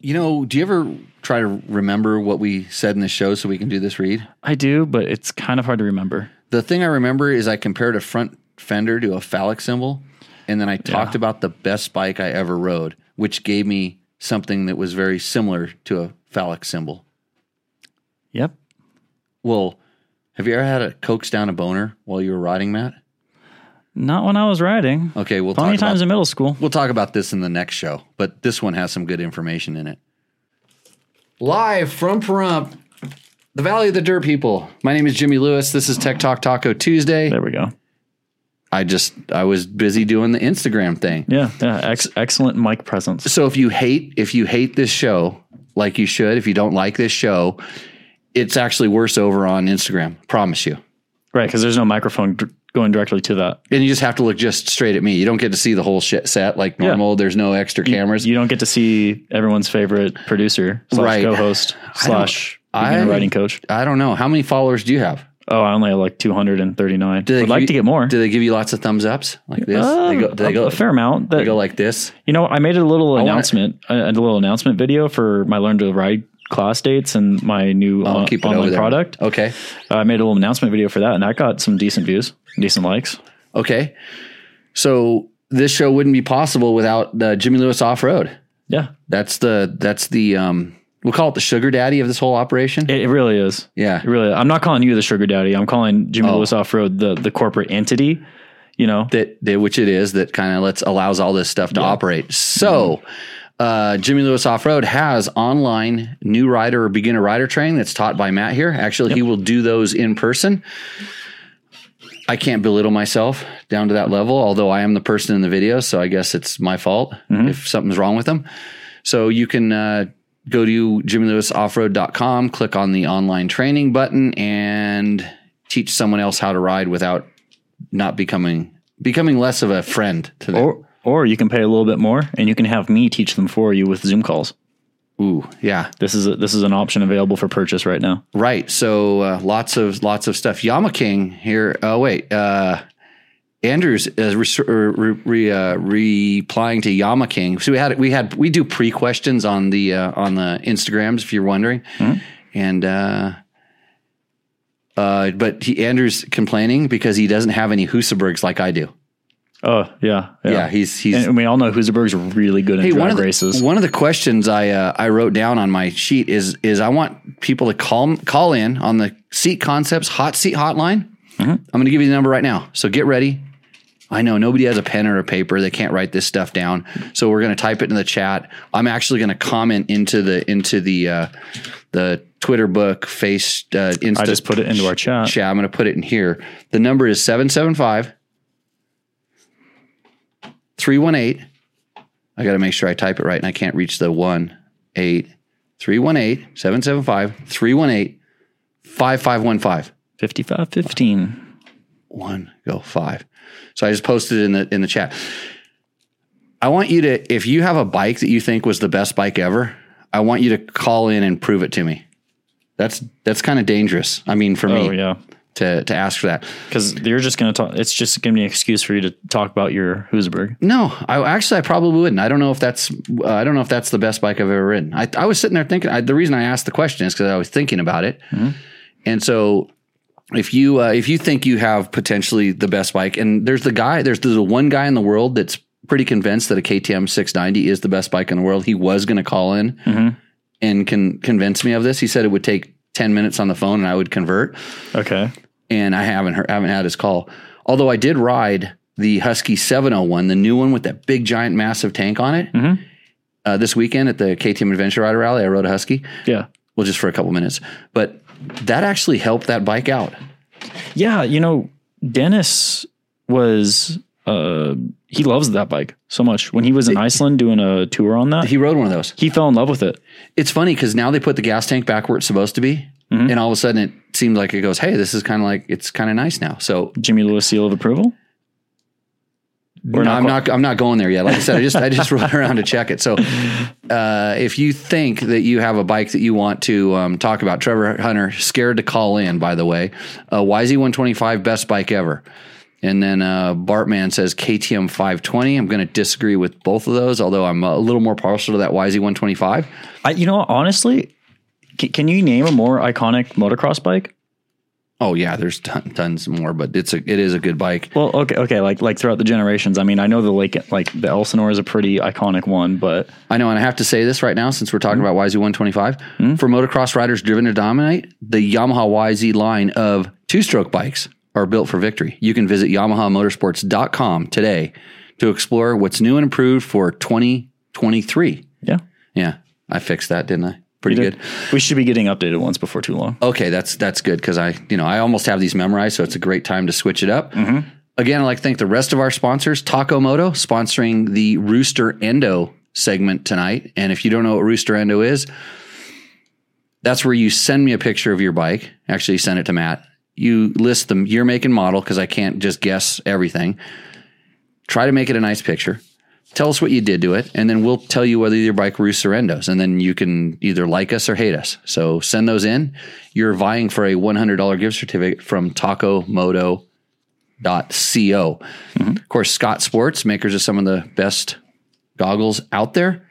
You know, do you ever try to remember what we said in the show so we can do this read? I do, but it's kind of hard to remember. The thing I remember is I compared a front fender to a phallic symbol, and then I talked Yeah. about the best bike I ever rode, which gave me something that was very similar to a phallic symbol. Yep. Well, have you ever had a coax down a boner while you were riding, Matt? Not when I was riding. Okay, we'll Plenty talk times about, in middle school. we'll talk about this in the next show, but this one has some good information in it. Live from Pahrump, the Valley of the Dirt People. My name is Jimmy Lewis. This is Tech Talk Taco Tuesday. There we go. I just I was busy doing the Instagram thing. Yeah. Yeah. Ex- excellent mic presence. So if you hate if you hate this show, like you should, if you don't like this show, it's actually worse over on Instagram. Promise you. Right. Because there's no microphone going directly to that. And you just have to look just straight at me. You don't get to see the whole shit set like Yeah. normal. There's no extra cameras. You don't get to see everyone's favorite producer slash Right. co-host slash I- writing coach. I don't know. How many followers do you have? Oh, I only have like 239. Do Would like you- to get more. Do they give you lots of thumbs ups like this? Uh, they go, they a, go, a fair amount. That, they go like this. you know, I made a little wanna- announcement, a, a little announcement video for my learn to ride class dates and my new I'll uh, keep it online product. Okay. I made a little announcement video for that, and that got some decent views, decent likes. Okay. So this show wouldn't be possible without the Jimmy Lewis Off Road. Yeah, That's the that's the um we'll call it the sugar daddy of this whole operation. it, it really is. yeah. It really, I'm not calling you the sugar daddy. I'm calling Jimmy Oh. Lewis Off Road the the corporate entity. You know, that, that which it is that kind of lets allows all this stuff to operate. So, uh, Jimmy Lewis Off Road has online new rider or beginner rider training that's taught by Matt here. Actually, he will do those in person. I can't belittle myself down to that level, although I am the person in the video, so I guess it's my fault if something's wrong with them. So you can uh, go to jimmylewisoffroad.com, click on the online training button, and teach someone else how to ride without not becoming becoming less of a friend to them. or or you can pay a little bit more, and you can have me teach them for you with Zoom calls. Ooh, yeah, This is a, this is an option available for purchase right now. right. So uh, lots of lots of stuff. Yama King here. Oh wait, uh, Andrews is re- re- re- uh, replying to Yama King. So we had we had we do pre questions on the uh, on the Instagrams if you're wondering, and. uh uh, but he, Andrew's complaining because he doesn't have any Husabergs like I do. Oh yeah, Yeah, he's he's and we all know Husaberg's really good in Hey, drag one of the, races. One of the questions I uh, I wrote down on my sheet is is I want people to call call in on the Seat Concepts Hot Seat Hotline. Mm-hmm. I'm going to give you the number right now. So get ready. I know nobody has a pen or a paper. They can't write this stuff down. So we're going to type it in the chat. I'm actually going to comment into the into the uh, the Twitter book, Face, uh, Insta. I just put it into our chat. chat. I'm going to put it in here. The number is 775 318. I got to make sure I type it right and I can't reach the 1 8 318 775 318 5515. 5515. One go five. So I just posted in the in the chat. I want you to, if you have a bike that you think was the best bike ever, I want you to call in and prove it to me. That's that's kind of dangerous. I mean, for me Oh yeah, to to ask for that. because you're just gonna talk. It's just gonna be an excuse for you to talk about your Husaberg. No, I actually I probably wouldn't. I don't know if that's uh, I don't know if that's the best bike I've ever ridden. I, I was sitting there thinking. I, the reason I asked the question is because I was thinking about it, and so if you uh, if you think you have potentially the best bike, and there's the guy, there's the one guy in the world that's pretty convinced that a KTM 690 is the best bike in the world. He was going to call in and can convince me of this. He said it would take 10 minutes on the phone and I would convert Okay. and I haven't heard, haven't had his call. Although I did ride the Husky 701, the new one with that big giant massive tank on it. Uh, this weekend at the KTM Adventure Rider Rally, I rode a Husky. Yeah. Well, just for a couple minutes, but that actually helped that bike out. Yeah. You know, Dennis was. Uh, he loves that bike so much. When he was in Iceland doing a tour on that, He rode one of those. he fell in love with it. It's funny because now they put the gas tank back where it's supposed to be, and all of a sudden it seems like it goes, "Hey, this is kind of like it's kind of nice now." So Jimmy Lewis seal of approval. No, not I'm not. I'm not going there yet. Like I said, I just I just rode around to check it. So, uh, if you think that you have a bike that you want to um, talk about, Trevor Hunter scared to call in. By the way, uh, YZ125 best bike ever. And then uh, Bartman says KTM 520. I'm going to disagree with both of those, although I'm a little more partial to that YZ 125. I, you know, honestly, c- can you name a more iconic motocross bike? Oh yeah, there's ton, tons more, but it's a it is a good bike. Well, okay, okay, like like throughout the generations. I mean, I know the Lake, like the Elsinore is a pretty iconic one, but I know, and I have to say this right now since we're talking about YZ 125 for motocross riders driven to dominate. The Yamaha YZ line of two stroke bikes are built for victory. You can visit YamahaMotorsports.com today to explore what's new and improved for 2023. yeah, Yeah, I fixed that, didn't I? Pretty good. We should be getting updated once before too long. Okay, that's that's good because I you know I almost have these memorized, so it's a great time to switch it up. Mm-hmm. Again, I'd like to thank the rest of our sponsors, Taco Moto, sponsoring the Rooster Endo segment tonight. And if you don't know what Rooster Endo is, that's where you send me a picture of your bike. Actually, send it to Matt. You list the year, make, and model because I can't just guess everything. Try to make it a nice picture. Tell us what you did to it, and then we'll tell you whether your bike roosts or endos, and then you can either like us or hate us. So send those in. You're vying for a $100 gift certificate from tacomoto.co. Mm-hmm. Of course, Scott Sports, makers of some of the best goggles out there.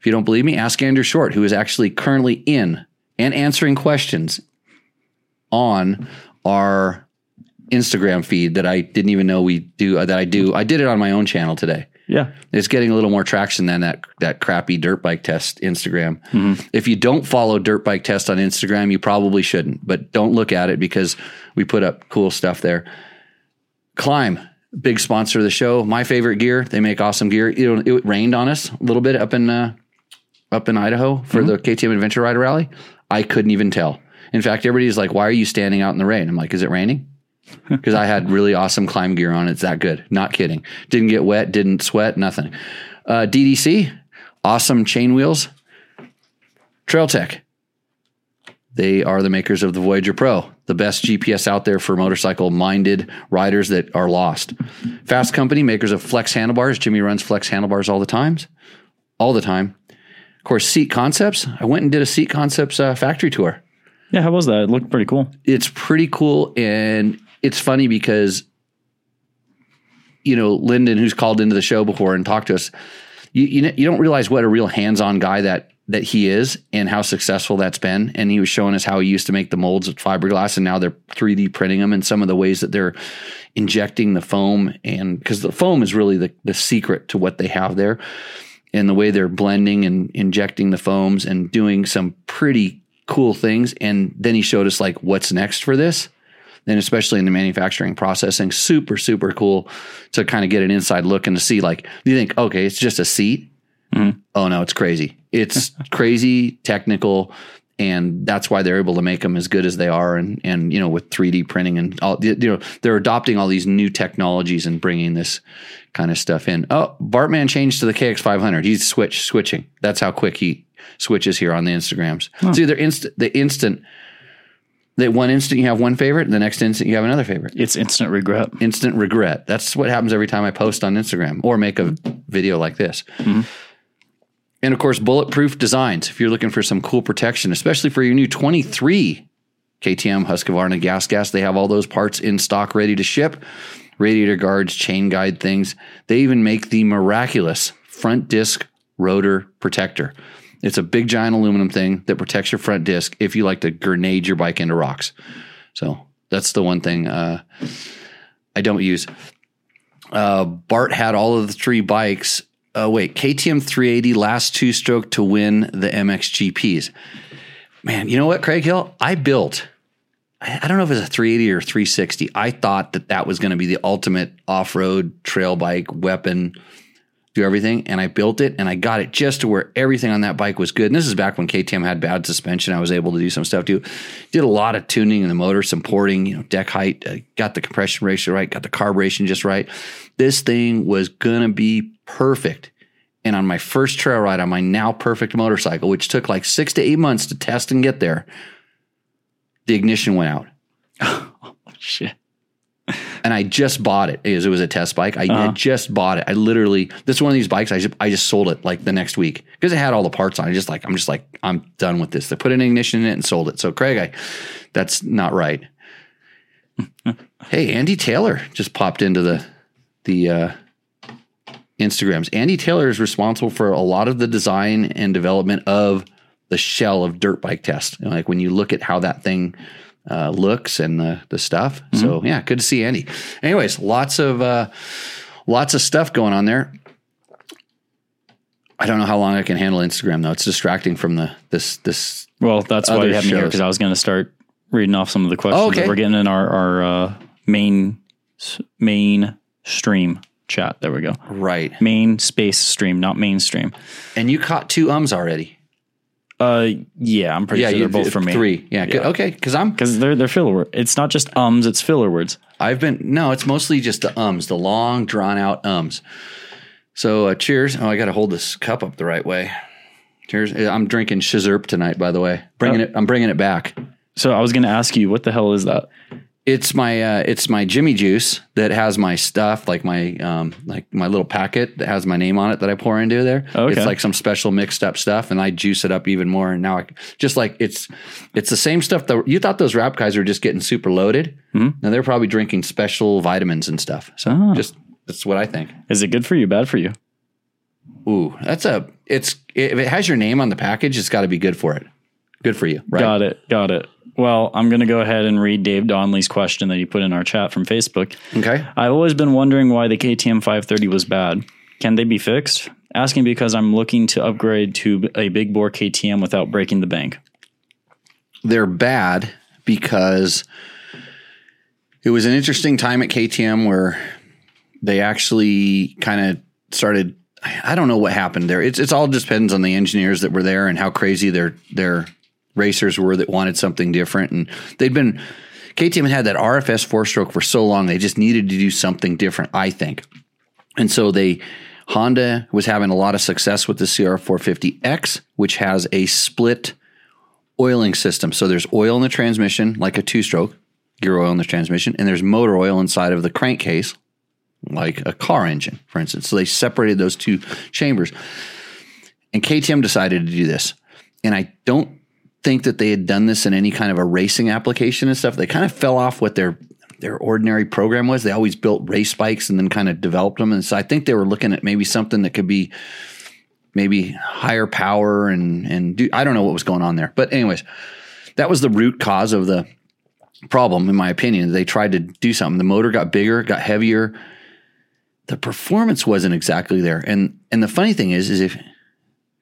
If you don't believe me, ask Andrew Short, who is actually currently in and answering questions on our Instagram feed that I didn't even know we do. uh, That I do. I did it on my own channel today. Yeah, It's getting a little more traction than that that crappy dirt bike test Instagram. If you don't follow dirt bike test on Instagram, you probably shouldn't. But don't look at it because we put up cool stuff there. Klim, big sponsor of the show. My favorite gear. They make awesome gear. You know, it rained on us a little bit up in uh, up in Idaho for the KTM Adventure Rider Rally. I couldn't even tell. In fact, everybody's like, "Why are you standing out in the rain?" I'm like, "Is it raining?" Because I had really awesome Klim gear on. It's that good. Not kidding. Didn't get wet. Didn't sweat. Nothing. Uh, DDC, awesome chain wheels. Trail Tech. They are the makers of the Voyager Pro, the best GPS out there for motorcycle minded riders that are lost. Fasst Company, makers of Flexx handlebars. Jimmy runs Flexx handlebars all the times, all the time. Of course, Seat Concepts. I went and did a Seat Concepts uh, factory tour. Yeah. How was that? It looked pretty cool. It's pretty cool, and it's funny because you know Lyndon, who's called into the show before and talked to us, you you, you don't realize what a real hands-on guy that that he is and how successful that's been. And he was showing us how he used to make the molds with fiberglass, and now they're 3D printing them, and some of the ways that they're injecting the foam, and because the foam is really the the secret to what they have there, and the way they're blending and injecting the foams and doing some pretty cool things. And then he showed us like what's next for this and especially in the manufacturing processing, super, super cool to kind of get an inside look and to see like, you think, okay, it's just a seat? Mm-hmm. Oh no, it's crazy. It's crazy technical. And that's why they're able to make them as good as they are. And, and, you know, with 3D printing and all, you know, they're adopting all these new technologies and bringing this kind of stuff in. Oh, Bartman changed to the KX500. He's switch switching. That's how quick he switches here on the Instagrams. It's either instant, the instant, that one instant you have one favorite, and the next instant you have another favorite. It's instant regret. Instant regret. That's what happens every time I post on Instagram or make a video like this. Mm-hmm. And of course, bulletproof designs. If you're looking for some cool protection, especially for your new 23 KTM Husqvarna gas gas, they have all those parts in stock ready to ship. Radiator guards, chain guide things. They even make the miraculous front disc rotor protector. It's a big giant aluminum thing that protects your front disc if you like to grenade your bike into rocks. So that's the one thing uh, I don't use. Uh, Bart had all of the three bikes. Uh, wait, KTM 380 last two stroke to win the MXGPs. Man, you know what, Craig Hill? I built. I I don't know if it was a 380 or 360. I thought that that was going to be the ultimate off road trail bike weapon, do everything. And I built it and I got it just to where everything on that bike was good. And this is back when KTM had bad suspension. I was able to do some stuff too. Did a lot of tuning in the motor, some porting, you know, deck height, uh, got the compression ratio right, got the carburation just right. This thing was going to be perfect. And on my first trail ride on my now perfect motorcycle, which took like six to eight months to test and get there, the ignition went out. Oh, shit. And I just bought it. Was, it was a test bike. I had just bought it. I literally this one of these bikes. I just I just sold it like the next week because it had all the parts on. it. just like I'm just like I'm done with this. They put an ignition in it and sold it. So Craig, I that's not right. hey, Andy Taylor just popped into the the uh, Instagrams. Andy Taylor is responsible for a lot of the design and development of the shell of dirt bike test. Know, like when you look at how that thing uh, looks and the the stuff. Mm-hmm. So yeah, good to see Andy. Anyways, lots of uh, lots of stuff going on there. I don't know how long I can handle Instagram though. It's distracting from the this this. Well, that's why you have me here because I was going to start reading off some of the questions oh, okay. that we're getting in our our uh, main main stream chat. There we go. Right. Main space stream, not mainstream. And you caught two ums already. Uh, yeah, I'm pretty yeah, sure they're both for me. Three, yeah, yeah. okay, because I'm because they're they're filler words. It's not just ums; it's filler words. I've been no, it's mostly just the ums, the long drawn out ums. So uh, cheers. Oh, I got to hold this cup up the right way. Cheers. I'm drinking Shizerp tonight, by the way. Bringing oh. it. I'm bringing it back. So I was going to ask you, what the hell is that? It's my uh, it's my Jimmy Juice that has my stuff, like my um, like my little packet that has my name on it that I pour into there. Okay. It's like some special mixed up stuff, and I juice it up even more. And now I just like it's it's the same stuff that you thought those rap guys were just getting super loaded. Mm-hmm. Now they're probably drinking special vitamins and stuff. So oh. just that's what I think. Is it good for you? Bad for you? Ooh, that's a it's if it has your name on the package, it's got to be good for it. Good for you, right? Got it. Got it. Well, I'm going to go ahead and read Dave Donnelly's question that he put in our chat from Facebook. Okay. I've always been wondering why the KTM 530 was bad. Can they be fixed? Asking because I'm looking to upgrade to a big bore KTM without breaking the bank. They're bad because it was an interesting time at KTM where they actually kind of started I don't know what happened there. It's it's all depends on the engineers that were there and how crazy their their racers were that wanted something different. And they'd been KTM had had that RFS four stroke for so long they just needed to do something different. I think, and so they Honda was having a lot of success with the CR450X, which has a split oiling system. So there's oil in the transmission, like a two stroke gear oil in the transmission, and there's motor oil inside of the crankcase, like a car engine, for instance. So they separated those two chambers. And KTM decided to do this. And I don't think that they had done this in any kind of a racing application and stuff. They kind of fell off what their their ordinary program was. They always built race bikes and then kind of developed them. And so I think they were looking at maybe something that could be maybe higher power and and do I don't know what was going on there. But anyways, that was the root cause of the problem, in my opinion. They tried to do something. The motor got bigger, got heavier, the performance wasn't exactly there. And and the funny thing is, is if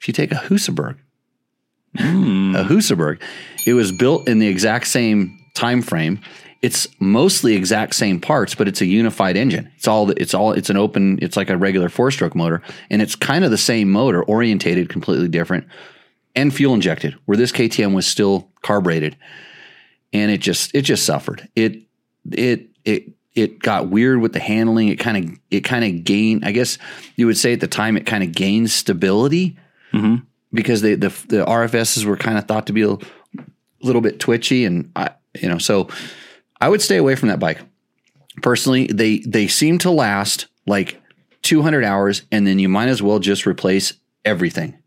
if you take a Husaberg, mm. a Husaberg, it was built in the exact same time frame. It's mostly exact same parts, but it's a unified engine. It's all it's all it's an open. It's like a regular four stroke motor, and it's kind of the same motor, orientated completely different, and fuel injected. Where this KTM was still carbureted, and it just it just suffered. It it it it got weird with the handling. It kind of it kind of gained. I guess you would say at the time it kind of gained stability mm-hmm. Because they, the the RFSs were kind of thought to be a little bit twitchy, and I you know so I would stay away from that bike. Personally, they they seem to last like 200 hours, and then you might as well just replace everything.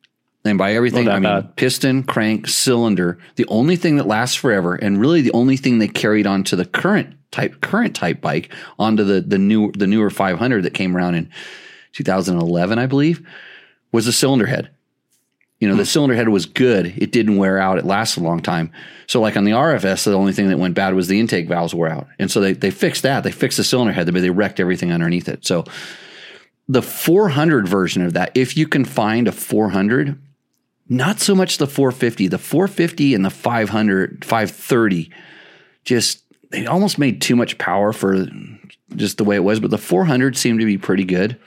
And by everything, I mean bad. piston, crank, cylinder. The only thing that lasts forever, and really the only thing they carried on to the current type current type bike onto the the new the newer 500 that came around in 2011, I believe, was the cylinder head. You know, hmm. the cylinder head was good. It didn't wear out. It lasted a long time. So, like on the RFS, the only thing that went bad was the intake valves wore out. And so they, they fixed that. They fixed the cylinder head, but they wrecked everything underneath it. So, the 400 version of that, if you can find a 400, not so much the 450, the 450 and the 500, 530 just they almost made too much power for just the way it was, but the 400 seemed to be pretty good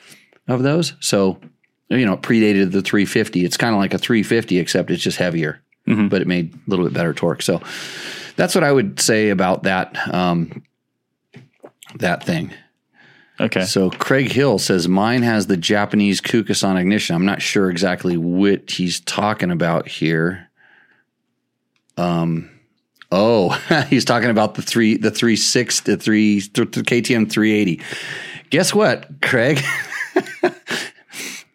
of those. So, you know, it predated the 350. It's kind of like a 350, except it's just heavier, mm-hmm. but it made a little bit better torque. So that's what I would say about that, um, that thing. Okay. So Craig Hill says mine has the Japanese Kokusan ignition. I'm not sure exactly what he's talking about here. Um, Oh, he's talking about the three, the three six, the three, the KTM 380. Guess what, Craig?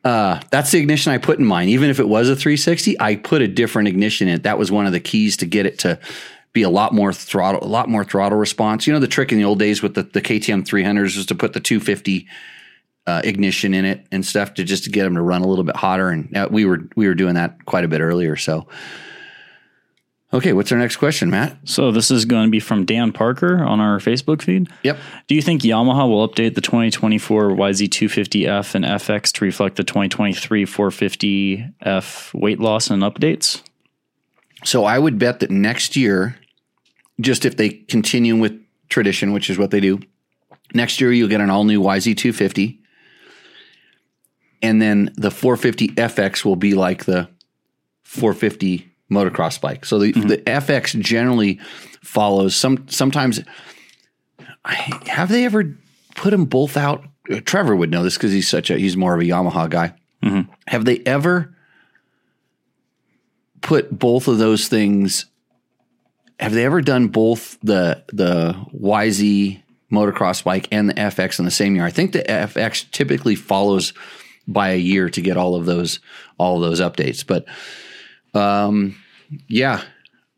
uh, that's the ignition I put in mine. Even if it was a 360, I put a different ignition in it. That was one of the keys to get it to be a lot more throttle, a lot more throttle response. You know, the trick in the old days with the, the KTM 300s was to put the 250 uh, ignition in it and stuff to just to get them to run a little bit hotter. And uh, we were we were doing that quite a bit earlier. So, okay, what's our next question, Matt? So this is going to be from Dan Parker on our Facebook feed. Yep. Do you think Yamaha will update the 2024 YZ250F and FX to reflect the 2023 450F weight loss and updates? So I would bet that next year, just if they continue with tradition, which is what they do, next year you'll get an all new YZ250 and then the 450 FX will be like the 450 motocross bike. So the, the FX generally follows some. Sometimes, I, have they ever put them both out? Uh, Trevor would know this because he's such a he's more of a Yamaha guy. Have they ever put both of those things? Have they ever done both the the YZ motocross bike and the FX in the same year? I think the FX typically follows by a year to get all of those all of those updates. But um, yeah,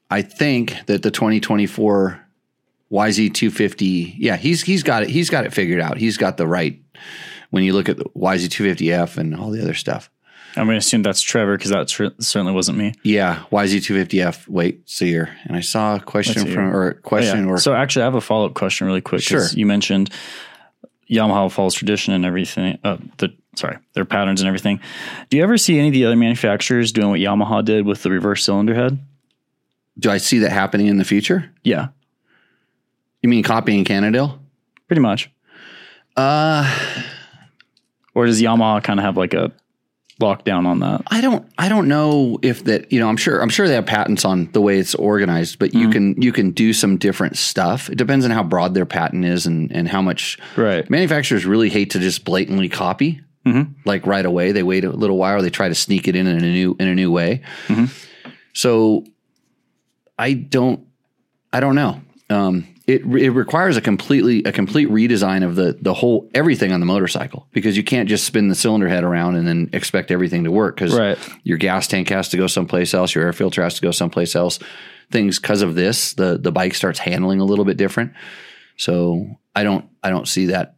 I think that the 2024 YZ250, yeah, he's he's got it. He's got it figured out. He's got the right. When you look at the YZ250F and all the other stuff, I'm going to assume that's Trevor because that tr- certainly wasn't me. yeah, YZ250F. Wait, see here, and I saw a question from or a oh, question Yeah. or So actually, I have a follow up question really quick. Sure. You mentioned Yamaha follows tradition and everything. Uh, the sorry, their patterns and everything. Do you ever see any of the other manufacturers doing what Yamaha did with the reverse cylinder head? do I see that happening in the future? Yeah, You mean copying Cannondale? pretty much. Uh, Or does Yamaha kind of have like a lockdown on that? I don't I don't know if that you know I'm sure I'm sure they have patents on the way it's organized, but you mm-hmm. can you can do some different stuff. It depends on how broad their patent is and and how much Right. manufacturers really hate to just blatantly copy mm-hmm. like right away. They wait a little while, or they try to sneak it in in a new in a new way. Mm-hmm. So I don't I don't know. Um, it it requires a completely a complete redesign of the the whole everything on the motorcycle because you can't just spin the cylinder head around and then expect everything to work because Right. your gas tank has to go someplace else, your air filter has to go someplace else. Things because of this, the the bike starts handling a little bit different. So I don't I don't see that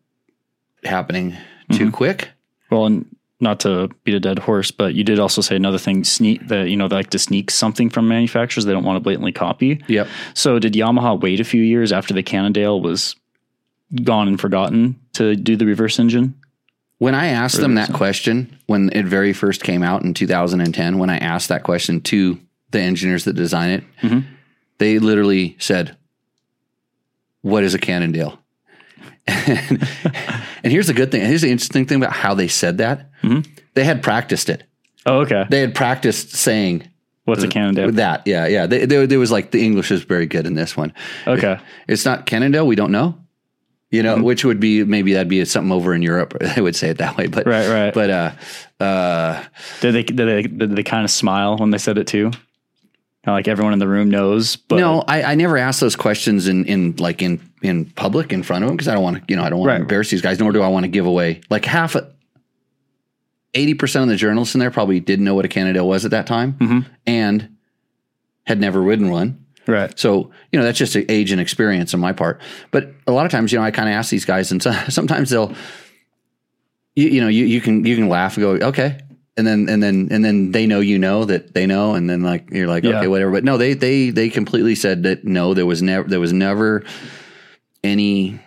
happening too mm-hmm. quick. Well, and not to beat a dead horse, but you did also say another thing: sneak that you know they like to sneak something from manufacturers. They don't want to blatantly copy. Yep. So did Yamaha wait a few years after the Cannondale was gone and forgotten to do the reverse engine? When I asked them that question when it very first came out in 2010, when I asked that question to the engineers that design it, mm-hmm. they literally said, "What is a Cannondale?" And, and here's the good thing. Here's the interesting thing about how they said that. They had practiced it. Oh, okay. They had practiced saying What's a Cannondale? that. Yeah, yeah. They, they, there was like the English is very good in this one. Okay. It's not Cannondale. We don't know. You Mm-hmm. know, which would be maybe that'd be something over in Europe. They would say it that way, but Right, right. But uh, uh, Did they did they did they kind of smile when they said it too? Like everyone in the room knows, but no, I, I never ask those questions in in like in in public in front of them because I don't want to you know I don't want Right. to embarrass these guys. Nor do I want to give away like half. Eighty percent of the journalists in there probably didn't know what a Cannondale was at that time, Mm-hmm. and had never ridden one. right. So, you know, that's just age and experience on my part. But a lot of times, you know, I kind of ask these guys and so, sometimes they'll, you, you know, you, you can, you can laugh and go, okay. And then, and then, and then they know, you know, that they know. And then like, you're like, Yeah. okay, whatever. But no, they, they, they completely said that no, there was never, there was never any,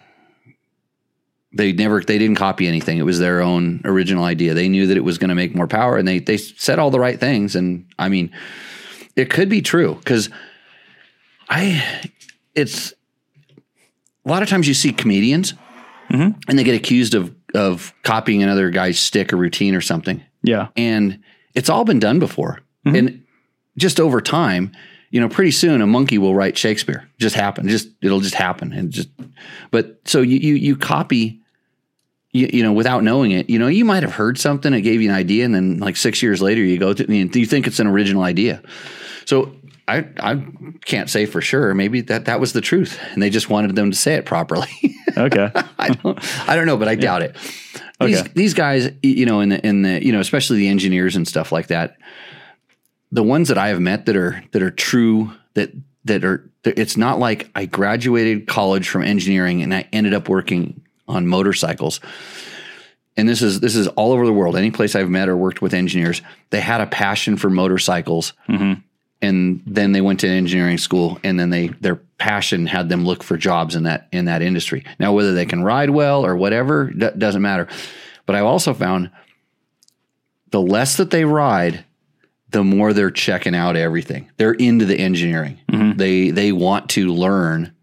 they never, they didn't copy anything. It was their own original idea. They knew that it was going to make more power and they, they said all the right things. And I mean, it could be true because I, it's a lot of times you see comedians mm-hmm. and they get accused of of copying another guy's stick or routine or something, Yeah. and it's all been done before. Mm-hmm. And just over time, you know, pretty soon a monkey will write Shakespeare. Just happen. Just it'll just happen, and just. But so you you you copy. You, you know, without knowing it, you know, you might have heard something that gave you an idea, and then like six years later, you go to and you think it's an original idea. So I I can't say for sure. Maybe that that was the truth, and they just wanted them to say it properly. Okay. I don't I don't know, but I doubt it. These Okay. these guys, you know, in the in the you know, especially the engineers and stuff like that, the ones that I have met that are that are true that that are it's not like I graduated college from engineering and I ended up working on motorcycles. And this is this is all over the world. Any place I've met or worked with engineers, they had a passion for motorcycles. Mm-hmm. And then they went to engineering school and then they their passion had them look for jobs in that in that industry. Now whether they can ride well or whatever d- doesn't matter. But I also found the less that they ride, the more they're checking out everything. They're into the engineering. Mm-hmm. They they want to learn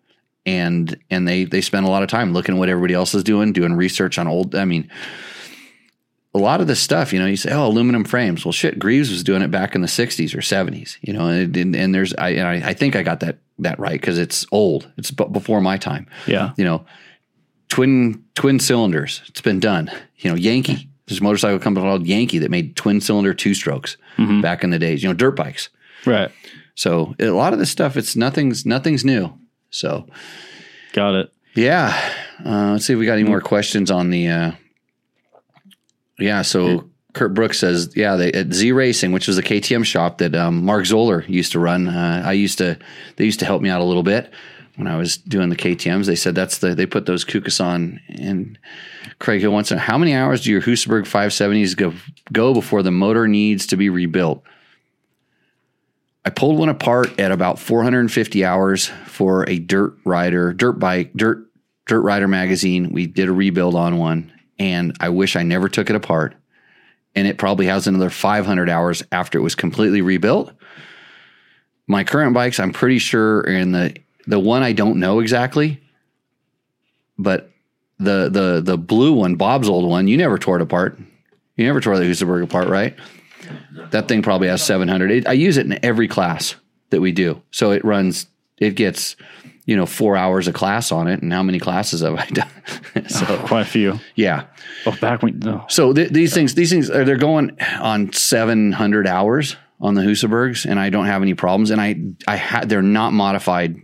and and they they spend a lot of time looking at what everybody else is doing, doing research on old I mean a lot of this stuff, you know, you say, "Oh, aluminum frames." Well, shit, Greeves was doing it back in the '60s or '70s, you know, and, and, and there's, I, and I, I think I got that that right because it's old. It's b- before my time Yeah. you know, twin twin cylinders. It's been done. You know, Yankee. There's a motorcycle company called Yankee that made twin cylinder two strokes back in the days. You know, dirt bikes. Right. So a lot of this stuff, it's nothing's nothing's new. So Got it. yeah, uh, let's see if we got any more questions on the. Uh, yeah, so Kurt Brooks says, yeah, they, at Z Racing, which was a KTM shop that um, Mark Zoller used to run. Uh, I used to, they used to help me out a little bit when I was doing the KTM's. They said that's the they put those Kukas on. And Craig Hill wants to know how many hours do your Husaberg 570s go go before the motor needs to be rebuilt? I pulled one apart at about 450 hours for a dirt rider, dirt bike, dirt dirt rider magazine. We did a rebuild on one, and I wish I never took it apart. And it probably has another 500 hours after it was completely rebuilt. My current bikes, I'm pretty sure, and the the one I don't know exactly, but the the the blue one, Bob's old one, you never tore it apart. You never tore the Husaberg apart, right? That thing probably has 700. It, I use it in every class that we do. So it runs, it gets, you know, four hours of class on it. And how many classes have I done? so, Quite a few. yeah. Oh, back when no. So th- these things, these things, are they're going on 700 hours on the Husabergs, and I don't have any problems. And I, I had, they're not modified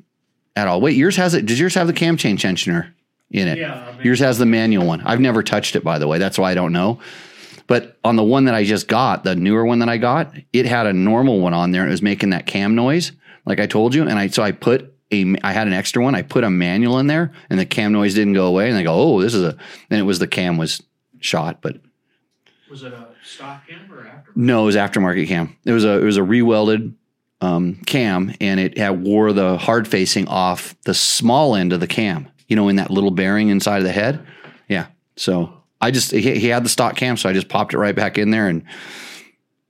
at all. Wait, yours has it? Does yours have the cam change tensioner in it? Yeah, I mean- yours has the manual one. I've never touched it, by the way. That's why I don't know. But on the one that I just got, the newer one that I got, it had a normal one on there, and it was making that cam noise, like I told you. And I so I put a, I had an extra one. I put a manual in there, and the cam noise didn't go away. And they go, oh, this is a. Then it was the cam was shot, but Was it a stock cam or after? no, it was aftermarket cam. It was a it was a rewelded um, cam, and it had wore the hard facing off the small end of the cam. You know, in that little bearing inside of the head. Yeah. So I just he, he had the stock cam, so I just popped it right back in there and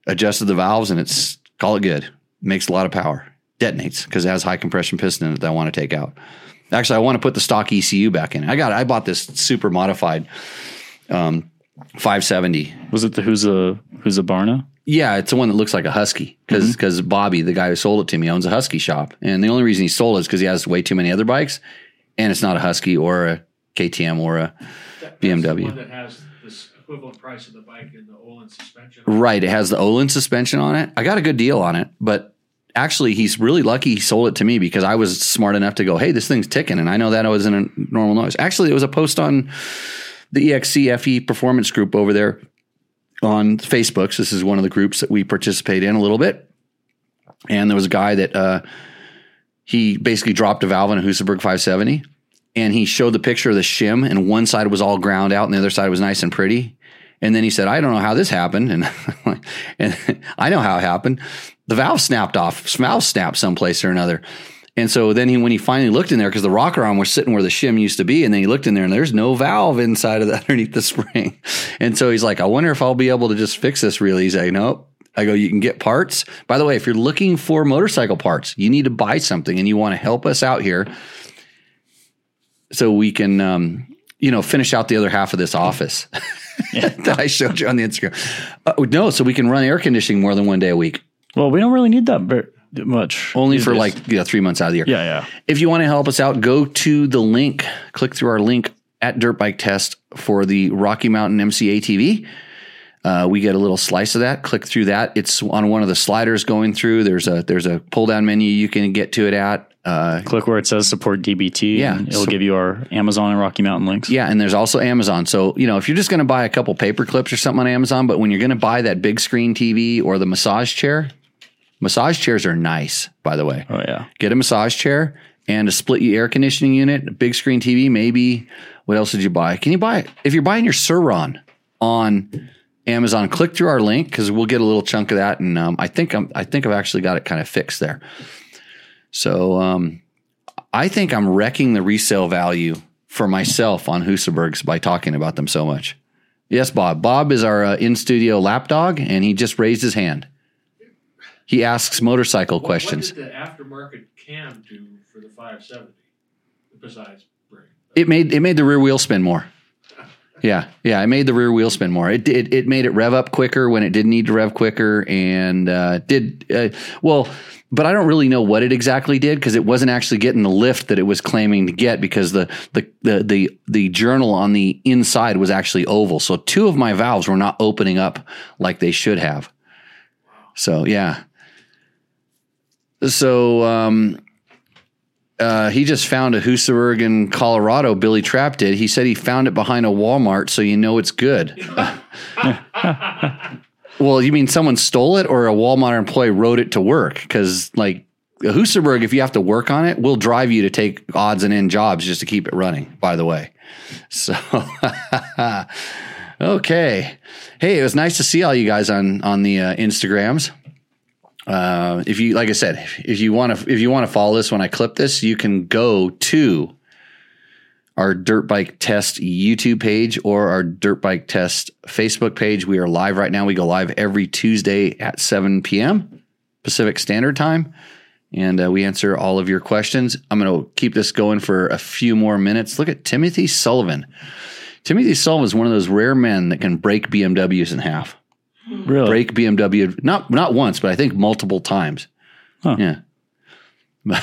adjusted the valves, and it's call it good. Makes a lot of power. Detonates because it has high compression piston in it that I want to take out. Actually, I want to put the stock ECU back in. I got I bought this super modified um, 570 Was it the who's a who's a Barna? yeah, it's the one that looks like a husky because because Bobby, the guy who sold it to me, owns a husky shop, and the only reason he sold it is because he has way too many other bikes, and it's not a husky or a KTM or a That- that's the BMW. one that has this equivalent price of the bike and the Olin suspension. right. It has the Olin suspension on it. I got a good deal on it, but actually, he's really lucky he sold it to me because I was smart enough to go, "Hey, this thing's ticking," and I know that it wasn't a normal noise. Actually, it was a post on the EXCFE performance group over there on Facebook. So this is one of the groups that we participate in a little bit. And there was a guy that uh, he basically dropped a valve in a Husaberg 570, and he showed the picture of the shim, and one side was all ground out, and the other side was nice and pretty. And then he said, "I don't know how this happened," and and I know how it happened. The valve snapped off. Valve snapped someplace or another. And so then he, when he finally looked in there, because the rocker arm was sitting where the shim used to be, and then he looked in there, and there's no valve inside of the underneath the spring. And so he's like, "I wonder if I'll be able to just fix this." Really, like, "Nope." I go, "You can get parts." By the way, if you're looking for motorcycle parts, you need to buy something, and you want to help us out here, so we can, um, you know, finish out the other half of this office that I showed you on the Instagram. Uh, no, so we can run air conditioning more than one day a week, Well, we don't really need that very much. only for days. like you know, three months out of the year. yeah, yeah. If you want to help us out, go to the link, click through our link at Dirt Bike Test for the Rocky Mountain MC ATV. Uh, we get a little slice of that. Click through that. It's on one of the sliders going through. There's a there's a pull down menu you can get to it at. Uh, Click where it says support DBT. Yeah, and it'll so- give you our Amazon and Rocky Mountain links. yeah, and there's also Amazon. So you know if you're just going to buy a couple paper clips or something on Amazon, but when you're going to buy that big screen TV or the massage chair, Massage chairs are nice, by the way. Oh yeah. Get a massage chair and a split air conditioning unit, a big screen TV, maybe. What else did you buy? Can you buy it? If you're buying your Surron on Amazon, click through our link because we'll get a little chunk of that. And um, I think I'm, I think I've actually got it kind of fixed there. So um, I think I'm wrecking the resale value for myself on Husabergs by talking about them so much. Yes, Bob. Bob is our uh, in studio lapdog, and he just raised his hand. He asks motorcycle What- questions. What did the aftermarket cam do for the 570 besides brake? It made it made the rear wheel spin more. Yeah, yeah, it made the rear wheel spin more. It it, it made it rev up quicker when it didn't need to rev quicker, and uh, did uh, well. But I don't really know what it exactly did because it wasn't actually getting the lift that it was claiming to get because the the the the, the journal on the inside was actually oval. So two of my valves were not opening up like they should have. So yeah. So um, uh, he just found a Husaberg in Colorado. Billy Trapp did. He said he found it behind a Walmart, so you know it's good. well, you mean someone stole it, or a Walmart employee rode it to work? Because like a Husaberg, if you have to work on it, will drive you to take odds and end jobs just to keep it running. By the way, so okay. Hey, it was nice to see all you guys on on the uh, Instagrams uh, if you like I said, if you want to if you want to follow this when I clip this, you can go to our dirt bike test YouTube page or our dirt bike test Facebook page. We are live right now. We go live every Tuesday at 7 p.m. Pacific Standard Time. And uh, we answer all of your questions. I'm going to keep this going for a few more minutes. Look at Timothy Sullivan. Timothy Sullivan is one of those rare men that can break BMWs in half Really? break BMW not not once, but I think multiple times. Huh. Yeah,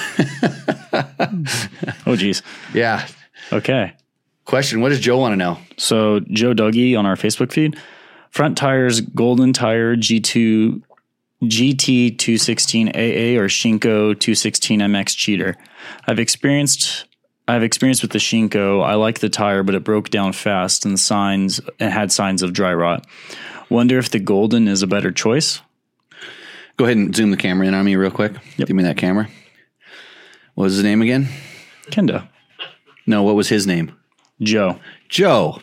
Oh geez. yeah. Okay. Question: What does Joe want to know? So Joe Dougie on our Facebook feed, front tires, Golden Tire G2 GT 216 AA or Shinko 216 MX Cheater. I've experienced I've experienced with the Shinko. I like the tire, but it broke down fast and signs it had signs of dry rot. Wonder if the Golden is a better choice. Go ahead and zoom the camera in on me real quick. Give me that camera. What was his name again? Kenda. No, what was his name? Joe. Joe.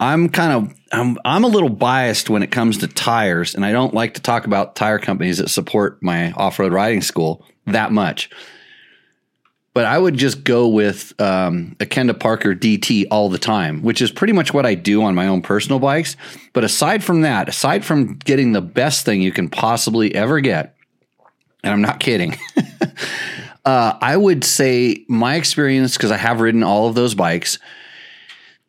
I'm kind of I'm I'm a little biased when it comes to tires, and I don't like to talk about tire companies that support my off-road riding school that much. But I would just go with um, a Kenda Parker DT all the time, which is pretty much what I do on my own personal bikes. But aside from that, aside from getting the best thing you can possibly ever get, and I'm not kidding, uh, I would say my experience, because I have ridden all of those bikes,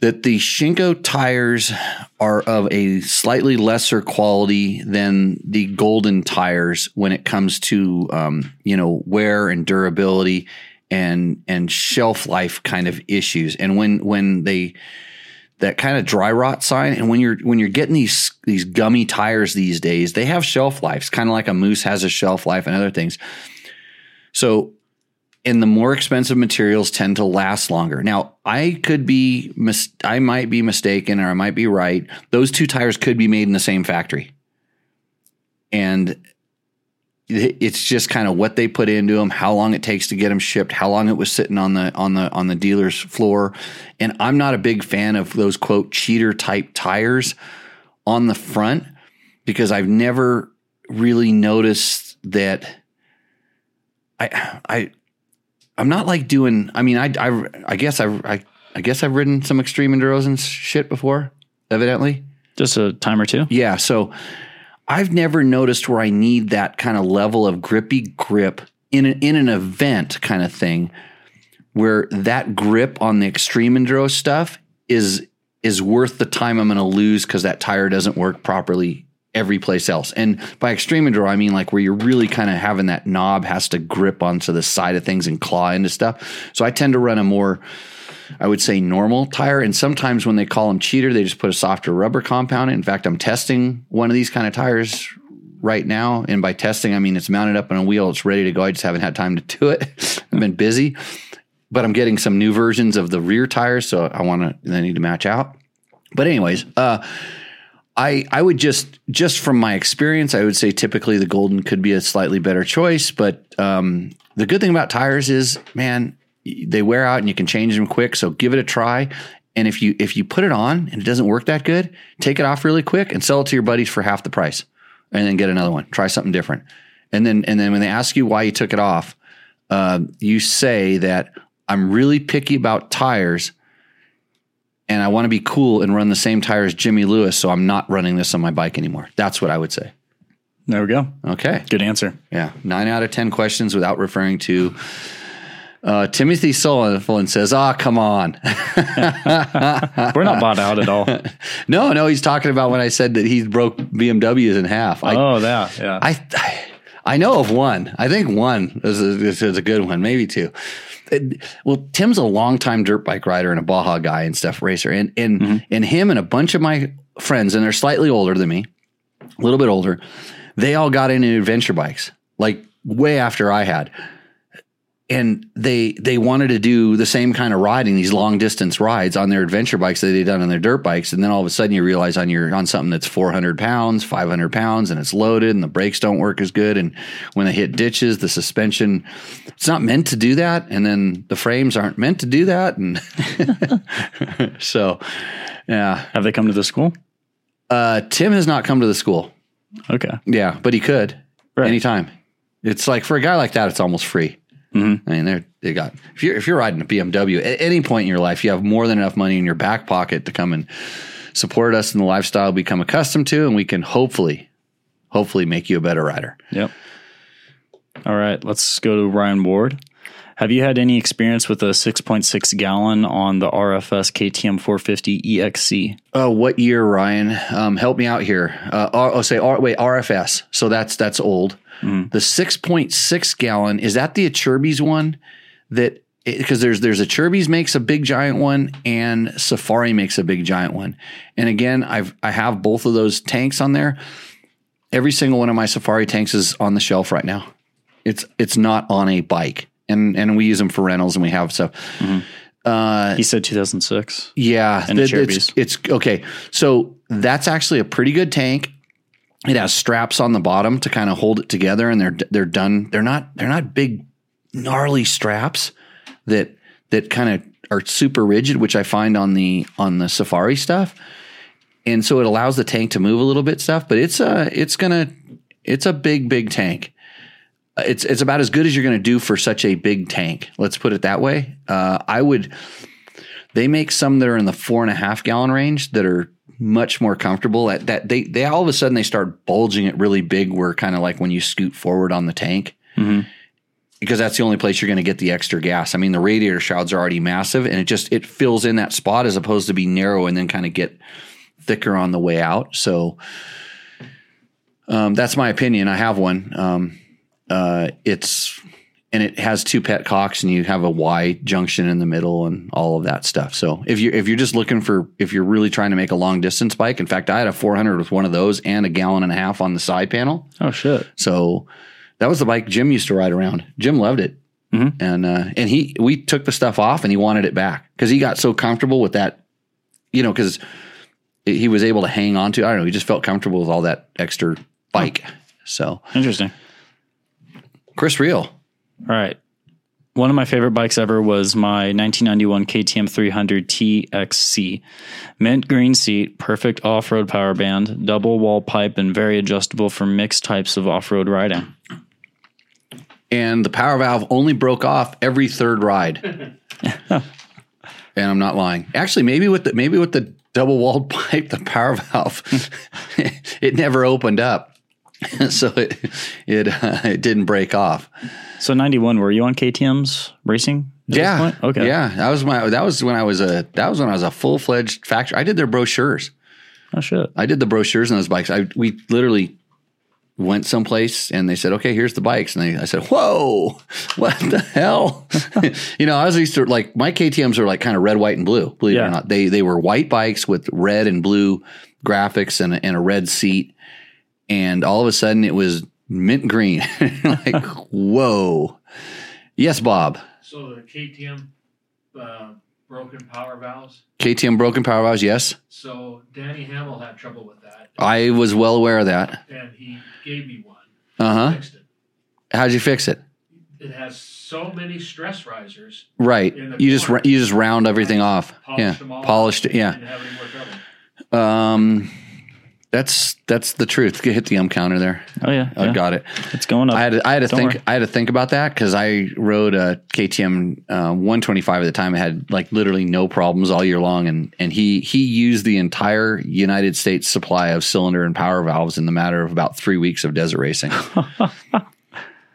that the Shinko tires are of a slightly lesser quality than the Golden tires when it comes to um, you know wear and durability and and shelf life kind of issues. And when when they that kind of dry rot sign, and when you're when you're getting these these gummy tires these days, they have shelf lives, kind of like a moose has a shelf life and other things. So and the more expensive materials tend to last longer. Now, I could be, mis- I might be mistaken, or I might be right. Those two tires could be made in the same factory, and it's just kind of what they put into them, how long it takes to get them shipped, how long it was sitting on the on the on the dealer's floor. And I'm not a big fan of those quote cheater type tires on the front because I've never really noticed that. I I I'm not like doing. I mean, I I, I guess I, I I guess I've ridden some extreme enduros and shit before. Evidently, Just a time or two. yeah. So I've never noticed where I need that kind of level of grippy grip in an, in an event kind of thing, where that grip on the extreme enduro stuff is is worth the time I'm going to lose because that tire doesn't work properly every place else. And by extreme enduro, I mean like where you're really kind of having that knob has to grip onto the side of things and claw into stuff. So I tend to run a more I would say normal tire. And sometimes when they call them cheater, they just put a softer rubber compound in. Fact, I'm testing one of these kind of tires right now. And by testing, I mean it's mounted up on a wheel, it's ready to go. I just haven't had time to do it. I've been busy, but I'm getting some new versions of the rear tires. So I want to, they need to match out. But, anyways, uh, I I would just just from my experience, I would say typically the golden could be a slightly better choice. But um, the good thing about tires is, man, they wear out and you can change them quick. So give it a try. And if you if you put it on and it doesn't work that good, take it off really quick and sell it to your buddies for half the price, and then get another one. Try something different. And then and then when they ask you why you took it off, uh, you say that I'm really picky about tires and I want to be cool and run the same tires as Jimmy Lewis, so I'm not running this on my bike anymore. That's what I would say. There we go. Okay. Good answer. Yeah. Nine out of 10 questions without referring to. Uh, Timothy Sullivan says, "Ah, oh, come on." We're not bought out at all. no, no, he's talking about when I said that he broke BMWs in half. I, oh, that, yeah. I, I know of one. I think one is a, is a good one, maybe two. It, well, Tim's a longtime dirt bike rider and a Baja guy and stuff racer, and and mm-hmm. and him and a bunch of my friends, and they're slightly older than me, a little bit older. They all got into adventure bikes like way after I had and they they wanted to do the same kind of riding these long distance rides on their adventure bikes that they'd done on their dirt bikes. And then all of a sudden you realize on your on something that's 400 pounds 500 pounds and it's loaded and the brakes don't work as good. And when they hit ditches the suspension it's not meant to do that. And then the frames aren't meant to do that. And so yeah. Have they come to the school? Uh, tim has not come to the school. Okay. Yeah but he could right. anytime. It's like for a guy like that it's almost free Mm-hmm. I mean, they're they got if you're if you're riding a BMW at any point in your life, you have more than enough money in your back pocket to come and support us in the lifestyle we become accustomed to, and we can hopefully, hopefully, make you a better rider. Yep. All right, let's go to Ryan Ward. Have you had any experience with a 6.6 gallon on the RFS KTM 450 EXC? Uh, what year, Ryan? Um, help me out here. Uh, oh, say, wait, RFS. So that's that's old. Mm. The 6.6 gallon is that the Acerbis one that because there's there's Acerbis makes a big giant one and Safari makes a big giant one. And again, I've I have both of those tanks on there. Every single one of my Safari tanks is on the shelf right now. It's it's not on a bike, and and we use them for rentals, and we have stuff. Mm-hmm. Uh, he said 2006. Yeah, and it's, it's okay. So that's actually a pretty good tank it has straps on the bottom to kind of hold it together and they're they're done they're not they're not big gnarly straps that that kind of are super rigid which I find on the on the safari stuff. And so it allows the tank to move a little bit stuff but it's a it's gonna it's a big big tank. It's it's about as good as you're gonna do for such a big tank let's put it that way. Uh, I would they make some that are in the four and a half gallon range that are much more comfortable. At that they they all of a sudden they start bulging it really big where kind of like when you scoot forward on the tank. Mm-hmm. because that's the only place you're going to get the extra gas. I mean the radiator shrouds are already massive and it just it fills in that spot as opposed to be narrow and then kind of get thicker on the way out. So um, that's my opinion. I have one. Um, uh, it's and it has two petcocks and you have a Y junction in the middle and all of that stuff. So if you if you're just looking for if you're really trying to make a long distance bike, in fact, I had a 400 with one of those and a gallon and a half on the side panel. Oh shit! So that was the bike Jim used to ride around. Jim loved it, mm-hmm. and uh, and he we took the stuff off and he wanted it back because he got so comfortable with that, you know, because he was able to hang on to. I don't know. He just felt comfortable with all that extra bike. Oh. So interesting. Chris Real. All right. One of my favorite bikes ever was my 1991 KTM 300 TXC. Mint green seat, perfect off road power band, double wall pipe, and very adjustable for mixed types of off road riding. And the power valve only broke off every third ride. and I'm not lying. Actually, maybe with the maybe with the double walled pipe, the power valve it never opened up. so it it uh, it didn't break off. So ninety one, were you on KTM's racing? Yeah. Okay. Yeah, that was my that was when I was a that was when I was a full fledged factory. I did their brochures. Oh shit! I did the brochures on those bikes. I we literally went someplace and they said, "Okay, here's the bikes," and they, I said, "Whoa, what the hell?" you know, I was used to like my KTM's are like kind of red, white, and blue. Believe yeah. it or not, they they were white bikes with red and blue graphics and and a red seat and all of a sudden it was mint green. like, whoa. Yes, Bob. So the KTM uh, broken power valves. KTM broken power valves, yes. So Danny Hamel had trouble with that, I was well aware of that. and he gave me one. Uh huh. Fixed it. How'd you fix it? It has so many stress risers. Right. In the You just you just round everything off. Polished Yeah. them all. Polished it. Yeah. Didn't have any more trouble. Um, that's that's the truth. Hit the um counter there. Oh yeah, I yeah. got it. it's going up. I had to, I had to Don't think worry. I had to think about that because I rode a KTM uh, 125 at the time. It had like literally no problems all year long, and and he he used the entire United States supply of cylinder and power valves in the matter of about three weeks of desert racing.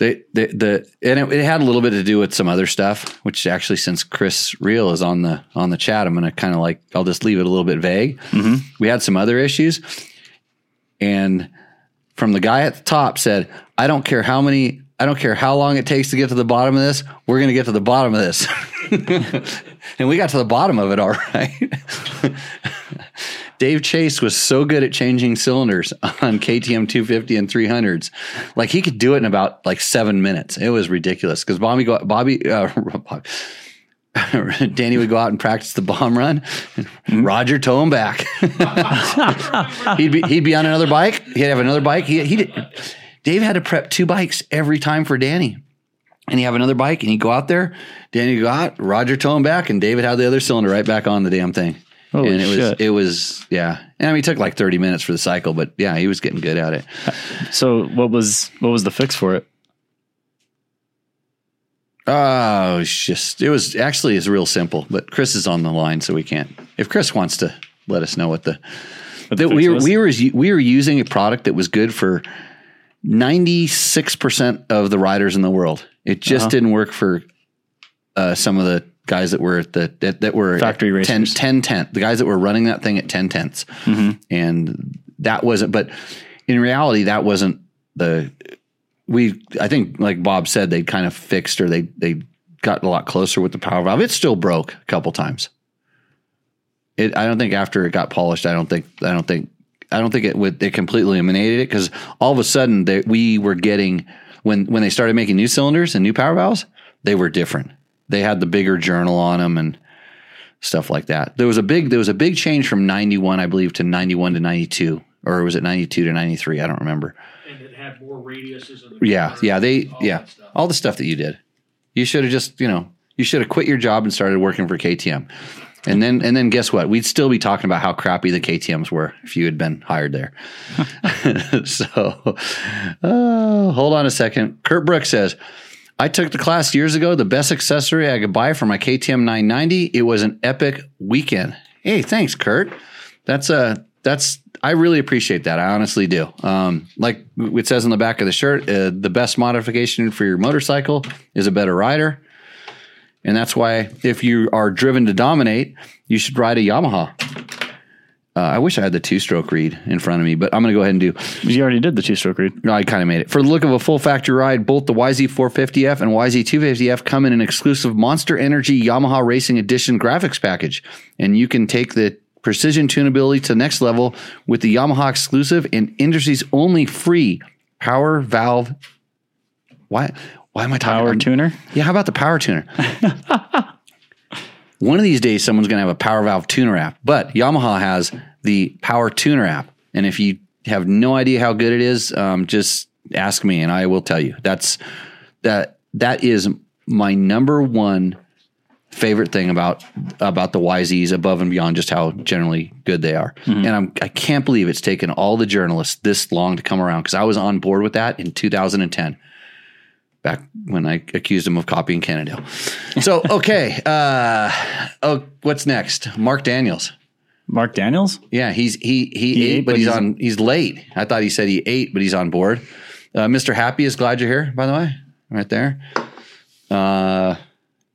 The, the the and it, it had a little bit to do with some other stuff, which actually since Chris Real is on the on the chat, I'm gonna kind of like I'll just leave it a little bit vague. We had some other issues, and from the guy at the top said, I don't care how many, I don't care how long it takes to get to the bottom of this. We're going to get to the bottom of this. and we got to the bottom of it all right. Dave Chase was so good at changing cylinders on KTM 250 and 300s. Like he could do it in about like seven minutes. It was ridiculous because Bobby, Bobby, uh, Bobby Danny would go out and practice the bomb run. And Roger tow him back. he'd be he'd be on another bike. He'd have another bike. He he did. Dave had to prep two bikes every time for Danny. And he'd have another bike and he'd go out there. Danny would go out, Roger tow him back, and David had the other cylinder right back on the damn thing. Holy and it was it was yeah. And I mean it took like 30 minutes for the cycle, but yeah, he was getting good at it. so what was what was the fix for it? Oh, it's just it was actually it's real simple, but Chris is on the line, so we can't. If Chris wants to let us know what the, What the that we were was? we were we were using a product that was good for ninety six percent of the riders in the world. It just Uh-huh. didn't work for uh, some of the guys that were at the that, that were Factory 10, racers. 10 tenth, the guys that were running that thing at ten tenths, Mm-hmm. and that wasn't. But in reality, that wasn't the we I think like Bob said they kind of fixed or they they got a lot closer with the power valve. It still broke a couple times. It I don't think after it got polished, I don't think I don't think I don't think it would it completely eliminated it because all of a sudden they, we were getting when when they started making new cylinders and new power valves, they were different. They had the bigger journal on them and stuff like that. There was a big there was a big change from 91 I believe to 91 to 92 or was it 92 to 93? I don't remember. Had more radiuses Yeah, yeah, they all yeah, all the stuff that you did. You should have just, you know, you should have quit your job and started working for KTM. And then and then guess what? We'd still be talking about how crappy the KTMs were if you had been hired there. so uh, hold on a second. Kurt Brooks says, I took the class years ago, the best accessory I could buy for my KTM 990. It was an epic weekend. Hey, thanks, Kurt. That's a that's I really appreciate that. I honestly do. Um, like it says on the back of the shirt, uh, the best modification for your motorcycle is a better rider, and that's why if you are driven to dominate, you should ride a Yamaha. Uh, I wish I had the two-stroke read in front of me, but I'm going to go ahead and do. You already did the two stroke read. No, I kind of made it. For the look of a full factory ride, both the YZ450F and YZ250F come in an exclusive Monster Energy Yamaha Racing Edition graphics package. And you can take the precision tunability to the next level with the Yamaha exclusive and industry's only free power valve. Why? Why am I talking Power tuner. yeah, how about the power tuner? One of these days, someone's going to have a power valve tuner app, but Yamaha has the power tuner app. And if you have no idea how good it is, um, just ask me and I will tell you. That's that that is my number one favorite thing about about the YZs above and beyond just how generally good they are. And I'm I can't believe it's taken all the journalists this long to come around because I was on board with that in 2010 back when I accused him of copying Cannondale. So, okay. Uh, oh, what's next? Mark Daniels. Mark Daniels. Yeah, he's he he, He ate, ate, but but he's he's- on he's late. I thought he said he ate, but he's on board. Uh, Mr. Happy is glad you're here, by the way. Right there. Uh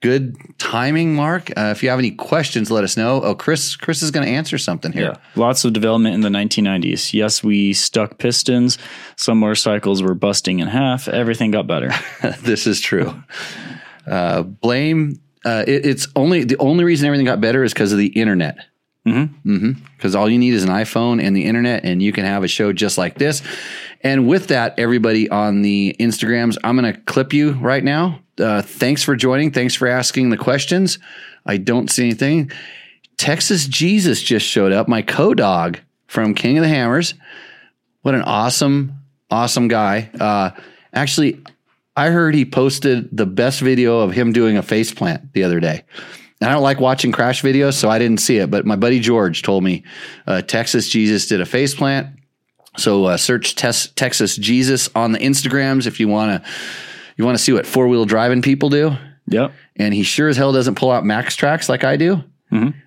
good timing, Mark. Uh, if you have any questions, let us know. Oh, Chris Chris is gonna answer something here. Lots of development in the 1990s. Yes, we stuck pistons. Some motorcycles were busting in half. Everything got better. this is true. Uh, blame. Uh, it, it's only the only reason everything got better is because of the internet. Mm-hmm. Because all you need is an iPhone and the internet, and you can have a show just like this. And with that, everybody on the Instagrams, I'm going to clip you right now. Uh, thanks for joining. Thanks for asking the questions. I don't see anything. Texas Jesus just showed up, my co dog from King of the Hammers. What an awesome, awesome guy. Uh, actually, I heard he posted the best video of him doing a face plant the other day. And I don't like watching crash videos, so I didn't see it. But my buddy George told me uh, Texas Jesus did a face plant. So uh, search tes- Texas Jesus on the Instagrams if you want to you want to see what four wheel driving people do. Yep. And he sure as hell doesn't pull out Maxtrax like I do,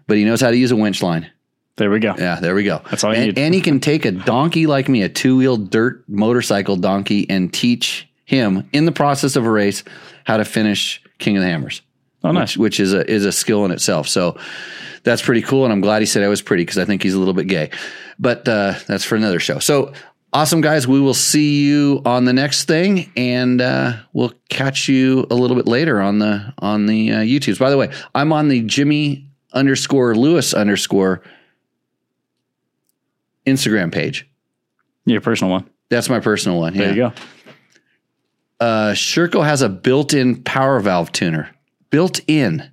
but he knows how to use a winch line. There we go. Yeah, there we go. That's all you and, need. and he can take a donkey like me, a two wheel dirt motorcycle donkey, and teach him in the process of a race how to finish King of the Hammers. Oh, nice. Which, which is a is a skill in itself. So that's pretty cool, and I'm glad he said I was pretty because I think he's a little bit gay. But uh, that's for another show. So awesome, guys. We will see you on the next thing, and uh, we'll catch you a little bit later on the on the uh, YouTubes. By the way, I'm on the Jimmy underscore Lewis underscore Instagram page. Your personal one. That's my personal one. There yeah. you go. Uh, Sherco has a built-in power valve tuner. Built in.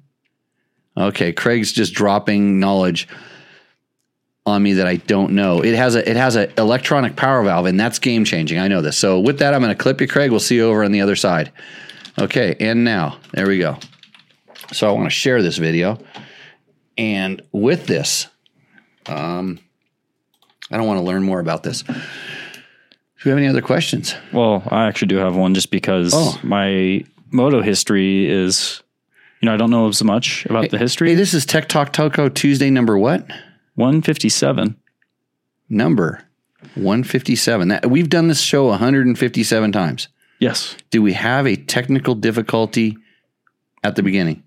Okay, Craig's just dropping knowledge on me that I don't know. It has a it has an electronic power valve, and that's game changing. I know this. So with that, I'm going to clip you, Craig. We'll see you over on the other side. Okay, and now there we go. So I want to share this video, and with this, um, I don't want to learn more about this. Do we have any other questions? Well, I actually do have one just because Oh. my moto history is, you know, I don't know as much about the history. Hey, this is Tech Talk Toco Tuesday number what? 157. Number 157. That, we've done this show 157 times. Yes. Do we have a technical difficulty at the beginning?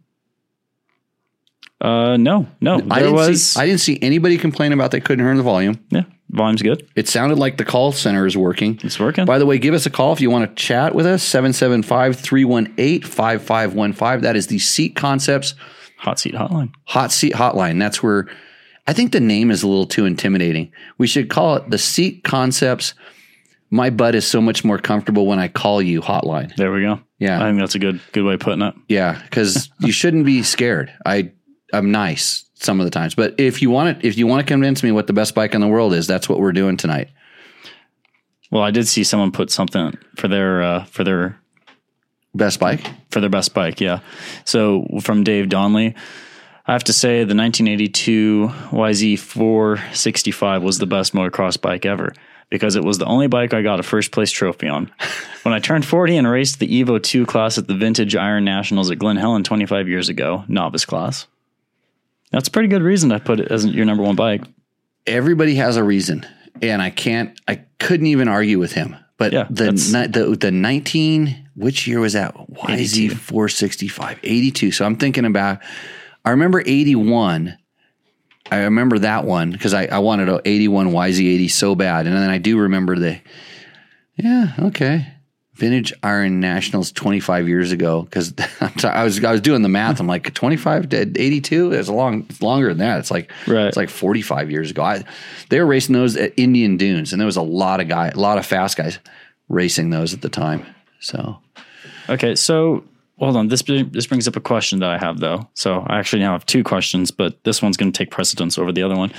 Uh, no, no. I There didn't was, see I didn't see anybody complain about they couldn't hear the volume. yeah, volume's good. It sounded like the call center is working. It's working. By the way, give us a call if you want to chat with us 775-318-5515. That is the Seat Concepts Hot seat hotline. Hot Seat Hotline. That's where I think the name is a little too intimidating. We should call it the Seat Concepts. My butt is so much more comfortable when I call you hotline. There we go. Yeah. I think that's a good, good way of putting it. Yeah, because you shouldn't be scared. I I'm nice some of the times, but if you want it, if you want to convince me what the best bike in the world is, that's what we're doing tonight. Well, I did see someone put something for their, uh, for their, Best bike. for their best bike. Yeah. So from Dave Donley, I have to say the 1982 YZ 465 was the best motocross bike ever because it was the only bike I got a first place trophy on. when I turned 40 and raced the Evo 2 class at the Vintage Iron Nationals at Glen Helen 25 years ago, novice class. That's a pretty good reason to put it as your number one bike. Everybody has a reason, and I can't. I couldn't even argue with him. But Yeah, the the the 19 which year was that? YZ 82. 465 82. So I'm thinking about. I remember 81. I remember that one because I, I wanted a 81 YZ80 so bad. And then I do remember the, yeah, okay. Vintage Iron Nationals 25 years ago because I was I was doing the math. I'm like 25 to 82. It's a long, it's longer than that. It's like Right. it's like 45 years ago. I, they were racing those at Indian Dunes, and there was a lot of guy, a lot of fast guys racing those at the time. So Okay, so hold on. This this brings up a question that I have though. So I actually now have two questions, but this one's going to take precedence over the other one.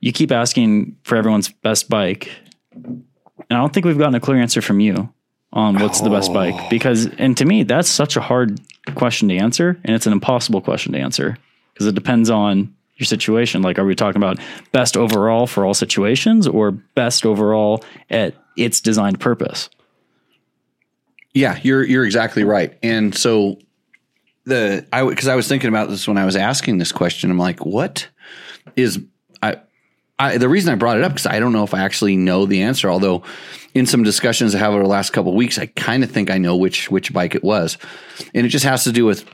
You keep asking for everyone's best bike, and I don't think we've gotten a clear answer from you on what's the best bike oh. because, and to me, that's such a hard question to answer, and it's an impossible question to answer because it depends on your situation. Like, are we talking about best overall for all situations, or best overall at its designed purpose? Yeah, you're you're exactly right. And so the I because I was thinking about this when I was asking this question. I'm like, what is I I the reason I brought it up because I don't know if I actually know the answer. Although in some discussions I have over the last couple of weeks, I kind of think I know which which bike it was, and it just has to do with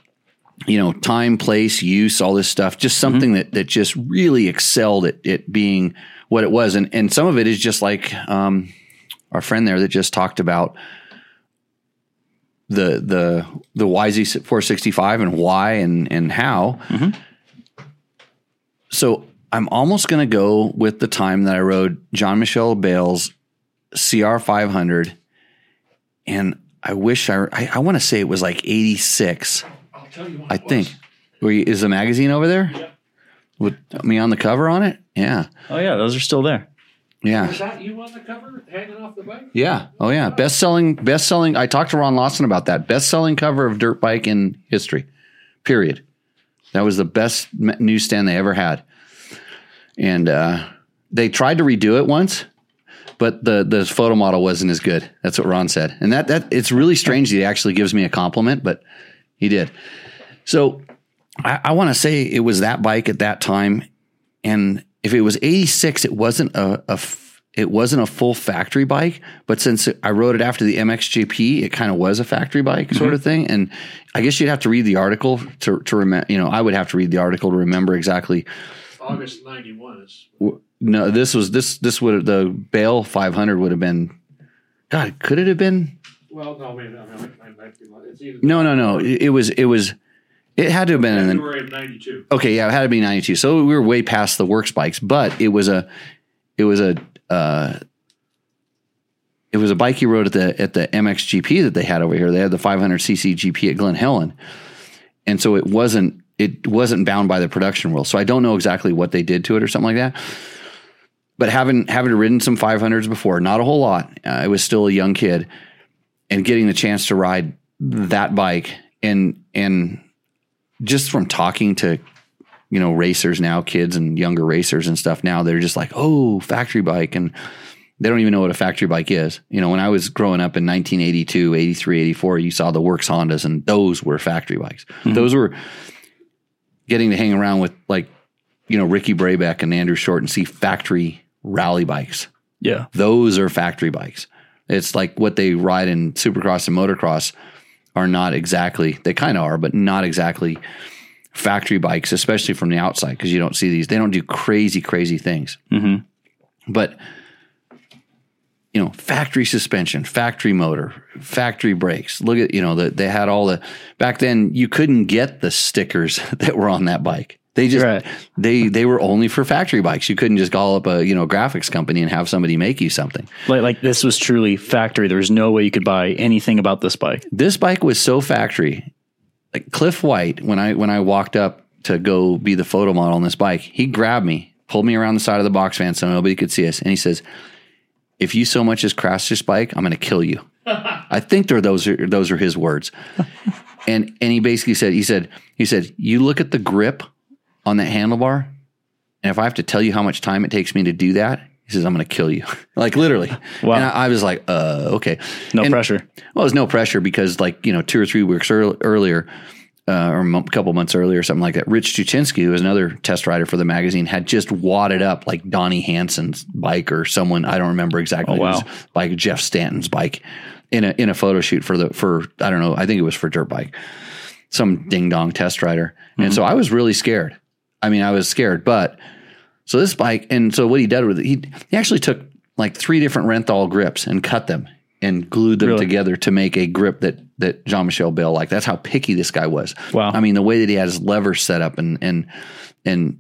you know time, place, use, all this stuff. Just something that that just really excelled at it being what it was, and and some of it is just like um, our friend there that just talked about the the the YZ 465 and why and and how. So I'm almost going to go with the time that I rode John Michelle Bayle's CR 500, and I wish I I, I want to say it was like 86. I'll tell you what I it was. think. Were you, is the magazine over there? Yeah. With me on the cover on it? Yeah, Oh yeah, those are still there. yeah. Was that you on the cover hanging off the bike? Yeah. Oh yeah. Best selling. Best selling. I talked to Ron Lawson about that. Best selling cover of dirt bike in history. Period. That was the best m- newsstand they ever had. And uh, they tried to redo it once, but the the photo model wasn't as good. That's what Ron said. And that that it's really strange. that He actually gives me a compliment, but he did. So I, I want to say it was that bike at that time, and if it was 86, it wasn't a, a f- it wasn't a full factory bike, but since I rode it after the MXGP, it kind of was a factory bike sort mm-hmm. of thing. And I guess you'd have to read the article to to remember. You know, I would have to read the article to remember exactly. August '91 is. No, this was this this would the Bayle 500 would have been. God, could it have been? Well, no, maybe I, mean, I might be. It's No, no, no. It, it was it was. It had to have been in the of '92. Okay, yeah, it had to be 92. So we were way past the works bikes, but it was a it was a uh it was a bike he rode at the at the MXGP that they had over here. They had the 500cc GP at Glen Helen. And so it wasn't it wasn't bound by the production rules. So I don't know exactly what they did to it or something like that. But having having ridden some 500s before, not a whole lot. Uh, I was still a young kid and getting the chance to ride that bike and and just from talking to you know racers now kids and younger racers and stuff now they're just like oh factory bike and they don't even know what a factory bike is you know when i was growing up in 1982 83 84 you saw the works hondas and those were factory bikes those were getting to hang around with like you know ricky brabec and andrew short and see factory rally bikes Yeah. those are factory bikes. It's like what they ride in supercross and motocross are not exactly, they kind of are, but not exactly factory bikes, especially from the outside, because you don't see these. They don't do crazy, crazy things. Mhm. But, you know, factory suspension, factory motor, factory brakes. Look at, you know, the, they had all the, back then you couldn't get the stickers that were on that bike. They just Right. they they were only for factory bikes. You couldn't just call up a you know graphics company and have somebody make you something. Like like this was truly factory. There was no way you could buy anything about this bike. This bike was so factory. Like Cliff White, when I when I walked up to go be the photo model on this bike, he grabbed me, pulled me around the side of the box van so nobody could see us, and he says, "If you so much as crash this bike, I'm going to kill you." I think they're those are those are his words. and and he basically said he said he said you look at the grip on that handlebar, and if I have to tell you how much time it takes me to do that, he says I'm going to kill you, like literally. Wow. And I, I was like, uh, okay, No And- pressure. well, there's no pressure because, like, you know, two or three weeks earl- earlier, uh, or a couple months earlier, or something like that, Rich Tuchinski, who was another test rider for the magazine, had just wadded up like Donnie Hansen's bike or someone I don't remember exactly. Oh, wow. bike, Jeff Stanton's bike, in a in a photo shoot for the for I don't know, I think it was for dirt bike, some ding dong test rider, and so I was really scared. I mean, I was scared, but so this bike, and so what he did with it, he he actually took like three different Renthal grips and cut them and glued them Really? together to make a grip that that Jean Michel Bayle liked. That's how picky this guy was. Wow. I mean, the way that he had his levers set up and and and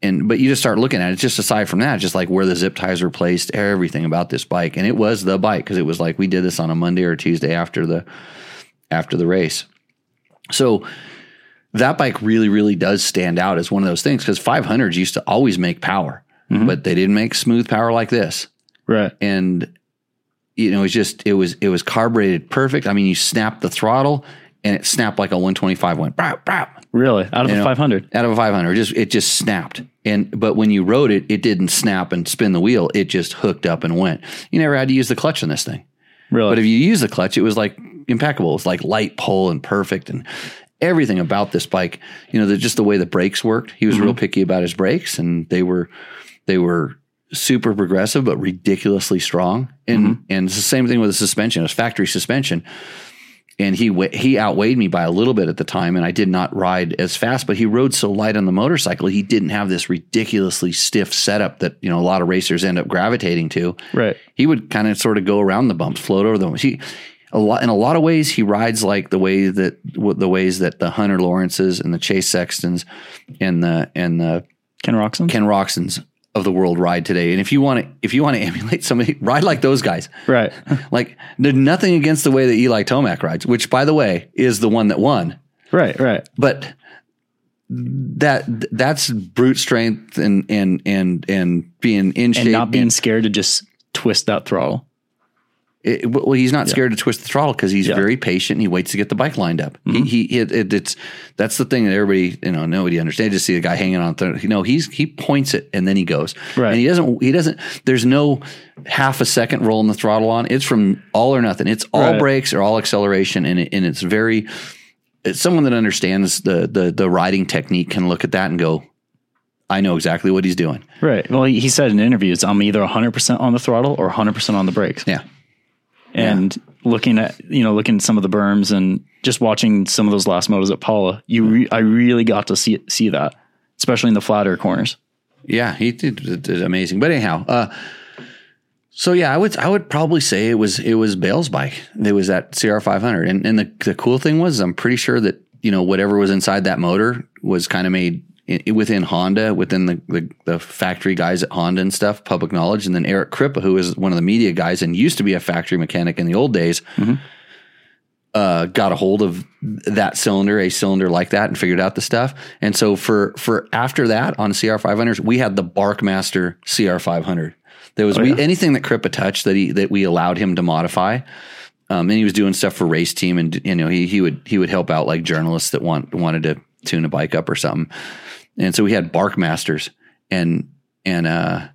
and but you just start looking at it. Just aside from that, just like where the zip ties were placed, everything about this bike, and it was the bike because it was like we did this on a Monday or Tuesday after the after the race. So that bike really, really does stand out as one of those things because 500s used to always make power, mm-hmm. but they didn't make smooth power like this. Right. And you know, it's just it was it was carbureted perfect. I mean, you snapped the throttle and it snapped like a 125 went brap, brap, Really. Out of You the know, 500. out of a 500. Just it just snapped. And but when you rode it, it didn't snap and spin the wheel. It just hooked up and went. You never had to use the clutch on this thing. Really. But if you use the clutch, it was like impeccable. It was like light pull and perfect and everything about this bike. You know, the, just the way the brakes worked. He was real mm-hmm. picky about his brakes, and they were they were super progressive but ridiculously strong. And mm-hmm. and it's the same thing with the suspension. It was factory suspension. And he he outweighed me by a little bit at the time, and I did not ride as fast. But he rode so light on the motorcycle, he didn't have this ridiculously stiff setup that you know a lot of racers end up gravitating to right. he would kind of sort of go around the bumps, float over them. He a lot in a lot of ways he rides like the way that the ways that the Hunter Lawrences and the Chase Sextons and the and the Ken Roczen. Ken Roczen's of the world ride today. And if you want to, if you want to emulate somebody, ride like those guys. Right. Like there's nothing against the way that Eli Tomac rides, which by the way is the one that won. right. Right. But that that's brute strength and and and and being in shape And not being and- scared to just twist that throttle. It, well, he's not scared to twist the throttle because he's Yeah. Mm-hmm. very patient. and He waits to get the bike lined up. He, he it, it, it's that's the thing that everybody you know nobody understands. Just see a guy hanging on. Th- you know, he's he points it and then he goes. Right. And he doesn't. He doesn't. There's no half a second rolling the throttle on. It's from all or nothing. It's all Right. brakes or all acceleration, and it, and it's very. It's someone that understands the the the riding technique can look at that and go, I know exactly what he's doing. Right. Well, he, he said in interviews, I'm either 100% on the throttle or 100% on the brakes. Yeah. And looking at, you know, looking at some of the berms and just watching some of those last motos at Pala, you, re- I really got to see see that, especially in the flatter corners. Yeah, he did, did, amazing. But anyhow, uh, so yeah, I would I would probably say it was it was Bayle's bike. It was that CR five hundred, and and the the cool thing was I'm pretty sure that you know whatever was inside that motor was kind of made i within Honda, within the, the the factory guys at Honda and stuff, public knowledge. And then Eric Krippa, who is one of the media guys and used to be a factory mechanic in the old days. Uh, got a hold of that cylinder, a cylinder like that, and figured out the stuff. And so for for after that on CR 500s, we had the Barkmaster CR 500. There was we, yeah. anything that Crippa touched that he that we allowed him to modify. Um, and he was doing stuff for race team, and you know he he would he would help out like journalists that want wanted to tune a bike up or something. And so we had Barkmasters, and and uh,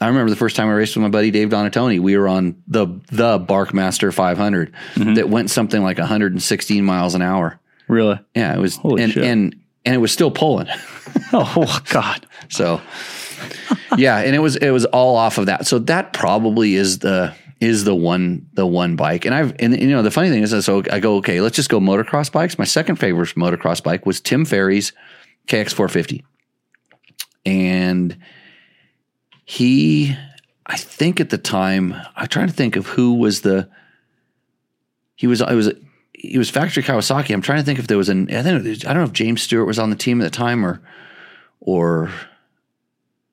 I remember the first time I raced with my buddy Dave Donatoni, we were on the the Barkmaster 500 Mm-hmm. that went something like 116 miles an hour. Really? Yeah, it was Holy and shit. and and it was still pulling. Oh, God. So yeah, and it was it was all off of that. So that probably is the is the one the one bike. And I've and you know the funny thing is so I go okay, let's just go motocross bikes. My second favorite motocross bike was Tim Ferry's KX450. And he I think at the time I'm trying to think of who was the he was it was he was factory Kawasaki. I'm trying to think if there was an I it was- I don't know if James Stewart was on the team at the time or or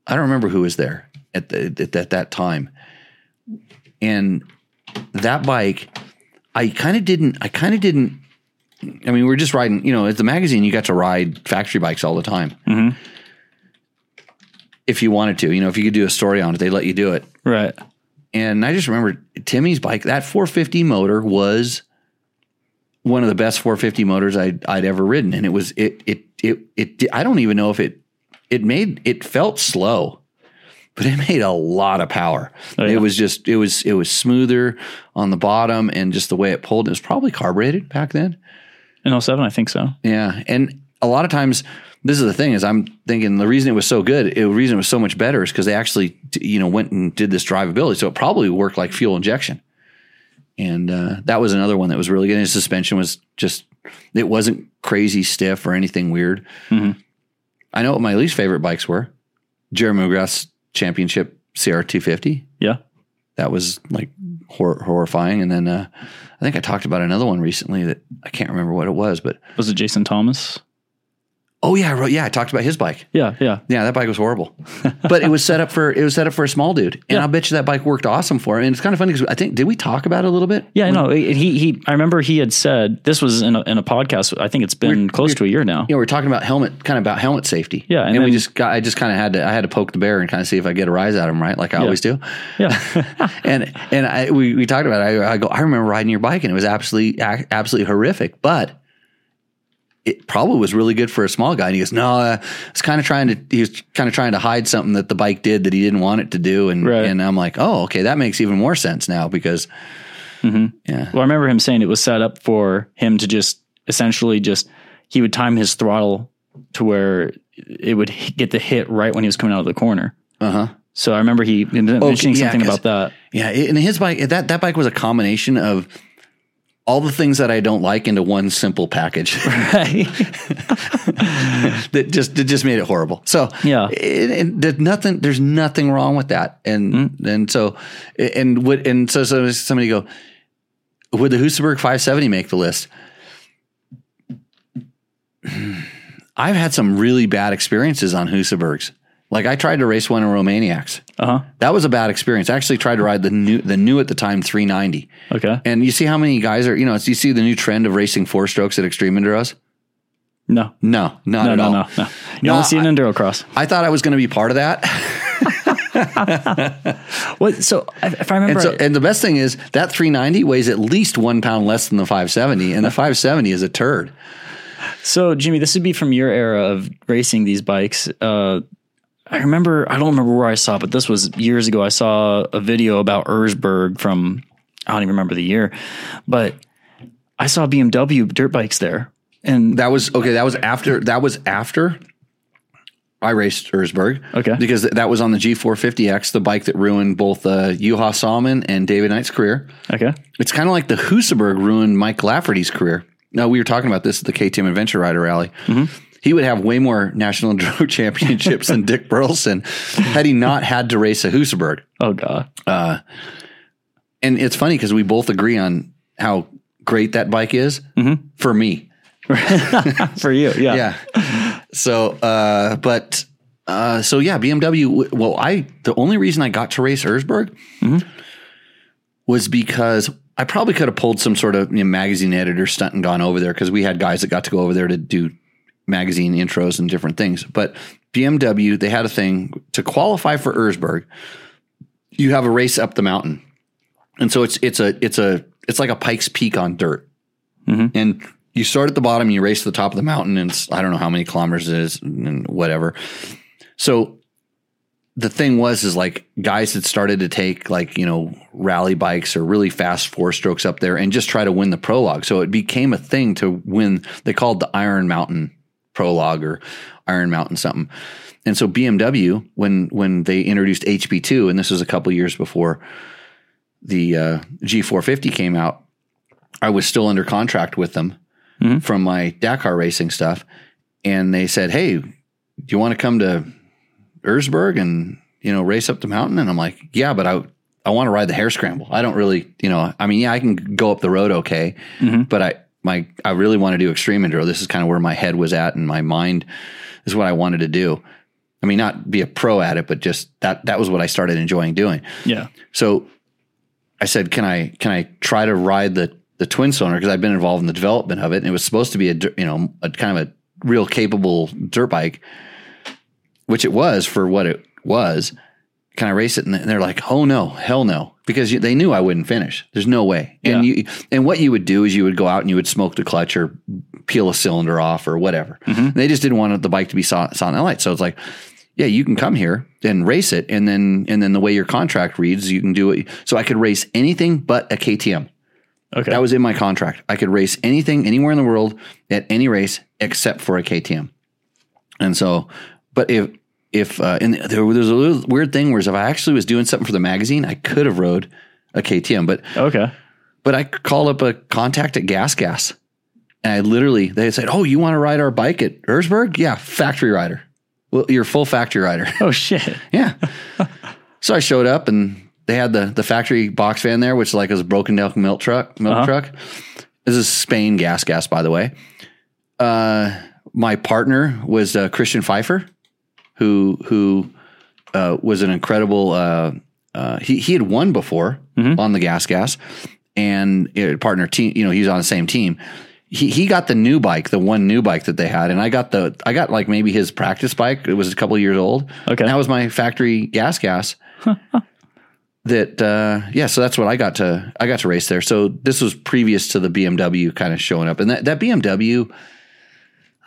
I don't remember who was there at the at, at that time. And that bike, I kind of didn't. I kind of didn't. I mean, we are just riding. You know, at the magazine, you got to ride factory bikes all the time. Mhm. If you wanted to, you know, if you could do a story on it, they let you do it. Right. And I just remember Timmy's bike. That 450 motor was one of the best 450 motors I'd, I'd ever ridden, and it was it it it it. I don't even know if it it made it felt slow, but it made a lot of power. Oh, yeah. It was just it was it was smoother on the bottom, and just the way it pulled. It was probably carbureted back then. In 07, I think so. Yeah, and a lot of times this is the thing is I'm thinking the reason it was so good, the reason it was so much better is because they actually you know went and did this drivability, so it probably worked like fuel injection. And uh, that was another one that was really good. And his suspension was just it wasn't crazy stiff or anything weird. Mhm. I know what my least favorite bikes were. Jeremy McGrath's championship CR250 Yeah. that was like hor- horrifying. And then uh, I think I talked about another one recently that I can't remember what it was, but Was it Jason Thomas? Oh yeah, I wrote, yeah, I talked about his bike. Yeah. Yeah. Yeah, that bike was horrible, but it was set up for it was set up for a small dude, and Yeah. I bet you that bike worked awesome for him. And it's kind of funny because I think did we talk about it a little bit? Yeah, I know. He he. I remember he had said this was in a, in a podcast. I think it's been close to a year now. You know, we're talking about helmet, kind of about helmet safety. Yeah, and and, we just got, I just kind of had to, I had to poke the bear and kind of see if I get a rise out of him, right? Like I always do. Yeah, and and I, we, we talked about it. I, I go, I remember riding your bike and it was absolutely absolutely horrific, but it probably was really good for a small guy. And he goes, no, uh, I was kind of trying to he was kind of trying to hide something that the bike did that he didn't want it to do. And Right. and I'm like, oh, okay, that makes even more sense now because yeah, Well, I remember him saying it was set up for him to just essentially just he would time his throttle to where it would get the hit right when he was coming out of the corner. uh huh. So I remember he mentioning yeah, something about that. Yeah, and his bike that that bike was a combination of all the things that I don't like into one simple package. that just it just made it horrible. So Yeah. it, it, there's nothing. There's nothing wrong with that. And Mm-hmm. and so and would and so so somebody go, would the Husaberg 570 make the list? I've had some really bad experiences on Husabergs. Like I tried to race one in Romaniacs. Uh huh. That was a bad experience. I actually tried to ride the new, the new at the time 390. Okay. And you see how many guys are, you know, do you see the new trend of racing four strokes at extreme enduros? No. No, not No, at no, all. no, no. You No, only see an enduro cross. I thought I was going to be part of that. What? So if I remember, And so, and the best thing is that 390 weighs at least one pound less than the 570, and the 570 is a turd. So, Jimmy, this would be from your era of racing these bikes. Uh, I remember, I don't remember where I saw it, but this was years ago. I saw a video about Erzberg from, I don't even remember the year, but I saw BMW dirt bikes there. And That was okay. That was after. That was after I raced Erzberg. Okay. because that was on the G450X, the bike that ruined both uh, Juha Salminen and David Knight's career. okay. It's kind of like the Husaberg ruined Mike Lafferty's career. Now we were talking about this at the KTM Adventure Rider Rally. He would have way more national enduro championships than Dick Burleson had he not had to race a Husaberg. Oh, God. And it's funny because we both agree on how great that bike is for me. For you. Yeah. Yeah. So, uh, but, uh, so yeah, BMW. Well, I, the only reason I got to race Erzberg was because I probably could have pulled some sort of you know, magazine editor stunt and gone over there because we had guys that got to go over there to do magazine intros and different things. But BMW, they had a thing to qualify for Erzberg. You have a race up the mountain, and so it's it's a it's a it's like a Pikes Peak on dirt, mm-hmm. and you start at the bottom, and you race to the top of the mountain, and I don't know how many kilometers it is, and whatever. So the thing was is like guys had started to take like you know rally bikes or really fast four strokes up there and just try to win the prologue so it became a thing to win they called the iron mountain prologue or iron mountain something. And so bmw when when they introduced hp2 and this was a couple years before the uh, g450 came out i was still under contract with them from my dakar racing stuff. And they said hey do you want to come to Erzberg and you know race up the mountain? And I'm like yeah but I I want to ride the hair scramble. I don't really you know I mean yeah I can go up the road okay but I my I really want to do extreme enduro this is kind of where my head was at and my mind is what I wanted to do I mean not be a pro at it but just that that was what I started enjoying doing Yeah. so I said, "Can I can I try to ride the the twin cylinder because I've been involved in the development of it and it was supposed to be a you know a kind of a real capable dirt bike, which it was for what it was. Can I race it?" And they're like, "Oh no, hell no," because they knew I wouldn't finish. There's no way. And you and what you would do is you would go out and you would smoke the clutch or peel a cylinder off or whatever. Mm-hmm. They just didn't want the bike to be saw, saw in the light. So it's like, yeah, you can come here and race it, and then and then the way your contract reads, you can do it. So I could race anything but a KTM. Okay. That was in my contract. I could race anything anywhere in the world at any race except for a KTM. And so, but if if uh, and there there's a little weird thing where if I actually was doing something for the magazine, I could have rode a KTM, but okay. but I called up a contact at Gas Gas, and I literally they said, "Oh, you want to ride our bike at Erzberg? Yeah, factory rider. Well, you're full factory rider." Oh, shit. Yeah. so I showed up and they had the the factory box van there, which like a broken down milk truck. Milk Uh-huh. truck. This is Spain gas gas, by the way. Uh, my partner was uh, Christian Pfeiffer, who who uh, was an incredible. Uh, uh, he he had won before on the gas gas, and uh, partner team. You know, he was on the same team. He he got the new bike, the one new bike that they had, and I got the I got like maybe his practice bike. It was a couple years old. Okay. And that was my factory gas gas. that uh, yeah, so that's what I got to I got to race there. So this was previous to the BMW kind of showing up, and that that BMW,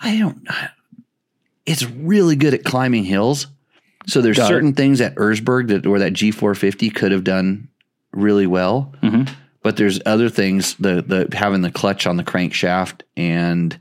I don't. It's really good at climbing hills. So there's Got it. certain things at Erzberg that or that G450 could have done really well, Mhm. but there's other things the the having the clutch on the crankshaft and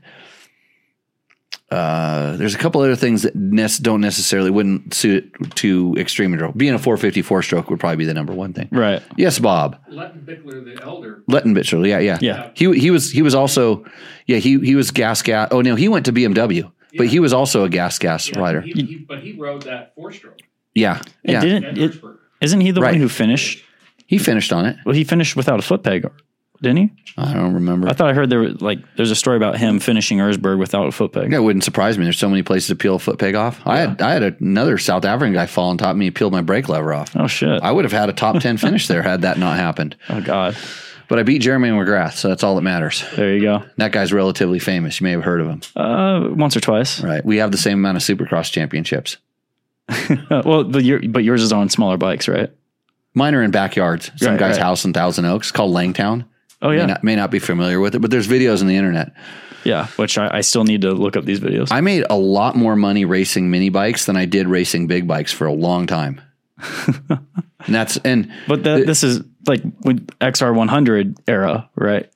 uh, there's a couple other things that nec- don't necessarily wouldn't suit it to extreme enduro. Being a 454 stroke would probably be the number one thing. Right. Yes, Bob Lettenbichler, the elder, Lettenbichler. Yeah, yeah, Yeah. He he was he was also yeah he he was gas gas. Oh no, he went to BMW, but he was also a gas gas yeah, rider. He, he, but he rode that four stroke Yeah, And yeah. didn't at it, Erzberg. isn't he the Right. one who finished? he finished on it. Well, he finished without a foot peg. Didn't he? I don't remember. I thought I heard there was like there's a story about him finishing Erzberg without a foot peg. That wouldn't surprise me. There's so many places to peel a foot peg off. I had I had another South African guy fall on top of me and peeled my brake lever off. Oh shit! I would have had a top ten finish there had that not happened. oh god. But I beat Jeremy McGrath, so that's all that matters. There you go. That guy's relatively famous. You may have heard of him, Uh, once or twice. right? We have the same amount of Supercross championships. Well, but, your, but yours is on smaller bikes, right? Mine are in backyards. Some Right, guy's right. house in Thousand Oaks called Langtown. Oh May yeah, not, may not be familiar with it, but there's videos on the internet. yeah. Which I, I still need to look up these videos. I made a lot more money racing mini bikes than I did racing big bikes for a long time. and that's and but that, this is like with XR100 era, right?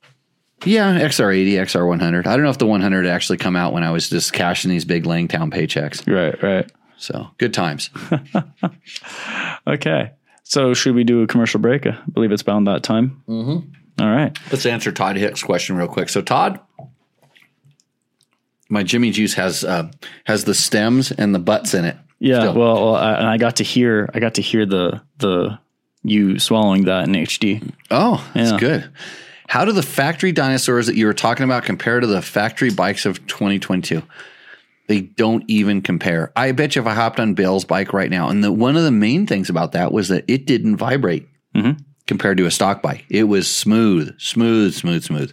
yeah, XR80, XR100. I don't know if the 100 actually come out when I was just cashing these big Langtown paychecks. Right, right. So good times. Okay. So should we do a commercial break? I believe it's bound that time. Mm-hmm. All right. Let's answer Todd Hicks' question real quick. So Todd, my Jimmy Juice has uh, has the stems and the butts in it. Yeah. Still. Well, well I, and I got to hear I got to hear the the you swallowing that in HD. Oh, that's Yeah. good. How do the factory dinosaurs that you were talking about compare to the factory bikes of 2022? They don't even compare. I bet you if I hopped on Bill's bike right now, and the, one of the main things about that was that it didn't vibrate mm-hmm. compared to a stock bike. It was smooth, smooth, smooth, smooth.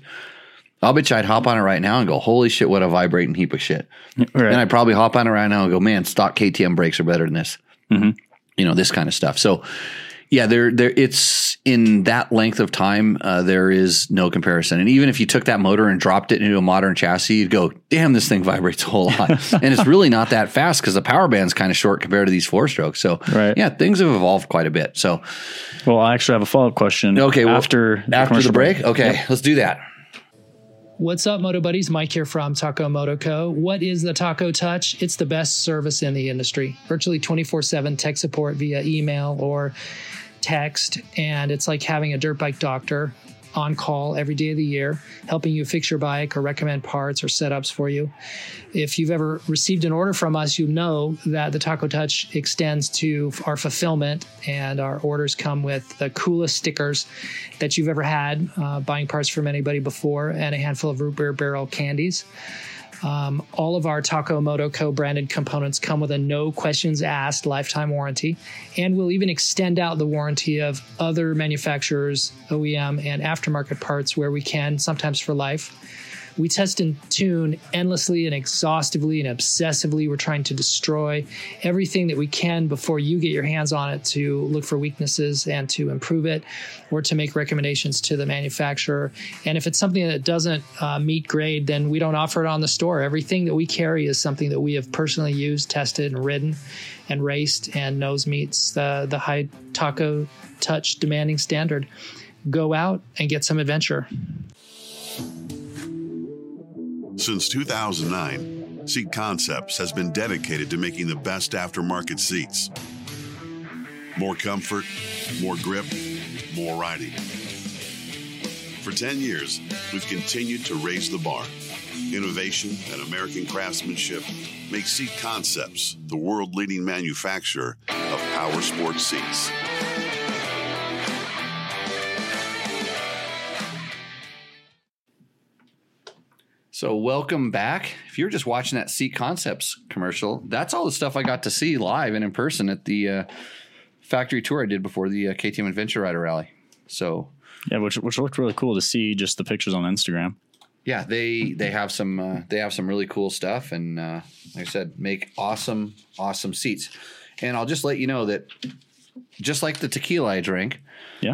I'll bet you I'd hop on it right now and go, holy shit, what a vibrating heap of shit. Right. And I'd probably hop on it right now and go, man, stock KTM brakes are better than this. Mm-hmm. You know, this kind of stuff. So, yeah, there, there. It's in that length of time, uh, there is no comparison. And even if you took that motor and dropped it into a modern chassis, you'd go, "Damn, this thing vibrates a whole lot." and it's really not that fast because the power band's kind of short compared to these four strokes. So, Right. yeah, things have evolved quite a bit. So, well, I actually have a follow up question. okay, well, after after the break, okay, let's do that. What's up, Moto Buddies? Mike here from Taco Moto Co. What is the Taco Touch? It's the best service in the industry. Virtually 24 7 tech support via email or text. And it's like having a dirt bike doctor on call every day of the year, helping you fix your bike or recommend parts or setups for you. If you've ever received an order from us, you know that the Taco Touch extends to our fulfillment, and our orders come with the coolest stickers that you've ever had uh, buying parts from anybody before, and a handful of root beer barrel candies. Um, all of our Taco Moto Co branded components come with a no questions asked lifetime warranty, and we'll even extend out the warranty of other manufacturers, OEM, and aftermarket parts where we can, sometimes for life. We test and tune endlessly and exhaustively and obsessively. We're trying to destroy everything that we can before you get your hands on it to look for weaknesses and to improve it or to make recommendations to the manufacturer. And if it's something that doesn't uh, meet grade, then we don't offer it on the store. Everything that we carry is something that we have personally used, tested, and ridden and raced and knows meets the, the high taco touch demanding standard. Go out and get some adventure. Since 2009, Seat Concepts has been dedicated to making the best aftermarket seats. More comfort, more grip, more riding. For 10 years, we've continued to raise the bar. Innovation and American craftsmanship make Seat Concepts the world leading manufacturer of power sports seats. So, welcome back. If you're just watching that Seat Concepts commercial, that's all the stuff I got to see live and in person at the uh, factory tour I did before the uh, KTM Adventure Rider Rally. So, Yeah, which which looked really cool to see just the pictures on Instagram. yeah, they they have some uh, they have some really cool stuff, and uh, like I said, make awesome awesome seats. And I'll just let you know that just like the tequila I drink, Yeah.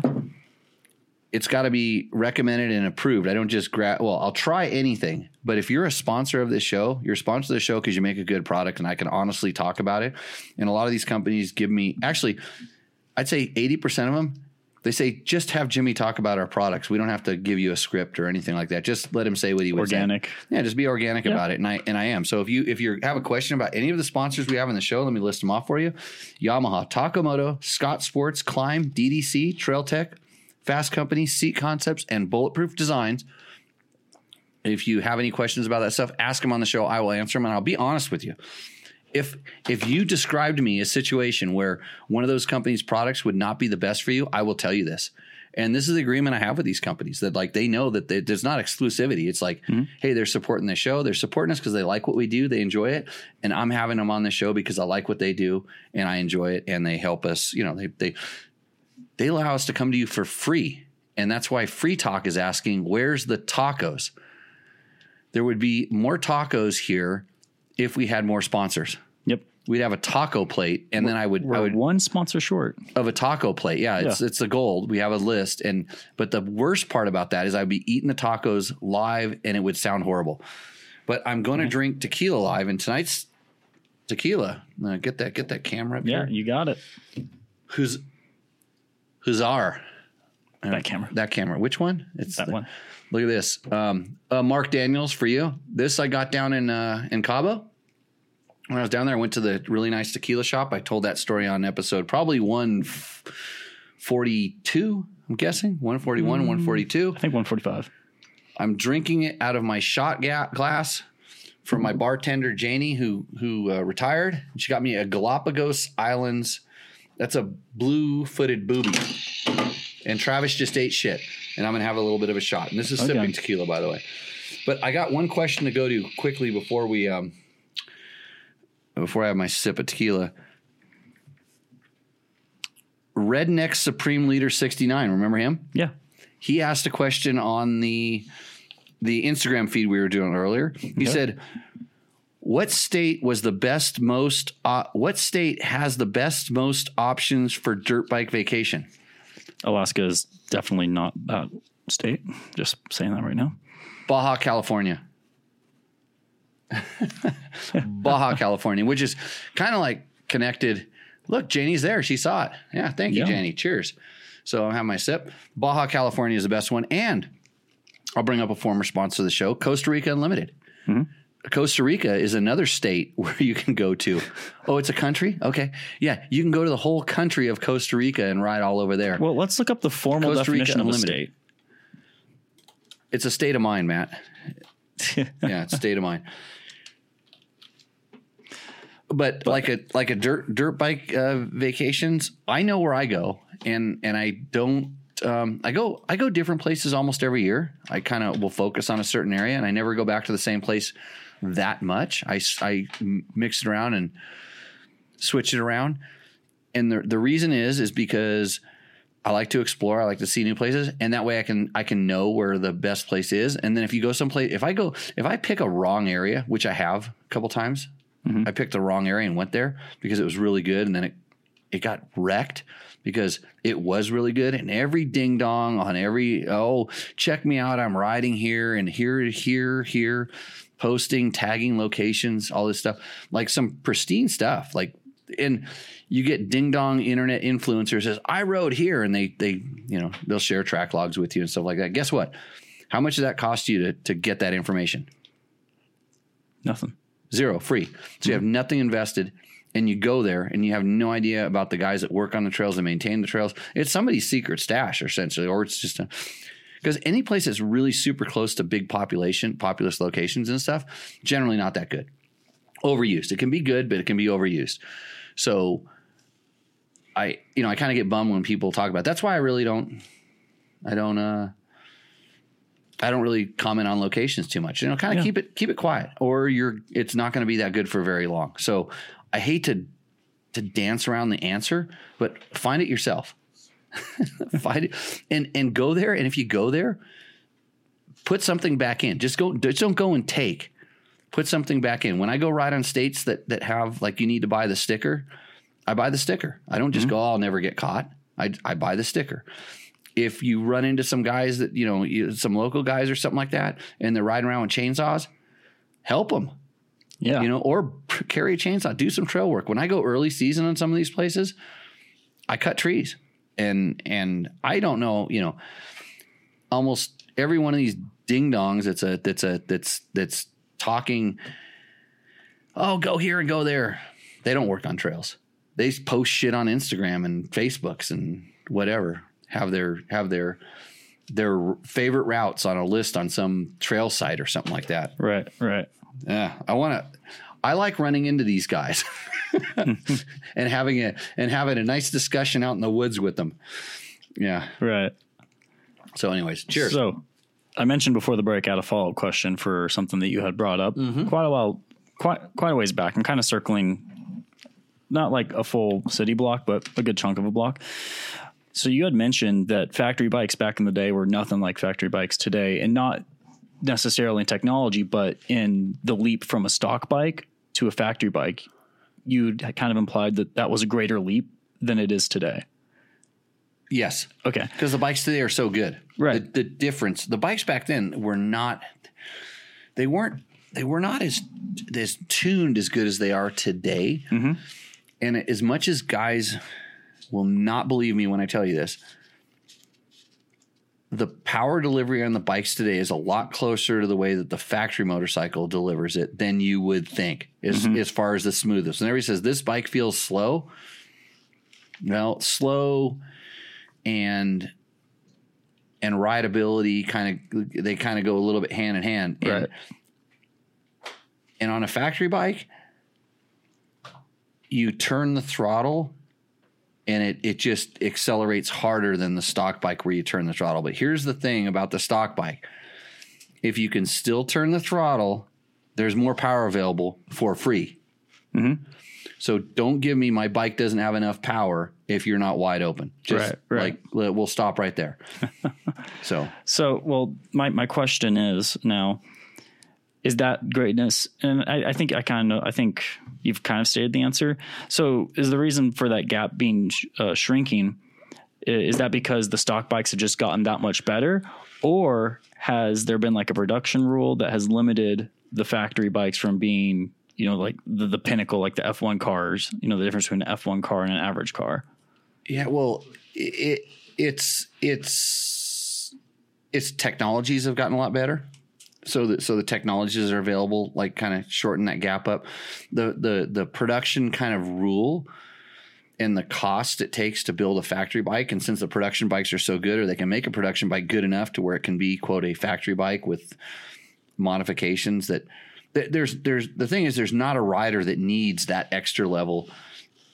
It's got to be recommended and approved. I don't just grab. Well, I'll try anything, but if you're a sponsor of this show, you're a sponsor of the show because you make a good product, and I can honestly talk about it. And a lot of these companies give me actually, I'd say eighty percent of them. They say just have Jimmy talk about our products. We don't have to give you a script or anything like that. Just let him say what he say. Organic. Yeah, just be organic about it, and I and I am. So if you if you have a question about any of the sponsors we have in the show, let me list them off for you: Yamaha, Taco Moto, Scott Sports, Klim, DDC, Trail Tech, Fasst Company, Seat Concepts, and Bulletproof Designs. If you have any questions about that stuff, ask them on the show. I will answer them, and I'll be honest with you. If if you described me a situation where one of those companies' products would not be the best for you, I will tell you this. And this is the agreement I have with these companies that like they know that they, there's not exclusivity. It's like, mm-hmm. hey, they're supporting the show. They're supporting us because they like what we do. They enjoy it, and I'm having them on the show because I like what they do and I enjoy it, and they help us. You know, they they they allow us to come to you for free, and that's why Free Talk is asking, where's the tacos? There would be more tacos here if we had more sponsors. Yep. We'd have a taco plate, and then I would We're I would one sponsor short. of a taco plate. Yeah, it's Yeah. it's the gold. We have a list, and but the worst part about that is I'd be eating the tacos live, and it would sound horrible. But I'm going to drink tequila live, and tonight's tequila. Uh, get that get that camera up Yeah, here. you got it. Who's our That camera. that camera? Which one? It's That the- one. Look at this. Um, uh, Mark Daniels for you. This I got down in uh, in Cabo. When I was down there, I went to the really nice tequila shop. I told that story on episode probably one forty two. I'm guessing one forty one, one forty two. I think 145. I'm drinking it out of my shot ga- glass from my bartender Janie, who who uh, retired. She got me a Galapagos Islands. That's a blue footed booby. And Travis just ate shit, and I'm gonna have a little bit of a shot. And this is Okay. sipping tequila, by the way. But I got one question to go to quickly before we um before I have my sip of tequila. Redneck Supreme Leader 69. Remember him? Yeah. he asked a question on the the Instagram feed we were doing earlier. He said, "What state was the best most? Uh, what state has the best most options for dirt bike vacation?" Alaska is definitely not that state. Just saying that right now. Baja California. Baja California, which is kind of like connected. Look, Janie's there. She saw it. Yeah, thank you, Yeah. Janie. Cheers. So I have my sip. Baja California is the best one, and I'll bring up a former sponsor of the show, Costa Rica Unlimited. Costa Rica is another state where you can go to. Oh, it's a country? Okay. Yeah, you can go to the whole country of Costa Rica and ride all over there. Well, let's look up the formal Costa Rica definition of a Unlimited. It's a state of mind, Matt. yeah, it's state of mind. But, like a like a dirt dirt bike uh, vacations, I know where I go, and and I don't. Um, I go I go different places almost every year. I kind of will focus on a certain area, and I never go back to the same place that much. I, I mix it around and switch it around, and the the reason is is because I like to explore. I like to see new places, and that way I can I can know where the best place is. And then if you go someplace, if I go, if I pick a wrong area, which I have a couple times, mm-hmm. I picked the wrong area and went there because it was really good, and then it it got wrecked because it was really good. And every ding dong on every oh check me out, I'm riding here and here here here, posting tagging locations, all this stuff like some pristine stuff like and you get ding dong internet influencers says I rode here and they they you know they'll share track logs with you and stuff like that. Guess what? How much does that cost you to to get that information? Nothing. Zero, free. So you have mm-hmm. nothing invested and you go there and you have no idea about the guys that work on the trails and maintain the trails. It's somebody's secret stash essentially, or it's just a because any place that's really super close to big population, populous locations and stuff, generally not that good. Overused. It can be good, but it can be overused. So I, you know, I kind of get bummed when people talk about. That's why I really don't. I don't. uh I don't really comment on locations too much. You know, kind of Yeah. keep it keep it quiet, or you're. It's not going to be that good for very long. So I hate to to dance around the answer, but find it yourself. find it and and go there. And if you go there, put something back in. Just go. Just don't go and take. Put something back in. When I go ride on states that that have like you need to buy the sticker, I buy the sticker. I don't just mm-hmm. go. "Oh, I'll never get caught. I I buy the sticker. If you run into some guys that you know, you- some local guys or something like that, and they're riding around with chainsaws, help them Yeah. you know, or carry a chainsaw, do some trail work. When I go early season on some of these places, I cut trees, and and I don't know, you know, almost every one of these ding dongs that's a that's a that's that's talking. Oh, go here and go there. They don't work on trails. They post shit on Instagram and Facebooks and whatever. Have their have their their favorite routes on a list on some trail site or something like that. right. Right. Yeah, I want to. I like running into these guys and having a and having a nice discussion out in the woods with them. Yeah, Right. So, anyways, cheers. So, I mentioned before the break, I had a follow up question for something that you had brought up Mm-hmm. quite a while, quite quite a ways back. I'm kind of circling, not like a full city block, but a good chunk of a block. So you had mentioned that factory bikes back in the day were nothing like factory bikes today, and not necessarily in technology, but in the leap from a stock bike to a factory bike. You kind of implied that that was a greater leap than it is today. yes, Okay. because the bikes today are so good. Right. The, the difference, the bikes back then were not. They weren't. They were not as as tuned as good as they are today. Mm-hmm. And as much as guys will not believe me when I tell you this, the power delivery on the bikes today is a lot closer to the way that the factory motorcycle delivers it than you would think, as, Mm-hmm. as far as the smoothest. And everybody says this bike feels slow. Well, slow and and rideability kind of they kind of go a little bit hand in hand. And, Right. and on a factory bike, you turn the throttle and it, it just accelerates harder than the stock bike where you turn the throttle. But here's the thing about the stock bike if you can still turn the throttle, there's more power available for free. Mm-hmm. So don't give me my bike doesn't have enough power if you're not wide open. Just Right, right. like we'll stop right there. so So, well, my, my question is now, is that greatness? And I, I think I kind of, I think you've kind of stated the answer. So, is the reason for that gap being sh- uh, shrinking? Is that because the stock bikes have just gotten that much better, or has there been like a production rule that has limited the factory bikes from being, you know, like the, the pinnacle, like the F1 cars? You know, the difference between an F1 car and an average car. Yeah, well, it, it's it's it's technologies have gotten a lot better. So that so the technologies are available, like kind of shorten that gap up. The the the production kind of rule and the cost it takes to build a factory bike, and since the production bikes are so good, or they can make a production bike good enough to where it can be quote a factory bike with modifications that there's there's the thing is there's not a rider that needs that extra level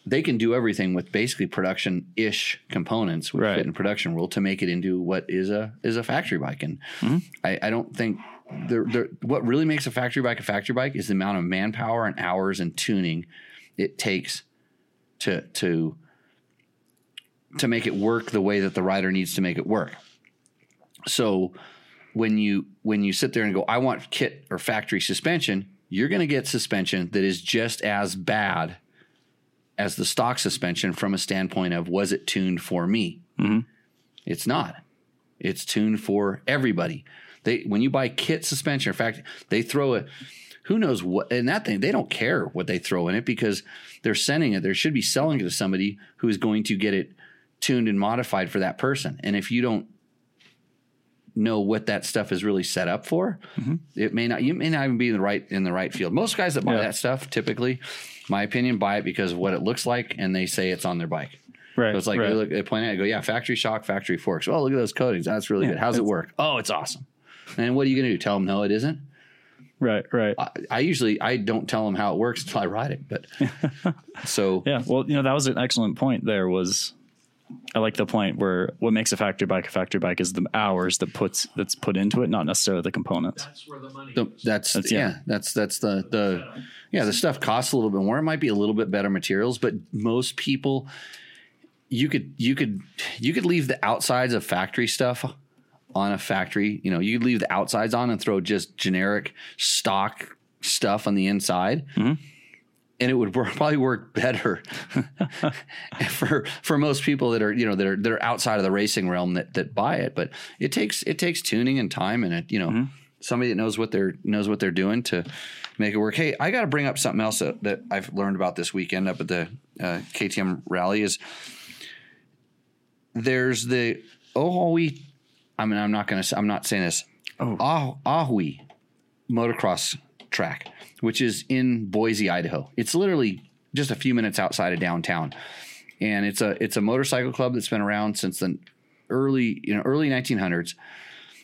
they can do everything with basically production ish components with Right. fit and production rule to make it into what is a is a factory bike. And mm-hmm. I, I don't think what really makes a factory bike a factory bike is the amount of manpower and hours and tuning it takes to to to make it work the way that the rider needs to make it work. So when you when you sit there and go, I want kit or factory suspension, you're going to get suspension that is just as bad as the stock suspension from a standpoint of was it tuned for me? Mm-hmm. It's not. It's tuned for everybody. They when you buy kit suspension, in fact, they throw it. Who knows what? And that thing, they don't care what they throw in it because they're sending it. They should be selling it to somebody who is going to get it tuned and modified for that person. And if you don't know what that stuff is really set up for, mm-hmm. it may not. You may not even be in the right in the right field. Most guys that buy Yeah. that stuff, typically, my opinion, buy it because of what it looks like, and they say it's on their bike. Right. So it's like right. they look, they point at it, go, yeah, factory shock, factory forks. Oh, look at those coatings. That's really Yeah, good. How's it work? Oh, it's awesome. And what are you going to do? Tell them no, it isn't. right. Right. I, I usually I don't tell them how it works until I ride it. But so Yeah, well, you know, that was an excellent point there was I like the point where what makes a factory bike a factory bike is the hours that puts that's put into it, not necessarily the components. That's where the money the, that's, That's- yeah. yeah. that's that's the the yeah the stuff costs a little bit more. It might be a little bit better materials, but most people you could you could you could leave the outsides of factory stuff on a factory. You know, you leave the outsides on and throw just generic stock stuff on the inside. And it would work, probably work better for for most people that are you know that are that are outside of the racing realm that that buy it. But it takes it takes tuning and time and it you know somebody that knows what they're knows what they're doing to make it work. Hey, I got to bring up something else that, that I've learned about this weekend up at the uh, KTM rally is there's the Ohawi. I mean, I'm not going to. I'm not saying this. Oh, ah, Owyhee motocross track, which is in Boise, Idaho. It's literally just a few minutes outside of downtown, and it's a it's a motorcycle club that's been around since the early you know early 1900s.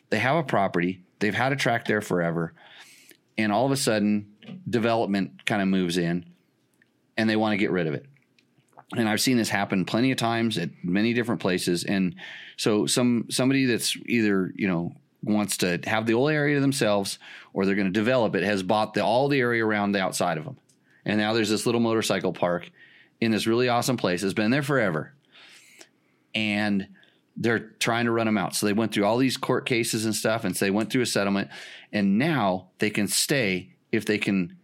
They have a property. They've had a track there forever, and all of a sudden, development kind of moves in, and they want to get rid of it. And I've seen this happen plenty of times at many different places. And so some somebody that's either you know wants to have the whole area to themselves or they're going to develop it has bought the, all the area around the outside of them. And now there's this little motorcycle park in this really awesome place. It's been there forever. And they're trying to run them out. So they went through all these court cases and stuff, and so they went through a settlement. And now they can stay if they can,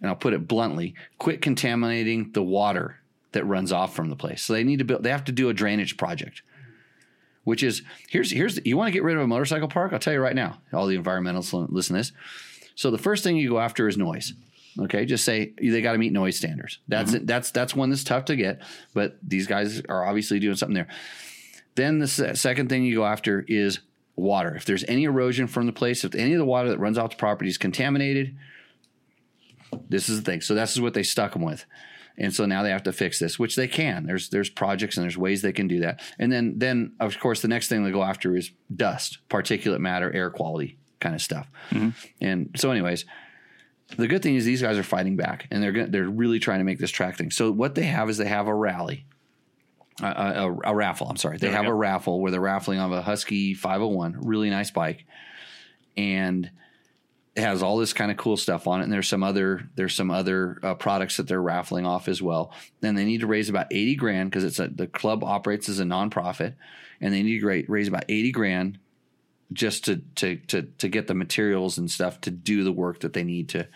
and I'll put it bluntly, quit contaminating the water that runs off from the place. So they need to build. They have to do a drainage project, which is here's here's you want to get rid of a motorcycle park. I'll tell you right now, all the environmentalists listen to this. So the first thing you go after is noise. Okay, just say they got to meet noise standards. That's mm-hmm. it. That's that's one that's tough to get, but these guys are obviously doing something there. Then the second thing you go after is water. If there's any erosion from the place, if any of the water that runs off the property is contaminated, this is the thing. So this is what they stuck them with. And so now they have to fix this, which they can. There's there's projects and there's ways they can do that. And then then of course the next thing they go after is dust, particulate matter, air quality kind of stuff. Mm-hmm. And so anyways, the good thing is these guys are fighting back and they're gonna, they're really trying to make this track thing. So what they have is they have a rally, a, a, a raffle. I'm sorry, they There have a raffle where they're raffling off a Husky 501, really nice bike, and it has all this kind of cool stuff on it. And there's some other there's some other uh, products that they're raffling off as well. Then they need to raise about 80 grand because it's a the club operates as a nonprofit, and they need to raise about 80 grand just to to to to get the materials and stuff to do the work that they need to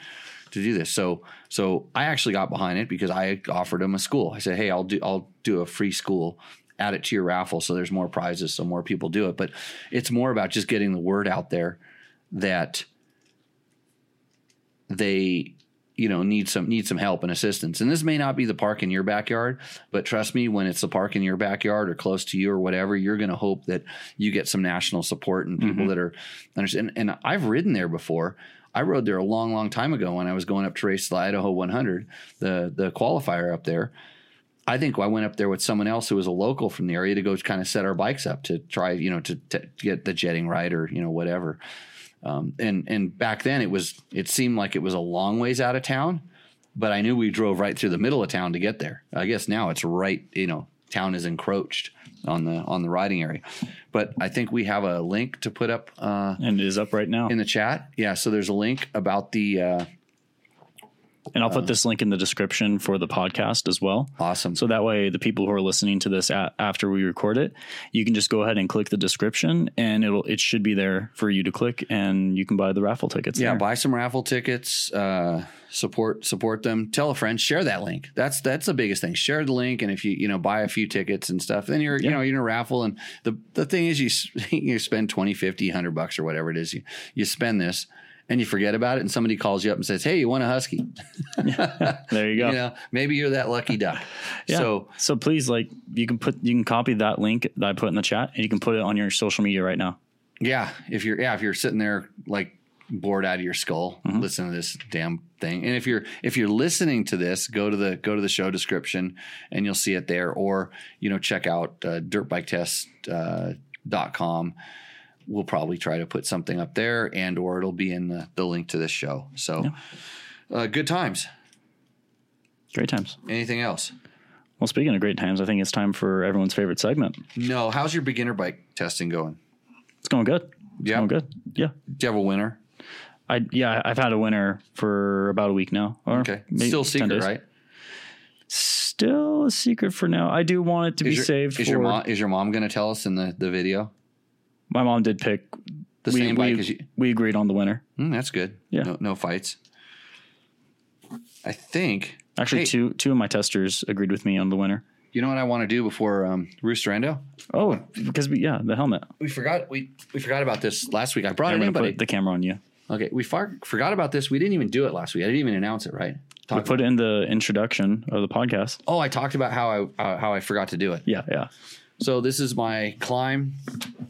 to do this. So so I actually got behind it because I offered them a school. I said, "Hey, I'll do I'll do a free school. Add it to your raffle so there's more prizes so more people do it." But it's more about just getting the word out there that they you know need some need some help and assistance. And this may not be the park in your backyard but trust me when it's the park in your backyard or close to you or whatever you're going to hope that you get some national support and people mm-hmm. that are understand and i've ridden there before. I rode there a long long time ago when i was going up to race the idaho 100 the the qualifier up there. I think I went up there with someone else who was a local from the area to go kind of set our bikes up to try, you know, to, to get the jetting right or you know whatever. Um, and and back then it was it seemed like it was a long ways out of town, but I knew we drove right through the middle of town to get there. I guess now it's right, you know, town is encroached on the on the riding area. But I think we have a link to put up uh, and it is up right now. in the chat. Yeah, so there's a link about the uh, And I'll put this link in the description for the podcast as well. awesome. So that way, the people who are listening to this a- after we record it, you can just go ahead and click the description, and it'll it should be there for you to click, and you can buy the raffle tickets. Yeah, there. buy some raffle tickets. Uh, support support them. Tell a friend. Share that link. That's that's the biggest thing. Share the link, and if you you know buy a few tickets and stuff, then you're you know you're in a raffle. And the the thing is, you you spend 20, 50, 100 bucks or whatever it is. You you spend this. And you forget about it, and somebody calls you up and says, "Hey, you want a husky?" there you go. You know, maybe you're that lucky duck. Yeah. So so please, like, you can put you can copy that link that I put in the chat, and you can put it on your social media right now. Yeah, if you're yeah, if you're sitting there like bored out of your skull, listen to this damn thing. And if you're if you're listening to this, go to the go to the show description and you'll see it there. Or you know, check out uh, dirtbiketest uh, dot com. We'll probably try to put something up there, and or it'll be in the, the link to this show. So, uh, good times. Great times. Anything else? Well, speaking of great times, I think it's time for everyone's favorite segment. No. How's your beginner bike testing going? It's going good. Yeah. going good. Yeah. Do you have a winner? I yeah, I've had a winner for about a week now. Okay, still secret, right? Still a secret for now. I do want it to be your, saved is for your mom is your mom going to tell us in the the video? My mom did pick The we, same bike we, as you. we agreed on the winner. Mm, that's good. Yeah. No, no fights. I think. Actually, Hey, two two of my testers agreed with me on the winner. You know what I want to do before um, Rooster Endo? Oh, because we yeah, the helmet. We forgot. We we forgot about this last week. I brought I'm it in, but the camera on you. okay, we far, forgot about this. We didn't even do it last week. I didn't even announce it. Right? We put it in the introduction of the podcast. oh, I talked about how I uh, how I forgot to do it. Yeah, yeah. So this is my Klim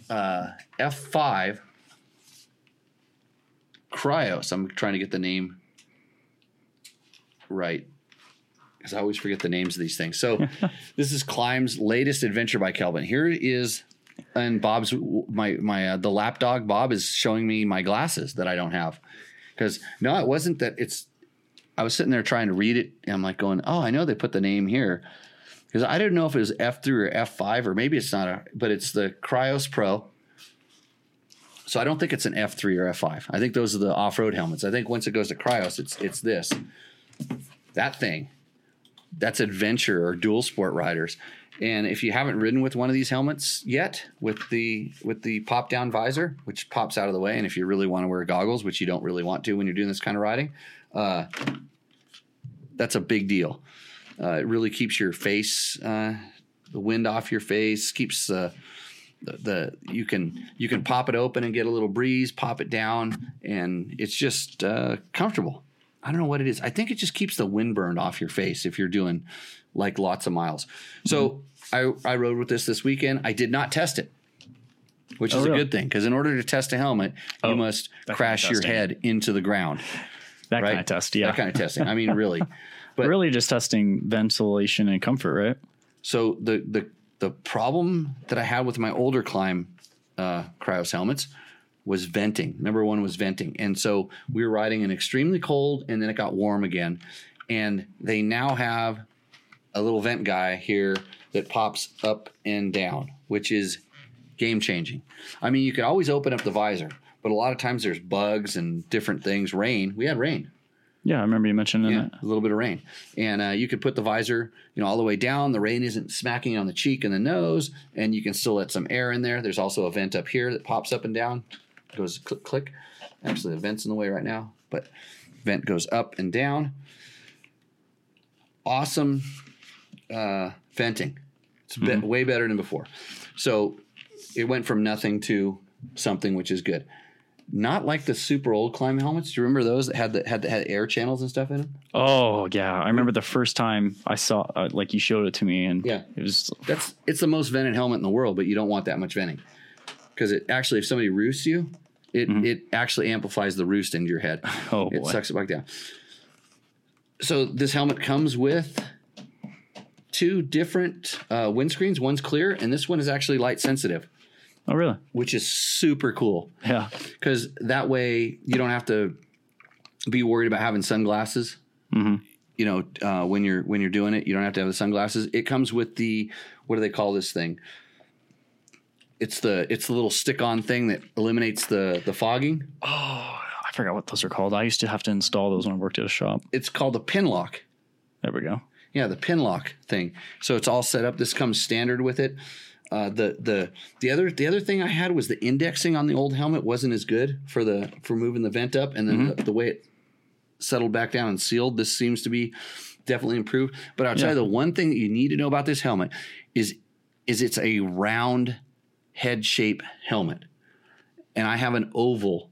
uh, F5 Krios. I'm trying to get the name right because I always forget the names of these things. So this is Klim's latest adventure by Kelvin. Here is and Bob's my my uh, the lapdog Bob is showing me my glasses that I don't have because no, it wasn't that it's I was sitting there trying to read it, and I'm like going, "Oh, I know they put the name here." Because I didn't know if it was F three or F five, or maybe it's not a, but it's the Krios Pro. So I don't think it's an F three or F five. I think those are the off road helmets. I think once it goes to Krios, it's it's this, that thing. That's adventure or dual sport riders. And if you haven't ridden with one of these helmets yet, with the with the pop down visor, which pops out of the way, and if you really want to wear goggles, which you don't really want to when you're doing this kind of riding, uh, that's a big deal. Uh, it really keeps your face, uh, the wind off your face, keeps uh, the, the you can you can pop it open and get a little breeze, pop it down, and it's just uh, comfortable. I don't know what it is. I think it just keeps the wind burned off your face if you're doing like lots of miles. So I, I rode with this this weekend. I did not test it, which Oh, is a good thing because in order to test a helmet, Oh, you must that kind of crash your head into the ground. That Right? kind of test, yeah. That kind of testing. I mean, really. But really just testing ventilation and comfort, right? So the the the problem that I had with my older Klim uh, Krios helmets was venting. Number one was venting, and so we were riding in extremely cold, and then it got warm again, and they now have a little vent guy here that pops up and down, which is game changing. I mean, you could always open up the visor, but a lot of times there's bugs and different things. Rain, we had rain. Yeah, I remember you mentioning Yeah, that. a little bit of rain, and uh, you could put the visor, you know, all the way down. The rain isn't smacking on the cheek and the nose, and you can still let some air in there. There's also a vent up here that pops up and down, goes click click. Actually, the vent's in the way right now, but vent goes up and down. Awesome uh, venting. It's be- way better than before. So it went from nothing to something, which is good. Not like the super old climbing helmets. Do you remember those that had the had, the, had air channels and stuff in them? Oh yeah, I remember the first time I saw, uh, like you showed it to me, and Yeah. it was That's it's the most vented helmet in the world, but you don't want that much venting because it actually, if somebody roosts you, it it actually amplifies the roost into your head. Oh, it boy. sucks it back down. So this helmet comes with two different uh, windscreens. One's clear, and this one is actually light sensitive, oh really? which is super cool Yeah, because that way you don't have to be worried about having sunglasses. You know, uh, when you're when you're doing it, you don't have to have the sunglasses. It comes with the what do they call this thing? It's the it's the little stick-on thing that eliminates the the fogging. Oh, I forgot what those are called. I used to have to install those when I worked at a shop. It's called a Pinlock. There we go. Yeah, the Pinlock thing. So it's all set up. This comes standard with it. Uh, the the the other the other thing I had was the indexing on the old helmet wasn't as good for the for moving the vent up, and then the, the way it settled back down and sealed. This seems to be definitely improved. But I'll tell Yeah. you the one thing that you need to know about this helmet is is it's a round head shape helmet, and I have an oval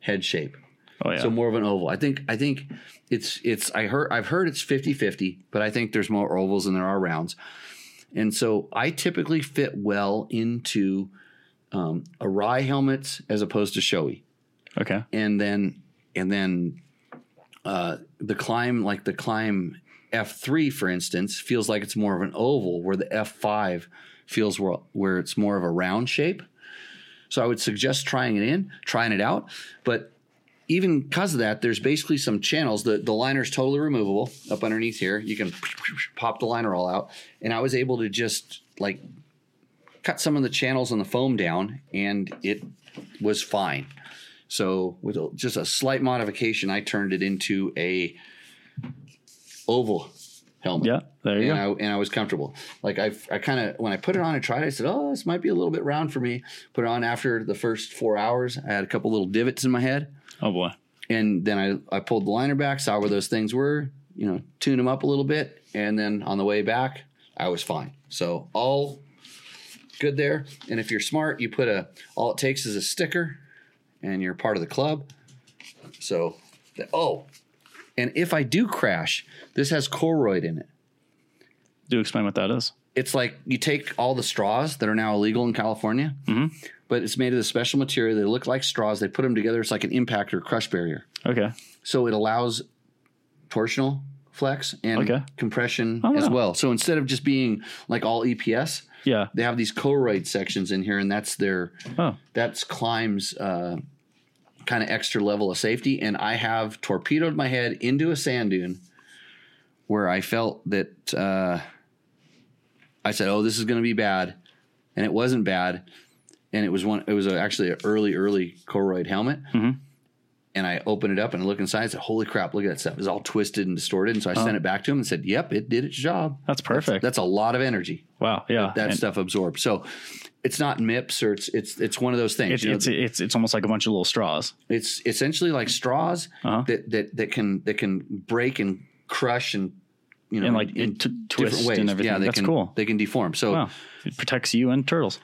head shape. Oh yeah. So more of an oval. I think I think it's it's I heard I've heard it's 50-50, but I think there's more ovals than there are rounds. And so I typically fit well into um, Arai helmets as opposed to Shoei. okay. And then and then uh, the Klim like the Klim F3 for instance feels like it's more of an oval where the F5 feels where, where it's more of a round shape. So I would suggest trying it in, trying it out, but even because of that, there's basically some channels. The the liner's totally removable up underneath here. You can pop the liner all out, and I was able to just like cut some of the channels on the foam down, and it was fine. So with a- just a slight modification, I turned it into a oval helmet. Yeah. There you and go. I and I was comfortable. Like I, I kind of when I put it on and tried, it, I said, "Oh, this might be a little bit round for me." Put it on after the first four hours. I had a couple little divots in my head, oh boy. and then I I pulled the liner back, saw where those things were, you know, tune them up a little bit, and then on the way back, I was fine. So all good there. And if you're smart, you put a all it takes is a sticker, and you're part of the club. So, the, oh, and if I do crash, this has Koroyd in it. Do explain what that is. It's like you take all the straws that are now illegal in California, mm-hmm. But it's made of this special material. They look like straws. They put them together. It's like an impactor crush barrier. Okay. So it allows torsional flex and Okay. compression Oh, as wow. well. So instead of just being like all EPS, Yeah. they have these Koroyd sections in here, and that's their Oh. that's Klim's uh, kind of extra level of safety. And I have torpedoed my head into a sand dune where I felt that uh, I said, "Oh, this is going to be bad," and it wasn't bad. And it was one. It was a, actually an early, early Koroyd helmet. And I opened it up and I looked inside. and said, "Holy crap! Look at that stuff! It's all twisted and distorted." And so I sent it back to him and said, "Yep, it did its job. That's perfect. That's a lot of energy wow. Yeah. that And stuff absorbs." So it's not MIPS or it's it's it's one of those things. It's, you know, it's, it's, it's almost like a bunch of little straws. it's essentially like straws Uh-huh. that, that that can that can break and crush and you know And, like, in t- different twist and everything. Yeah, they That's can, cool. They can deform. So Wow. It protects you and turtles.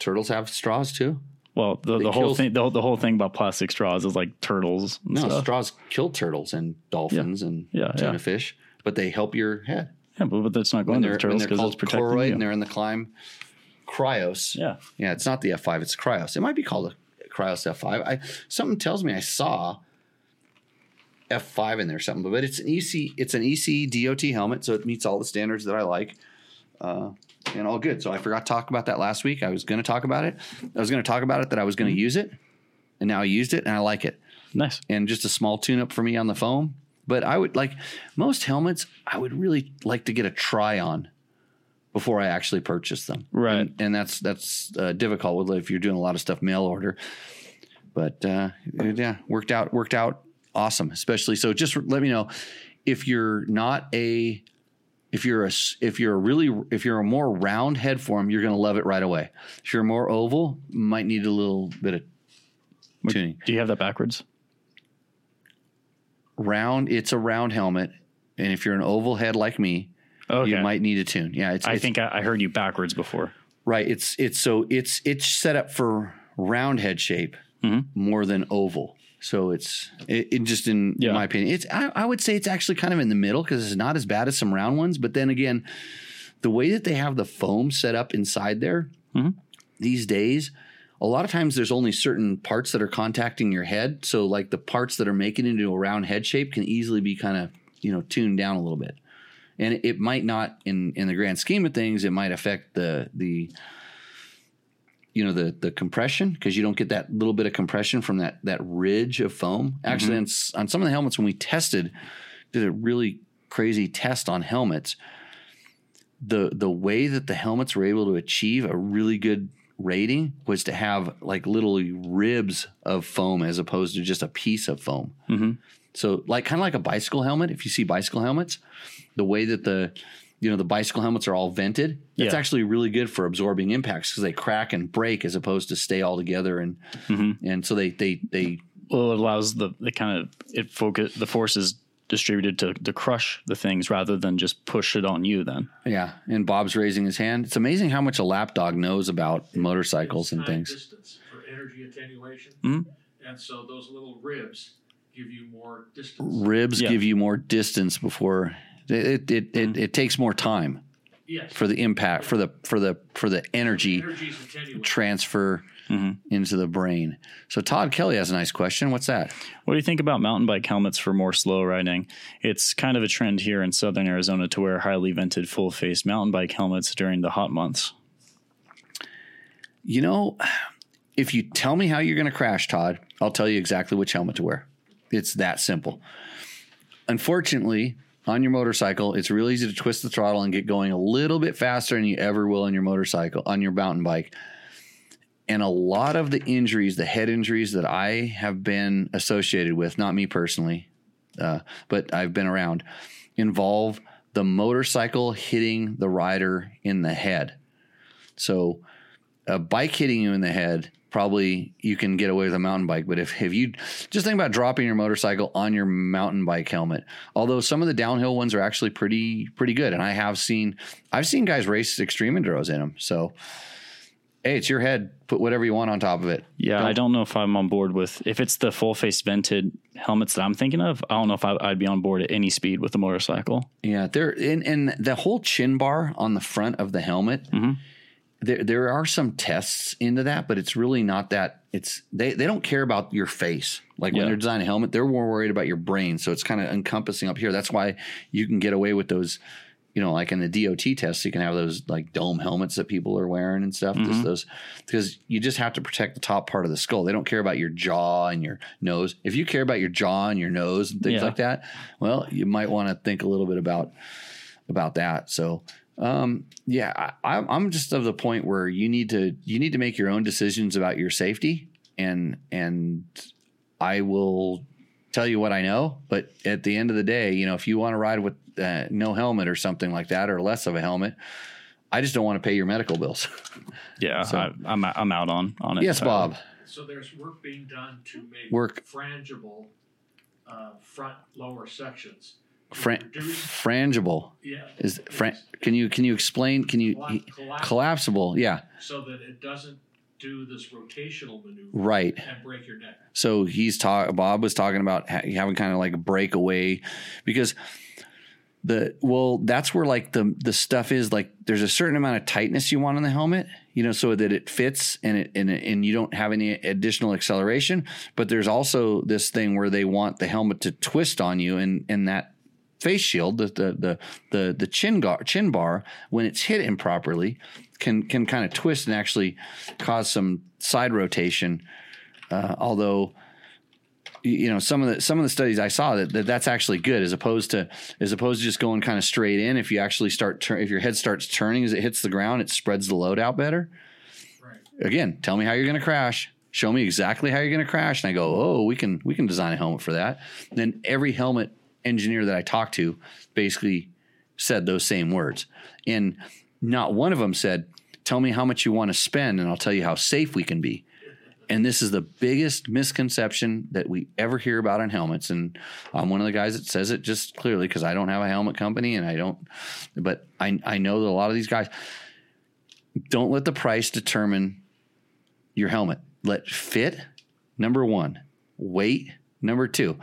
Turtles have straws too. Well, the, the whole kills- thing, the, whole- the whole thing about plastic straws is like turtles. And No, stuff. straws kill turtles and dolphins and Yeah, tuna yeah. fish, but they help your head Yeah, but, but that's not when going to they're the when turtles they're because called it's protecting Koroyd you. and they're in the Klim Krios. Yeah. yeah. It's not the F five. It's Krios. It might be called a Krios F five. I something tells me I saw F five in there or something, but it's an EC. It's an EC DOT helmet, so it meets all the standards that I like. Uh, and all good. So I forgot to talk about that last week. I was going to talk about it. I was going to talk about it that I was going to use it, and now I used it and I like it. Nice. And just a small tune up for me on the foam. But I would like most helmets. I would really like to get a try on before I actually purchase them. Right. And, and that's that's uh, difficult with if you're doing a lot of stuff mail order. But uh, yeah, worked out worked out awesome. Especially so. Just let me know if you're not a if you're a if you're a really if you're a more round head form, you're going to love it right away. If you're more oval, might need a little bit of tuning. Do you have that backwards? Round, it's a round helmet, and if you're an oval head like me, Okay. you might need a tune. Yeah, it's, I it's- think I, I heard you backwards before. right. It's it's so it's it's set up for round head shape Mm-hmm. more than oval. So it's it, it just in, Yeah. in my opinion, it's I, I would say it's actually kind of in the middle because it's not as bad as some round ones. But then again, the way that they have the foam set up inside there Mm-hmm. these days, a lot of times there's only certain parts that are contacting your head. So like the parts that are making it into a round head shape can easily be kind of you know tuned down a little bit. And it, it might not in in the grand scheme of things, it might affect the the you know the the compression because you don't get that little bit of compression from that that ridge of foam. Mm-hmm. Actually, on, s- on some of the helmets when we tested, did a really crazy test on helmets. The the way that the helmets were able to achieve a really good rating was to have like little ribs of foam as opposed to just a piece of foam. Mm-hmm. So like kind of like a bicycle helmet. If you see bicycle helmets, the way that the you know the bicycle helmets are all vented, it's Yeah. actually really good for absorbing impacts because they crack and break as opposed to stay all together and and so they they they Well, it allows the, the kind of it focus the force is distributed to to crush the things rather than just push it on you. Then yeah. And Bob's raising his hand. It's amazing how much a lapdog knows about motorcycles and things. Distance for energy attenuation. Mm-hmm. And so those little ribs give you more distance. Ribs Yeah. give you more distance before it it it, it, mm-hmm. it takes more time Yes. for the impact for the for the for the energy energy is attenuated. transfer mm-hmm. into the brain. So Todd Kelly has a nice question. What's that? What do you think about mountain bike helmets for more slow riding? It's kind of a trend here in southern Arizona to wear highly vented full face mountain bike helmets during the hot months. You know, if you tell me how you're going to crash, Todd, I'll tell you exactly which helmet to wear. It's that simple. Unfortunately, on your motorcycle, it's real easy to twist the throttle and get going a little bit faster than you ever will on your motorcycle, on your mountain bike. And a lot of the injuries, the head injuries that I have been associated with, not me personally, uh, but I've been around, involve the motorcycle hitting the rider in the head. So a bike hitting you in the head, probably you can get away with a mountain bike. But if, if you just think about dropping your motorcycle on your mountain bike helmet, although some of the downhill ones are actually pretty pretty good, and I have seen I've seen guys race extreme enduros in them. So hey, it's your head. Put whatever you want on top of it. Yeah, I don't know if I'm on board with if it's the full face vented helmets that I'm thinking of. I don't know if I, I'd be on board at any speed with a motorcycle. Yeah, there and and the whole chin bar on the front of the helmet. Mm-hmm. There there are some tests into that, but it's really not that. It's they they don't care about your face. Like when they're designing a helmet, they're more worried about your brain. So it's kind of encompassing up here. That's why you can get away with those you know, like in the DOT tests, you can have those like dome helmets that people are wearing and stuff. Just mm-hmm. those because you just have to protect the top part of the skull. They don't care about your jaw and your nose. If you care about your jaw and your nose and things Yeah. like that, well, you might want to think a little bit about about that. So, um, yeah, I, I'm- I'm just of the point where you need to you need to make your own decisions about your safety, and and I will tell you what I know. But at the end of the day, you know, if you want to ride with uh, no helmet or something like that, or less of a helmet, I just don't want to pay your medical bills. Yeah, I, I'm I'm out on on it. yes, Tyler. Bob. So there's work being done to make Work. frangible uh, front lower sections. Fran- frangible yeah, is fran- can you can you explain? Can you Colla- collapse- collapsible? Yeah, so that it doesn't do this rotational maneuver right. and break your neck. So he's talk. Bob was talking about ha- having kind of like a breakaway because the well, that's where like the the stuff is like. There's a certain amount of tightness you want on the helmet, you know, so that it fits and it and it, and you don't have any additional acceleration. But there's also this thing where they want the helmet to twist on you, and and that face shield, the the the the, the chin gar, chin bar, when it's hit improperly, can can kind of twist and actually cause some side rotation. Uh, although you know some of the some of the studies I saw that, that that's actually good as opposed to as opposed to just going kind of straight in. If you actually start turn, if your head starts turning as it hits the ground, it spreads the load out better. Right. Again, tell me how you're going to crash. Show me exactly how you're going to crash, and I go, oh, we can we can design a helmet for that. then every helmet engineer that I talked to basically said those same words, and not one of them said, "Tell me how much you want to spend, and I'll tell you how safe we can be." And this is the biggest misconception that we ever hear about on helmets. And I'm one of the guys that says it just clearly because I don't have a helmet company and I don't, but I, I know that a lot of these guys don't let the price determine your helmet. Let fit, number one, weight, number two.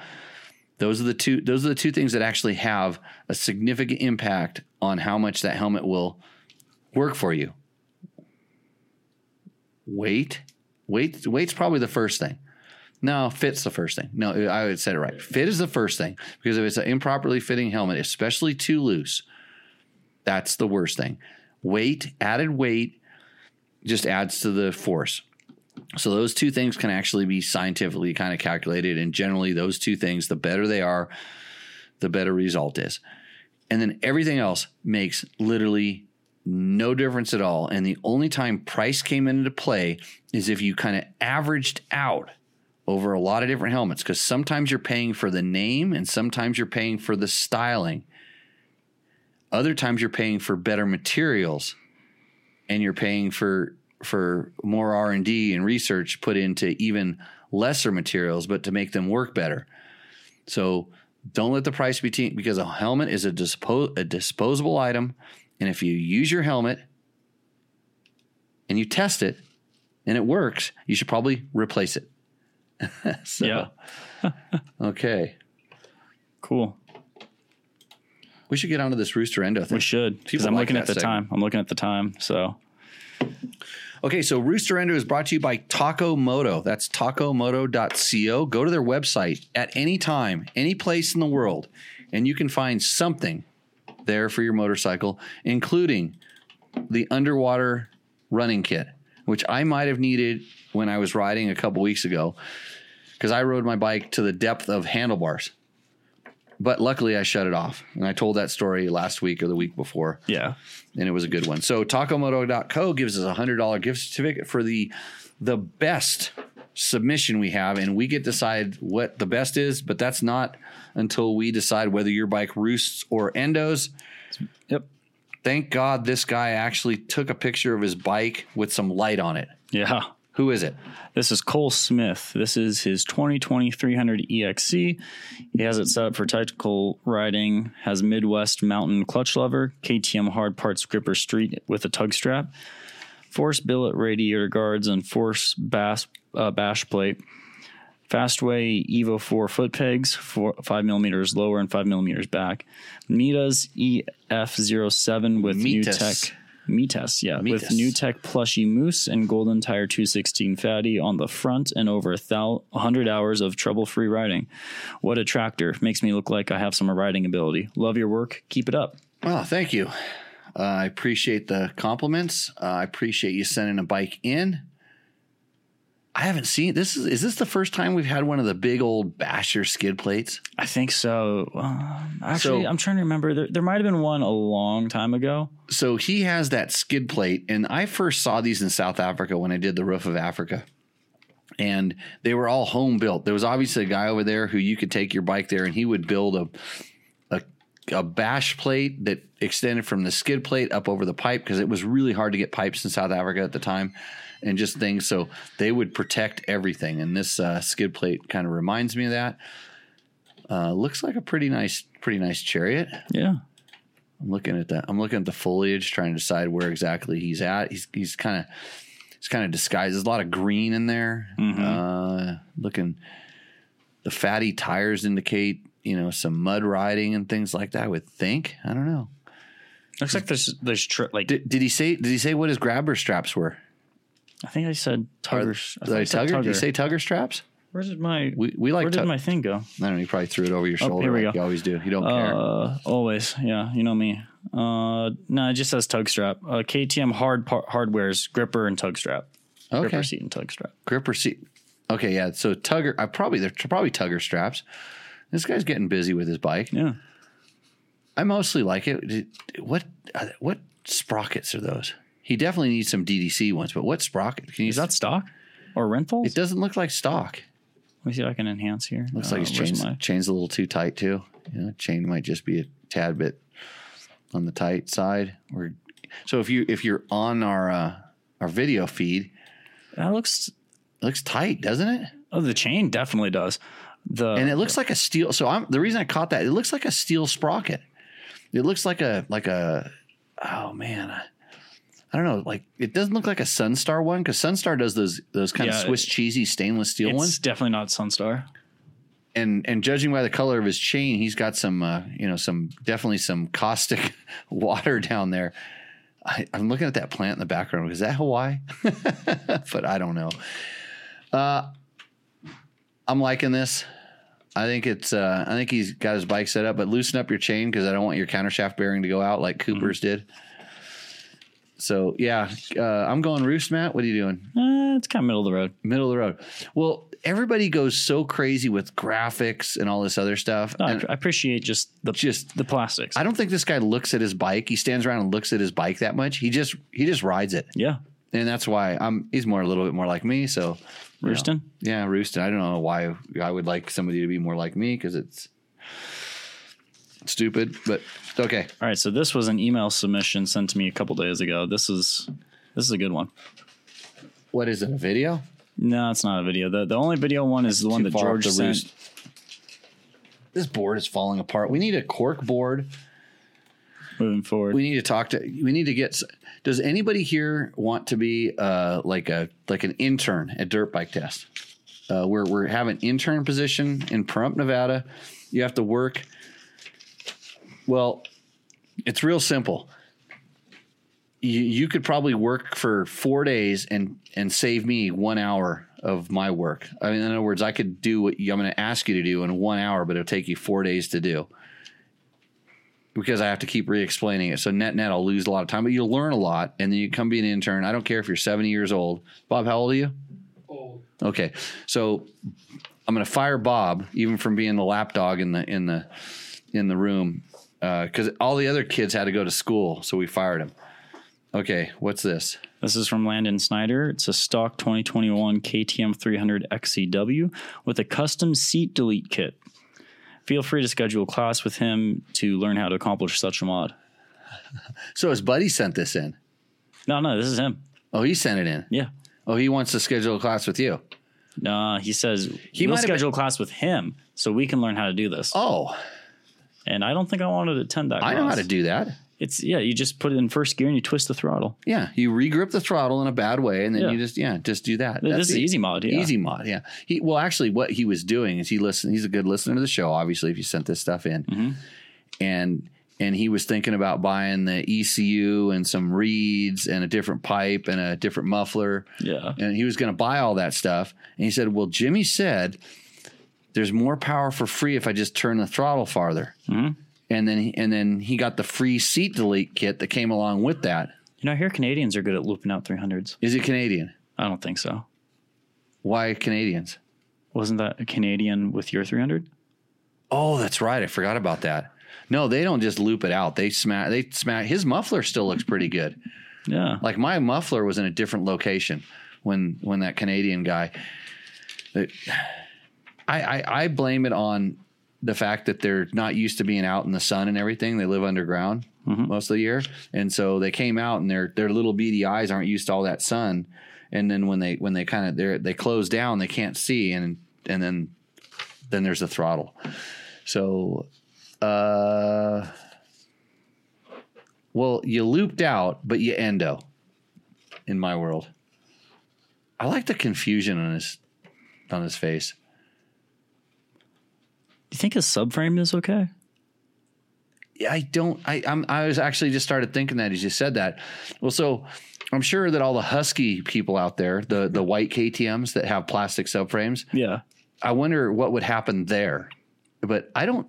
Those are the two, those are the two things that actually have a significant impact on how much that helmet will work for you. Weight, weight, weight's probably the first thing. No, fit's the first thing. No, I would said it right. Fit is the first thing because if it's an improperly fitting helmet, especially too loose, that's the worst thing. Weight, added weight, just adds to the force. So those two things can actually be scientifically kind of calculated, and generally those two things, the better they are, the better result is. And then everything else makes literally no difference at all. And the only time price came into play is if you kind of averaged out over a lot of different helmets, because sometimes you're paying for the name and sometimes you're paying for the styling. Other times you're paying for better materials and you're paying for for more R&D and research put into even lesser materials but to make them work better. So don't let the price be te- because a helmet is a, dispo- a disposable item and if you use your helmet and you test it and it works, you should probably replace it. so, Yeah. Okay. Cool. We should get onto this Roost or Endo thing. We should because I'm like looking at the time. I'm looking at the time. So Okay, so Roost or Endo is brought to you by Taco Moto. That's tacomoto.co. Go to their website at any time, any place in the world, and you can find something there for your motorcycle, including the underwater running kit, which I might have needed when I was riding a couple weeks ago because I rode my bike to the depth of handlebars. But luckily, I shut it off. And I told that story last week or the week before yeah, and it was a good one. So tacomoto.co gives us a hundred dollar gift certificate for the the best submission we have, and we get to decide what the best is. But that's not until we decide whether your bike roosts or endos. yep, Thank God this guy actually took a picture of his bike with some light on it. yeah. Who is it? This is Cole Smith. This is his 2020 300 EXC. He has it set up for tactical riding. Has Midwest mountain clutch lever, KTM hard parts gripper street with a tug strap, force billet radiator guards, and force bash, uh, bash plate. Fastway Evo 4 foot pegs, four, 5 millimeters lower and 5 millimeters back. Mitas EF07 with new Mitas. tech. Mitas, yeah, with new tech plushy mousse and Goldentyre 216 fatty on the front and over a thou- 100 hours of trouble-free riding. What a tractor. Makes me look like I have some riding ability. Love your work. Keep it up. Well, thank you. Uh, I appreciate the compliments. Uh, I appreciate you sending a bike in. I haven't seen this. Is is this the first time we've had one of the big old basher skid plates? I think so. Uh, actually, So- I'm trying to remember. There, there might have been one a long time ago. So he has that skid plate, and I first saw these in South Africa when I did the roof of Africa. And they were all home built. There was obviously a guy over there who you could take your bike there, and he would build a a, a bash plate that extended from the skid plate up over the pipe because it was really hard to get pipes in South Africa at the time, and just things. So they would protect everything, and this uh, skid plate kind of reminds me of that. Uh, looks like a pretty nice, pretty nice chariot. Yeah. I'm looking at the I'm looking at the foliage, trying to decide where exactly he's at. He's he's kind of he's kind of disguised. There's a lot of green in there. Uh, looking, the fatty tires indicate you know some mud riding and things like that. I would think. I don't know. Looks like there's there's tri- like Did, did he say Did he say what his grabber straps were? I think I said Are- tuggers. I Did, I I said tugger? Did you say tugger straps? Where did my We we like. where did tug- my thing go? I don't know. You probably threw it over your shoulder. here we like go. You always do. You don't care. Uh, always, yeah, you know me. Uh, no, it just says tug strap. Uh, KTM hard par- hardware's gripper and tug strap. Okay. Gripper seat and tug strap. gripper seat. Okay, yeah. So tugger. I probably they're probably tugger straps. This guy's getting busy with his bike. Yeah. I mostly like it. What what sprockets are those? He definitely needs some DDC ones, but what sprocket? Can you? Is that stock or Renthals? It doesn't look like stock. Let me see if I can enhance here. Looks Uh, like his chain's, my- chain's a little too tight too. You know, chain might just be a tad bit on the tight side. Or so if you if you're on our uh, our video feed, That looks. looks tight, doesn't it? Oh, the chain definitely does. The and it looks like a steel. So I'm the reason I caught that. It looks like a steel sprocket. It looks like a like a. Oh man, I, don't know. Like it doesn't look like a Sunstar one because Sunstar does those those kind Yeah, of Swiss cheesy stainless steel it's ones. definitely not Sunstar. And and judging by the color of his chain, he's got some uh, you know some definitely some caustic water down there. I, I'm looking at that plant in the background. Is that Hawaii? but I don't know. Uh, I'm liking this. I think it's. Uh, I think he's got his bike set up, but loosen up your chain because I don't want your countershaft bearing to go out like Cooper's did. So yeah, uh, I'm going roost, Matt. What are you doing? Uh, it's kind of middle of the road. Middle of the road. Well, everybody goes so crazy with graphics and all this other stuff. No, I, appreciate just the Just- the plastics. I don't think this guy looks at his bike. He stands around and looks at his bike that much. He just he just rides it, yeah, and that's why I'm. He's more a little bit more like me. So you know. Yeah, Rooston. I don't know why I would like somebody to be more like me because it's stupid, but okay. All right, so this was an email submission sent to me a couple days ago. This is this is a good one. What is it? A video? No, it's not a video. The the only video one is the one that George sent. roost. This board is falling apart. We need a cork board. Moving forward, We need to talk to. We need to get. Does anybody here want to be uh, like a like an intern at Dirt Bike Test? Uh, we're we're having intern position in Pahrump, Nevada. You have to work. Well, it's real simple. You you could probably work for four days and and save me one hour of my work. I mean, in other words, I could do what you, I'm going to ask you to do in one hour, but it'll take you four days to do because I have to keep re-explaining it. So net net, I'll lose a lot of time, but you'll learn a lot, and then you come be an intern. I don't care if you're 70 years old. Bob, how old are you? Old. Okay, so I'm going to fire Bob even from being the lapdog in the in the in the room Uh, because all the other kids had to go to school, so we fired him. Okay, what's this? This is from Landon Snyder. It's a stock 2021 KTM 300 XCW with a custom seat delete kit. Feel free to schedule a class with him to learn how to accomplish such a mod. So his buddy sent this in. No, no, this is him. Oh, he sent it in. Yeah. Oh, he wants to schedule a class with you. Nah, he says He he will might have schedule a class with him so we can learn how to do this. Oh, And I don't think I wanted to attend that. I know how to do that. It's yeah, you just put it in first gear and you twist the throttle. Yeah, you regrip the throttle in a bad way, and then Yeah. you just yeah, just do that. This is easy mod. Yeah. Easy mod, yeah. He well, actually, what he was doing is he listened. He's a good listener to the show. Obviously, if you sent this stuff in, Mm-hmm. and and he was thinking about buying the ECU and some reeds and a different pipe and a different muffler. Yeah. and he was going to buy all that stuff. And he said, "Well, Jimmy said there's more power for free if I just turn the throttle farther." Mm-hmm. and then he, and then he got the free seat delete kit that came along with that. You know, I hear Canadians are good at looping out 300s. Is it Canadian? I don't think so. Why Canadians? Wasn't that a Canadian with your 300? Oh, that's right. I forgot about that. No, they don't just loop it out. They smack. They smack. His muffler still looks pretty good. Yeah. Like my muffler was in a different location when when that Canadian guy. I, I I blame it on the fact that they're not used to being out in the sun and everything. They live underground most of the year, and so they came out and their their little beady eyes aren't used to all that sun. And then when they when they kind of they they close down, they can't see, and and then then there's the throttle. So, uh, well, you looped out, but you endo. In my world, I like the confusion on his on his face. Do you think a subframe is okay? Yeah, I don't. I I'm, I was actually just started thinking that as you said that. Well, so I'm sure that all the Husky people out there, the the white KTM's that have plastic subframes, Yeah. I wonder what would happen there. But I don't.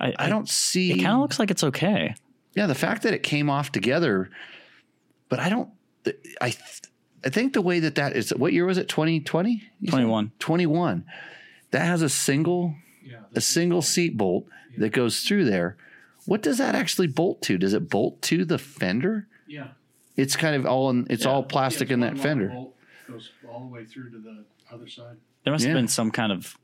I, I don't see. It kind of looks like it's okay. Yeah, the fact that it came off together, but I don't. I I think the way that that is. What year was it? 2020? 21. 21. That has a single Yeah. a single seat bolt that goes through there. What does that actually bolt to? Does it bolt to the fender? Yeah. It's kind of all in. It's all plastic Yeah, in that fender. bolt Goes all the way through to the other side. There must Yeah. have been some kind of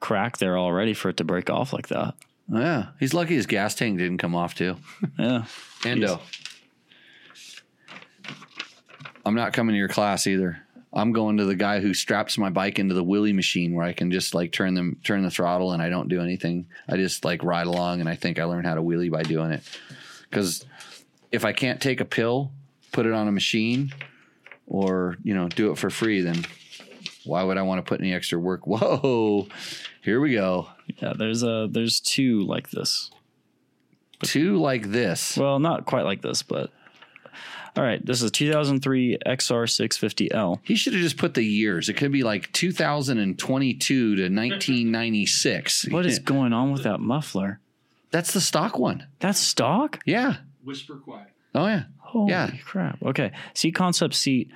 crack there already for it to break off like that. Yeah, he's lucky his gas tank didn't come off too. Yeah. Endo. I'm not coming to your class either. I'm going to the guy who straps my bike into the wheelie machine where I can just like turn them turn the throttle and I don't do anything. I just like ride along and I think I learned how to wheelie by doing it. Cuz if I can't take a pill, put it on a machine or, you know, do it for free then why would I want to put any extra work? Whoa. Here we go. Yeah, there's a there's two like this. Two like this. Well, not quite like this, but all right. This is 2003 XR650L. He should have just put the years. It could be like 2022 to 1996. What is going on with that muffler? That's the stock one. That's stock? Yeah. Whisper quiet. Oh yeah. Holy Yeah. crap. Okay. Seat concept seat.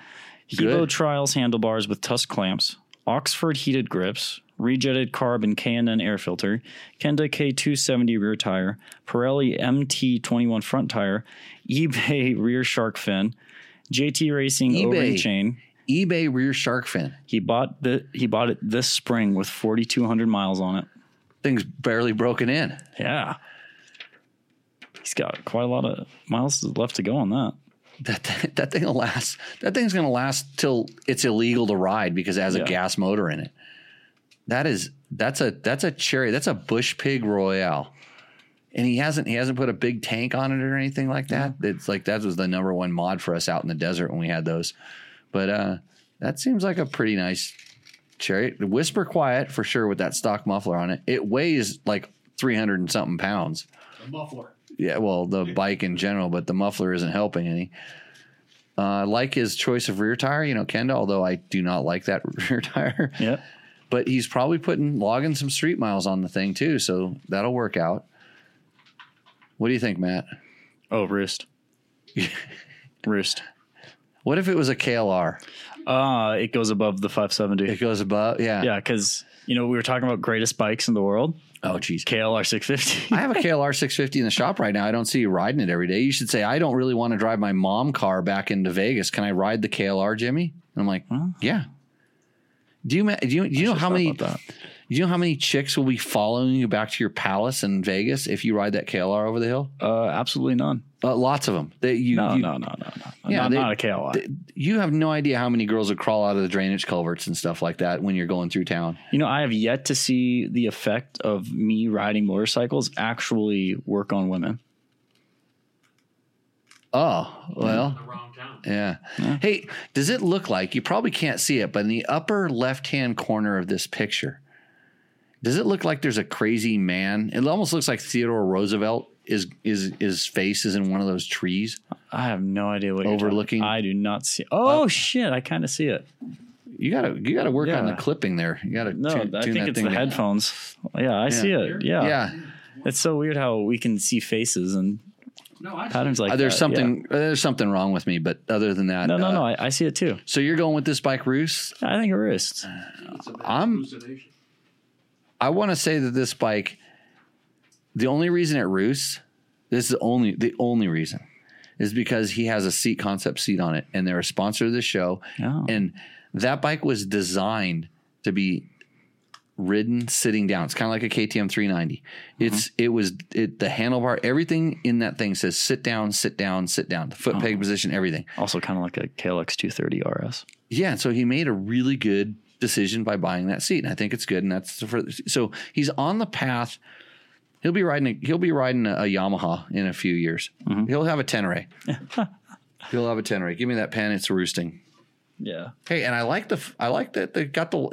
Hebo Good. Trials handlebars with tusk clamps. Oxford heated grips. Rejetted carb and K&N air filter. Kenda K270 rear tire. Pirelli MT21 front tire. eBay rear shark fin. JT Racing eBay. O-ring chain. eBay rear shark fin. He bought the he bought it this spring with 4200 miles on it. Thing's barely broken in. Yeah. He's got quite a lot of miles left to go on that. That that thing will last. That thing's going to last till it's illegal to ride because it has Yeah. a gas motor in it. That is that's a that's a cherry. That's a Bush Pig Royale. And he hasn't he hasn't put a big tank on it or anything like that. It's like that was the number one mod for us out in the desert when we had those. But uh that seems like a pretty nice cherry. Whisper quiet for sure with that stock muffler on it. It weighs like three hundred and something pounds. A muffler. Yeah, well, the bike in general, but the muffler isn't helping any. Uh, like his choice of rear tire, you know, Kenda, although I do not like that rear tire. Yep. But he's probably putting logging some street miles on the thing too, so that'll work out. What do you think, Matt? Oh, roost. roost. What if it was a KLR? Uh, it goes above the 570. It goes above, yeah. Yeah, because you know we were talking about greatest bikes in the world. Oh, geez. KLR 650. I have a KLR 650 in the shop right now. I don't see you riding it every day. You should say, I don't really want to drive my mom car back into Vegas. Can I ride the KLR, Jimmy? And I'm like, yeah. Do you, do you, do you know how many, that. do you know how many chicks will be following you back to your palace in Vegas if you ride that KLR over the hill? Uh, absolutely none. Uh, lots of them. They, you, No, you, no, no, no, no. Yeah, not, they- not a KLR. th- you have no idea how many girls would crawl out of the drainage culverts and stuff like that when you're going through town. you know, I have yet to see the effect of me riding motorcycles actually work on women. Oh, well. Around Yeah. Hey, does it look like you probably can't see it, but in the upper left hand corner of this picture, does it look like there's a crazy man? It almost looks like Theodore Roosevelt is is his face is in one of those trees. I have no idea what Overlooking- I do not see. Oh shit! I kind of see it. You gotta you gotta work on the clipping there. You gotta No, tune, I tune think it's the down. headphones. Yeah, I see it. Yeah. Yeah. It's so weird how we can see faces and No, I patterns like Uh, there's that. something there's something wrong with me, but other than that, No, no, uh, no. I, I see it too. So you're going with this bike, Roos? I think it wrists. It's a bad I'm- I want to say that this bike, the only reason it roosts, this is the only the only reason, is because he has a seat concept seat on it, and they're a sponsor of the show, Oh. and that bike was designed to be ridden sitting down. It's kind of like a KTM 390. Mm-hmm. It's it was it the handlebar, everything in that thing says sit down, sit down, sit down. The foot peg oh. position, everything. Also, kind of like a KLX 230 RS. Yeah, so he made a really good decision by buying that seat, and I think it's good. And that's for, so he's on the path. He'll be riding. A, he'll be riding a, a Yamaha in a few years. Mm-hmm. He'll have a Tenere. he'll have a Tenere. Give me that pen. It's roosting. Yeah. Hey, and I like the. I like that they got the.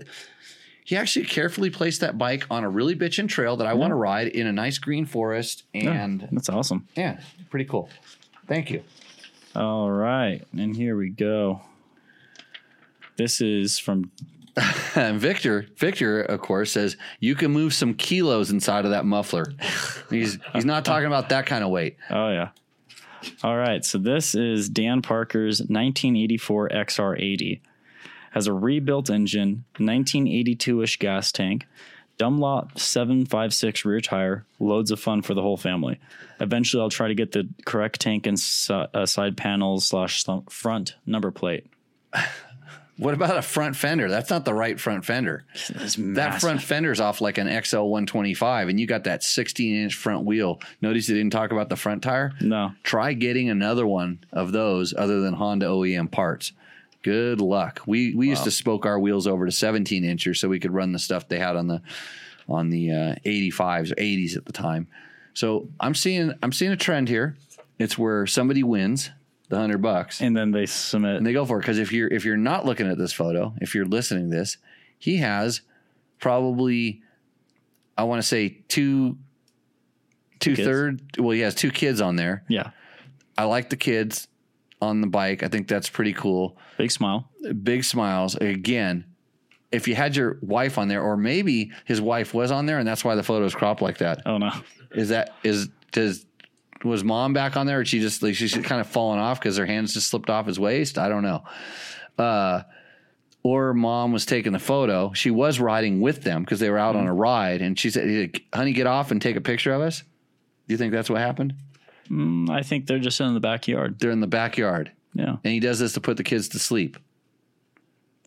He actually carefully placed that bike on a really bitchin' trail that I want to ride in a nice green forest, and That's awesome. yeah, pretty cool. Thank you. All right. And here we go. This is from And Victor, Victor, of course, says you can move some kilos inside of that muffler. he's he's not talking about that kind of weight. Oh yeah. All right. So this is Dan Parker's 1984 XR80. Has a rebuilt engine, 1982-ish gas tank, Dunlop 756 rear tire, loads of fun for the whole family. Eventually, I'll try to get the correct tank and si- uh, side panels slash front number plate. What about a front fender? That's not the right front fender. That front fender's off like an XL 125, and you got that 16 inch front wheel. Notice you didn't talk about the front tire. No. Try getting another one of those other than Honda OEM parts. Good luck. We we used to spoke our wheels over to 17 inchers so we could run the stuff they had on the on the uh, 85s or 80s at the time. So I'm seeing I'm seeing a trend here. It's where somebody wins the hundred bucks And then they submit. and they go for it because if you're if you're not looking at this photo, if you're listening to this, he has probably I want to say two two third. Well, he has two kids on there. yeah. I like the kids on the bike. I think that's pretty cool. Big smile. Big smiles again. If you had your wife on there, or maybe his wife was on there, and that's why the photo is cropped like that. Oh no. Is that is does was mom back on there, or she just like she's kind of fallen off because her hands just slipped off his waist? I don't know. Uh, or mom was taking the photo. She was riding with them because they were out on a ride, and she said, "Honey, get off and take a picture of us." Do you think that's what happened? I think they're just in the backyard. They're in the backyard, Yeah. and he does this to put the kids to sleep.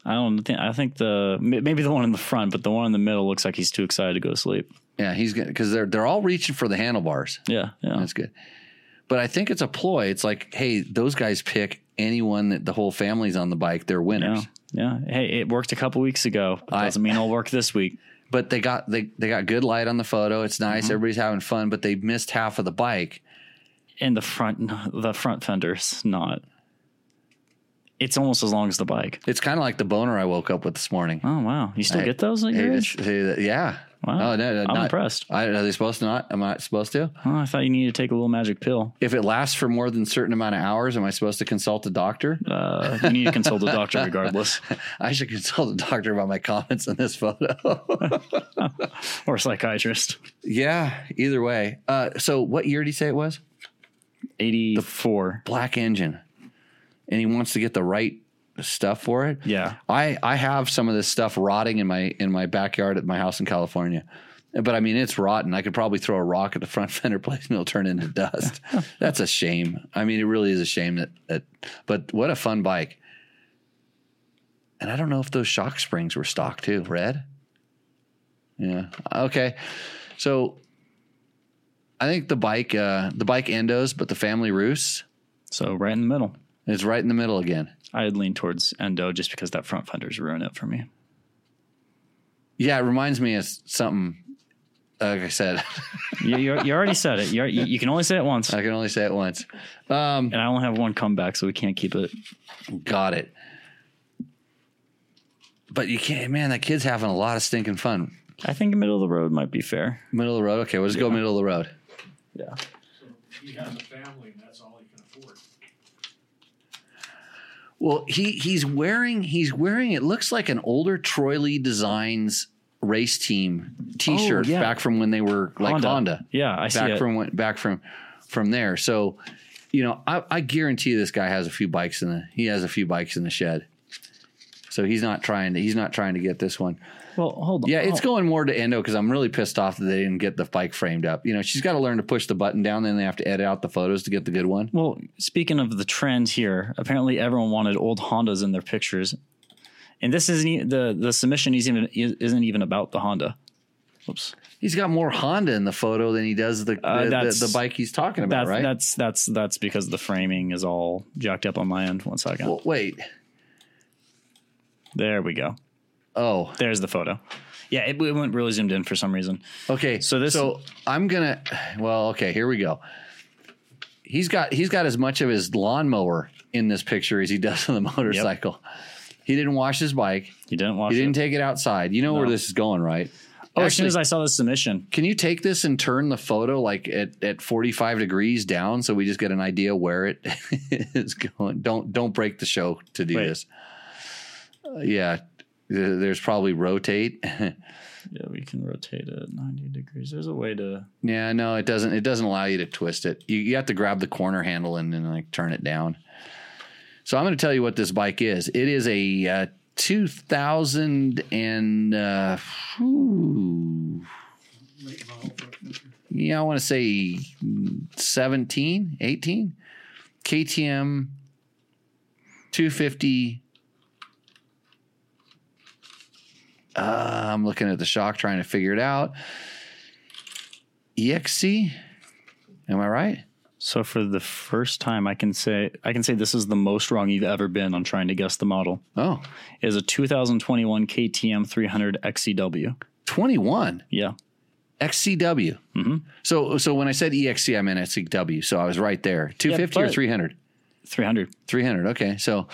I don't think. I think the maybe the one in the front, but the one in the middle looks like he's too excited to go to sleep. Yeah, he's because they're they're all reaching for the handlebars. Yeah. Yeah. That's good. But I think it's a ploy. It's like, hey, those guys pick anyone that the whole family's on the bike. They're winners. Yeah. Yeah. Hey, it worked a couple weeks ago. I- Doesn't mean it'll work this week. But they got they they got good light on the photo. It's nice. Mm-hmm. Everybody's having fun. But they missed half of the bike. And the front, the front fender's not. It's almost as long as the bike. It's kind of like the boner I woke up with this morning. Oh wow! You still Hey, get those at Hey, your age? yeah. Wow. Oh, no, no, I'm not- impressed. I, are they supposed to not? Am I supposed to? Oh, I thought you needed to take a little magic pill. If it lasts for more than a certain amount of hours, am I supposed to consult a doctor? Uh, you need to consult a doctor regardless, I should consult a doctor about my comments in this photo. or a psychiatrist. yeah. Either way. Uh, so, what year did he say it was? Eighty-four. black engine and he wants to get the right stuff for it. Yeah. I I have some of this stuff rotting in my in my backyard at my house in California. But I mean, it's rotten. I could probably throw a rock at the front fender plate and it'll turn into dust. That's a shame. I mean, it really is a shame that, that, but what a fun bike. And I don't know if those shock springs were stock too, red. Yeah. Okay. So I think the bike, uh, the bike endos, but the family roosts So right in the middle. It's right in the middle again. I'd lean towards endo just because that front fender's ruined it for me. Yeah, it reminds me of something. Like I said, You, you, you already said it. You, you, you can only say it once, I can only say it once. and I only have one comeback, so we can't keep it. Got it. But you can't, man. That kid's having a lot of stinking fun. I think middle of the road might be fair. Middle of the road. Okay, we'll just go middle of the road. Yeah. So he has a family and that's all he can afford. Well, he he's wearing he's wearing it looks like an older Troy Lee Designs race team T-shirt Oh, yeah. back from when they were like Honda. Honda. Yeah, I see back it. from when, back from from there. So, you know, I, I guarantee this guy has a few bikes in the he has a few bikes in the shed. So he's not trying to he's not trying to get this one. Well, hold on. Yeah, it's Oh, going more to Endo because I'm really pissed off that they didn't get the bike framed up. You know, she's got to learn to push the button down, then they have to edit out the photos to get the good one. Well, speaking of the trend here, apparently everyone wanted old Hondas in their pictures, and this isn't e- the the submission isn't even isn't even about the Honda. Oops. He's got more Honda in the photo than he does the Uh, the, the, the bike he's talking about, That's right? that's that's that's because the framing is all jacked up on my end. One second. well, wait. there we go. Oh, There's the photo. Yeah, it, it went really zoomed in for some reason. okay. So this- So I'm gonna. Well, okay. Here we go. He's got he's got as much of his lawnmower in this picture as he does on the motorcycle. He didn't wash his bike. You didn't watch He didn't it. take it outside. You know where this is going, right? oh, as soon as I saw the submission, Can you take this and turn the photo like at, at 45 degrees down so we just get an idea where it is going? Don't don't break the show to do Wait. this. Uh, yeah, there's probably rotate. yeah, we can rotate it 90 degrees. There's a way to. yeah, no, it doesn't. It doesn't allow you to twist it. You, you have to grab the corner handle and then like turn it down. So I'm going to tell you what this bike is. It is a uh, 2000 and uh, whew, Late model for a picture. yeah, I want to say 17, 18 KTM 250. Uh, I'm looking at the shock trying to figure it out. EXC, am I right? So for the first time, I can say I can say this is the most wrong you've ever been on trying to guess the model. Oh, It is a 2021 KTM 300 XCW. 21 Yeah, XCW. Mm-hmm. So, so when I said EXC, I meant XCW. So I was right there. 250 or 300? 300. 300. Okay. So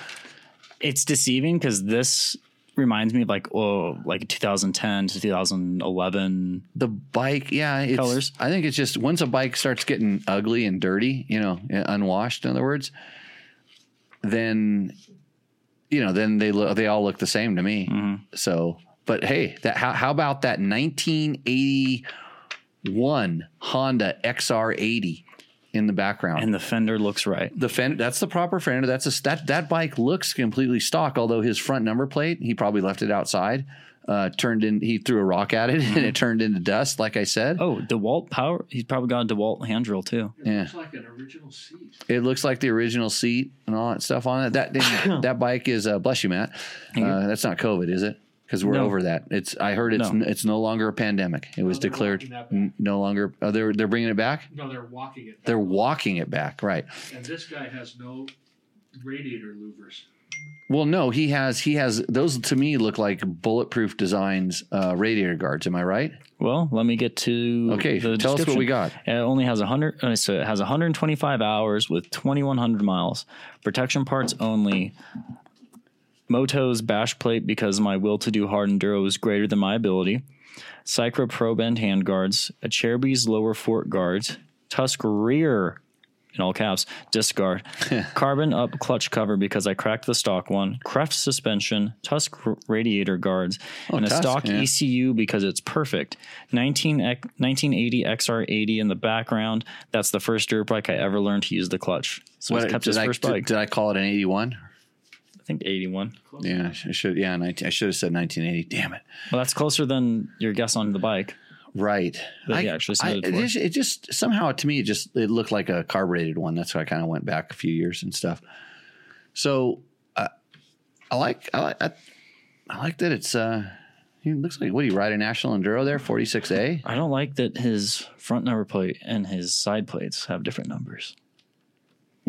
It's deceiving because this reminds me of like oh like 2010 to 2011. the bike, yeah, it's, Colors. I think it's just once a bike starts getting ugly and dirty, you know, unwashed. In other words, then you know, then they look, they all look the same to me. Mm-hmm. So, but hey, that how, how about that 1981 Honda XR80 in the background? And the fender looks right. the fender that's the proper fender that's a that that bike looks completely stock although his front number plate he probably left it outside uh turned in he threw a rock at it and it turned into dust like i said Oh, DeWalt power. He's probably got a DeWalt hand drill too. Yeah it Yeah. looks like an original seat. it looks like the original seat and all that stuff on it that that bike is uh bless you matt uh, that's not covid is it because we're No. over that it's i heard it's No. it's no longer a pandemic it was declared walking that back. n- no longer oh, they're they're bringing it back No, they're walking it. they're back. walking it back right And this guy has no radiator louvers. Well, no, he has he has those to me look like bulletproof designs uh, radiator guards. Am I right? Well, let me get to Okay, the tell us what we got. It only has 100 uh, so it has 125 hours with 2100 miles. Protection parts only. Moto's bash plate because my will to do hard enduro is greater than my ability. Cycra Probend hand guards, Acerbis lower fork guards, Tusk rear, in all caps, discard, carbon up clutch cover because I cracked the stock one, Kreft suspension, Tusk radiator guards, oh, and a tusk, stock yeah. ECU because it's perfect. 1980 XR80 in the background. That's the first dirt bike I ever learned to use the clutch. So what, kept his I, first did, bike. Did I call it an 81 think 81. Yeah, I should. Yeah, 19, I should have said nineteen eighty. Damn it! Well, that's closer than your guess on the bike. Right. That I, he actually I- it, for. just, it just somehow to me it just it looked like a carbureted one. That's why I kind of went back a few years and stuff. So uh, I like I like I, I like that it's uh he looks like what do you ride a national enduro there forty six A. I don't like that his front number plate and his side plates have different numbers.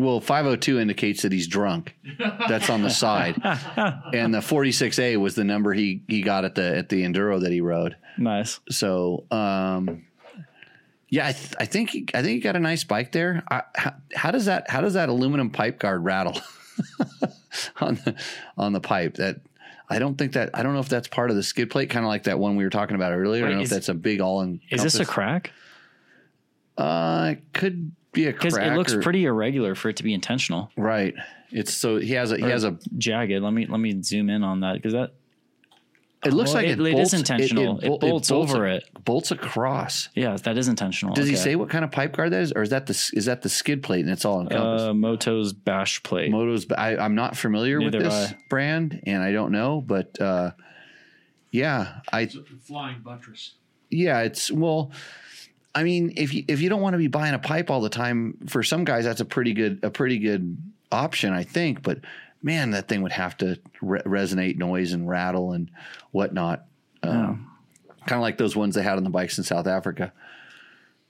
Well, 502 indicates that he's drunk. That's on the side. and the 46A was the number he he got at the at the enduro that he rode. Nice. So, um yeah, I, th- I think he, I think he got a nice bike there. I, how, how does that how does that aluminum pipe guard rattle on the on the pipe? That I don't think that I don't know if that's part of the skid plate, kind of like that one we were talking about earlier. I don't know is- if that's a big all in. Is this a crack? Uh, it could be a Because it looks or- pretty irregular for it to be intentional. right. It's so he has a he has a Jagged. Let me let me zoom in on that because that It looks Oh, like it- it, it bolts, is intentional. It bol- bolts over a- it. Bolts across. Yeah, that is intentional. Does he say what kind of pipe guard that is, or is that the is that the skid plate and it's all encompassed? Uh, Moto's bash plate. Moto's. I, I'm not familiar Neither with this I. brand, and I don't know, but uh, yeah, I It's a flying buttress. yeah, it's well. I mean, if you if you don't want to be buying a pipe all the time, for some guys that's a pretty good a pretty good option, I think. But man, that thing would have to re- resonate noise and rattle and whatnot. Um, Kind of like those ones they had on the bikes in South Africa.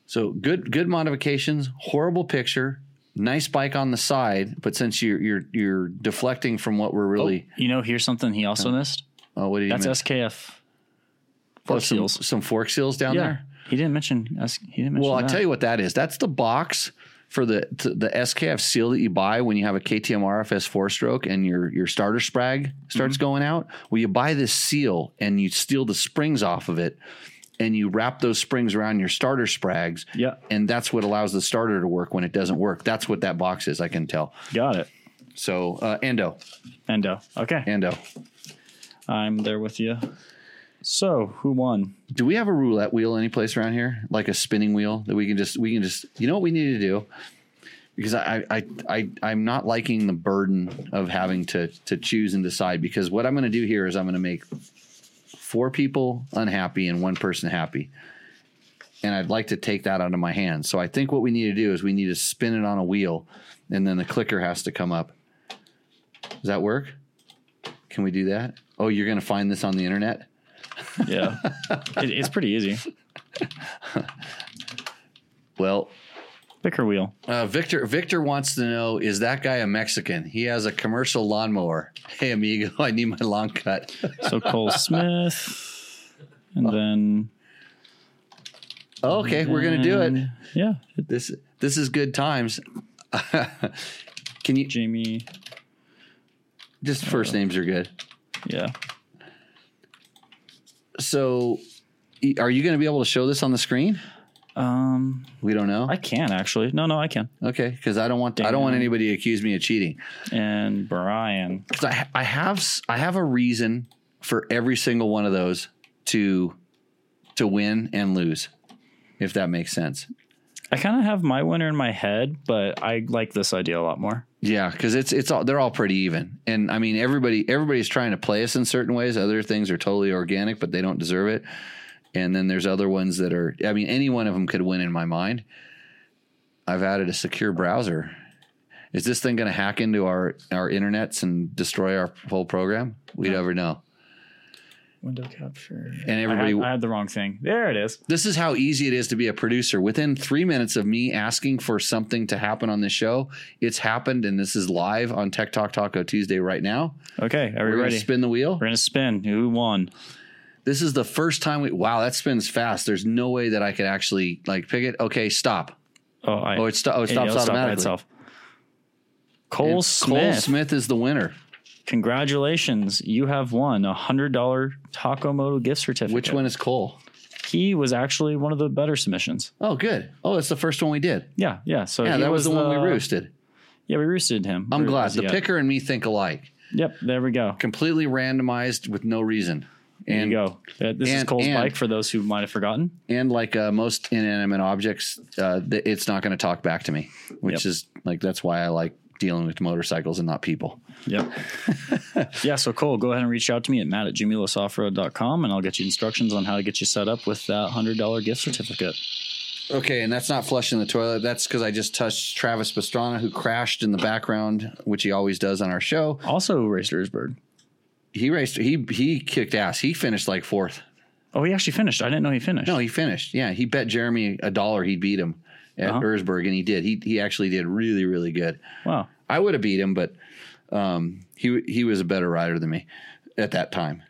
So good good modifications, horrible picture, nice bike on the side, but since you're you're you're deflecting from what we're really you know, here's something he also missed. oh, what do you That's mean? SKF Oh, fork some, seals. some fork seals down Yeah, there. He didn't mention. S- He didn't mention. Well, I'll tell you what that is. That's the box for the the SKF seal that you buy when you have a KTM RFS four stroke and your your starter sprag starts Mm-hmm. going out. Well, you buy this seal and you steal the springs off of it, and you wrap those springs around your starter sprags. Yeah. and that's what allows the starter to work when it doesn't work. That's what that box is. I can tell. Got it. So uh, endo, Endo. Okay, endo. I'm there with you. So, who won? Do we have a roulette wheel any place around here, like a spinning wheel that we can just we can just you know what we need to do? Because I I I I'm not liking the burden of having to to choose and decide. Because what I'm going to do here is I'm going to make four people unhappy and one person happy, and I'd like to take that out of my hands. So I think what we need to do is we need to spin it on a wheel, and then the clicker has to come up. Does that work? Can we do that? Oh, you're going to find this on the internet? Yeah, it, it's pretty easy. Well, Picker wheel. Uh, Victor Victor wants to know: Is that guy a Mexican? He has a commercial lawnmower. Hey, amigo, I need my lawn cut. So Cole Smith, and then okay, we're gonna do it. Yeah, This this is good times. Can you Jamie. just first names are good? Yeah, So, are you going to be able to show this on the screen? um, We don't know. I can actually. No, no, I can. okay, because I don't want I don't want anybody to accuse me of cheating. And Brian. Because I I have I have a reason for every single one of those to to win and lose, if that makes sense. I kind of have my winner in my head, but I like this idea a lot more. Yeah, because it's it's all they're all pretty even, and I mean everybody everybody's trying to play us in certain ways. Other things are totally organic, but they don't deserve it. And then there's other ones that are. I mean, any one of them could win in my mind. I've added a secure browser. Is this thing going to hack into our our internets and destroy our whole program? We'd never know. Window capture. And I everybody, had, I had the wrong thing. There it is. this is how easy it is to be a producer. Within three minutes of me asking for something to happen on this show, it's happened, and this is live on Tech Talk Taco Tuesday right now. Okay, are we We're going ready? to spin the wheel. We're gonna spin. Who won? This is the first time we. Wow, that spins fast. There's no way that I could actually like pick it. Okay, stop. Oh, I, Oh, it, sto- oh, it stops stop automatically. itself. Cole And Smith. Cole Smith is the winner. Congratulations, you have won a hundred dollar Taco Moto gift certificate. Which one is Cole? He was actually one of the better submissions. Oh, good. Oh, it's the first one we did. Yeah, yeah. So Yeah, that was, the one we roosted. Yeah, we roosted him. I'm Where glad. The picker and me think alike. Yep, there we go. Completely randomized with no reason. There And you go. Uh, This is Cole's and- bike for those who might have forgotten. and like uh, most inanimate objects, uh, th- it's not going to talk back to me, which Yep. is like that's why I like dealing with motorcycles and not people. Yep. yeah, so Cole, go ahead and reach out to me at matt at jumulosoffroad.com and I'll get you instructions on how to get you set up with that $100 gift certificate. Okay, and that's not flushing the toilet. That's because I just touched Travis Pastrana, who crashed in the background, which he always does on our show. Also, raced Erzberg. He raced. He he kicked ass. He finished like fourth. Oh, he actually finished. I didn't know he finished. No, he finished. Yeah, he bet Jeremy a dollar he'd beat him at Uh-huh. Erzberg, and he did. He he actually did really really good. Wow. I would have beat him, but um, he he was a better rider than me at that time.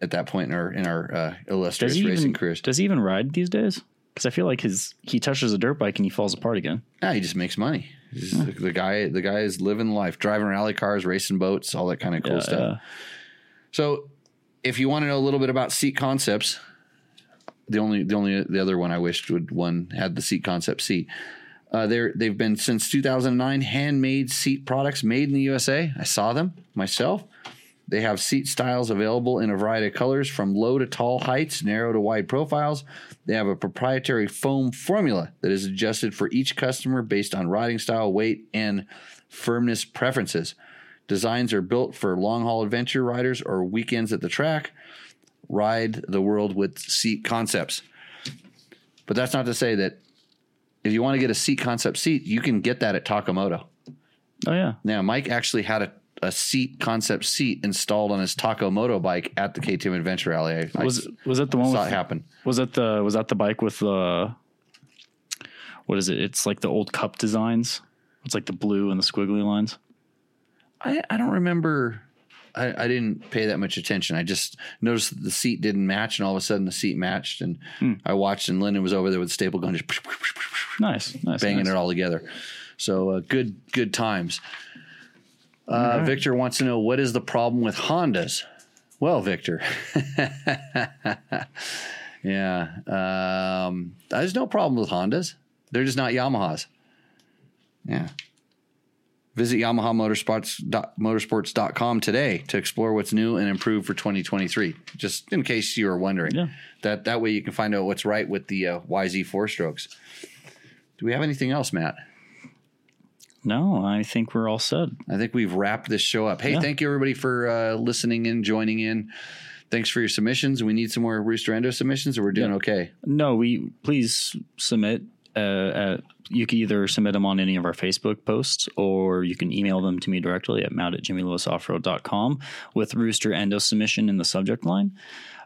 At that point in our in our uh, illustrious Mm-hmm. Racing even careers, does he even ride these days? Because I feel like his he touches a dirt bike and he falls apart again. yeah, he just makes money. He's the, the guy the guy is living life, driving rally cars, racing boats, all that kind of cool Yeah, stuff. yeah. So, if you want to know a little bit about seat concepts, the only the only the other one I wished would one had the seat concept seat. Uh, they're they've been since 2009 handmade seat products made in the USA. I saw them myself. They have seat styles available in a variety of colors from low to tall heights, narrow to wide profiles. They have a proprietary foam formula that is adjusted for each customer based on riding style, weight, and firmness preferences. Designs are built for long haul adventure riders or weekends at the track. Ride the world with seat concepts. But that's not to say that if you want to get a seat concept seat, you can get that at Taco Moto. Oh yeah. Now, Mike actually had a, a seat concept seat installed on his Taco Moto bike at the KTM Adventure Rally. I, I Was was that the one saw with it happen. Was that the was that the bike with the what is it? It's like the old cup designs. It's like the blue and the squiggly lines. I, I don't remember. I, I didn't pay that much attention. I just noticed that the seat didn't match, and all of a sudden the seat matched. And I watched, and Lyndon was over there with the staple gun, just Nice, nice, banging nice. it all together. So uh, good, good times. Uh, Victor wants to know what is the problem with Hondas. Well, Victor, yeah, um, there's no problem with Hondas. They're just not Yamahas. Yeah. Visit Yamaha Motorsports motorsports.com today to explore what's new and improved for 2023. Just in case you were wondering. Yeah. That that way you can find out what's right with the uh, YZ four strokes. Do we have anything else, Matt? No, I think we're all set. I think we've wrapped this show up. Hey, Yeah. thank you everybody for uh, listening in, joining in. Thanks for your submissions. We need some more Roost or Endo submissions, or we're doing Yeah. okay. No, we please submit. Uh, at, you can either submit them on any of our Facebook posts or you can email them to me directly at matt at jimmylewisoffroad.com with Roost or Endo submission in the subject line.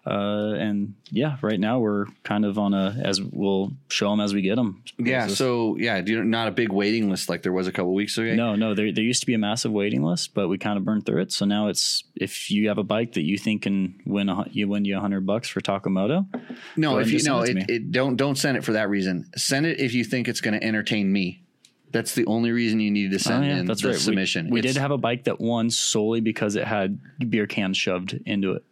Uh, and yeah, right now we're kind of on a, as we'll show them as we get them. Yeah. So yeah, not a big waiting list like there was a couple weeks ago. No, no, there, there used to be a massive waiting list, but we kind of burned through it. So now it's if you have a bike that you think can win a, you win you a hundred bucks for Taco Moto. No, if you no, it it, it, don't don't send it for that reason. Send it if you think it's going to entertain me. That's the only reason you need to Oh send in that's the right. We- submission. We, It's- did have a bike that won solely because it had beer cans shoved into it.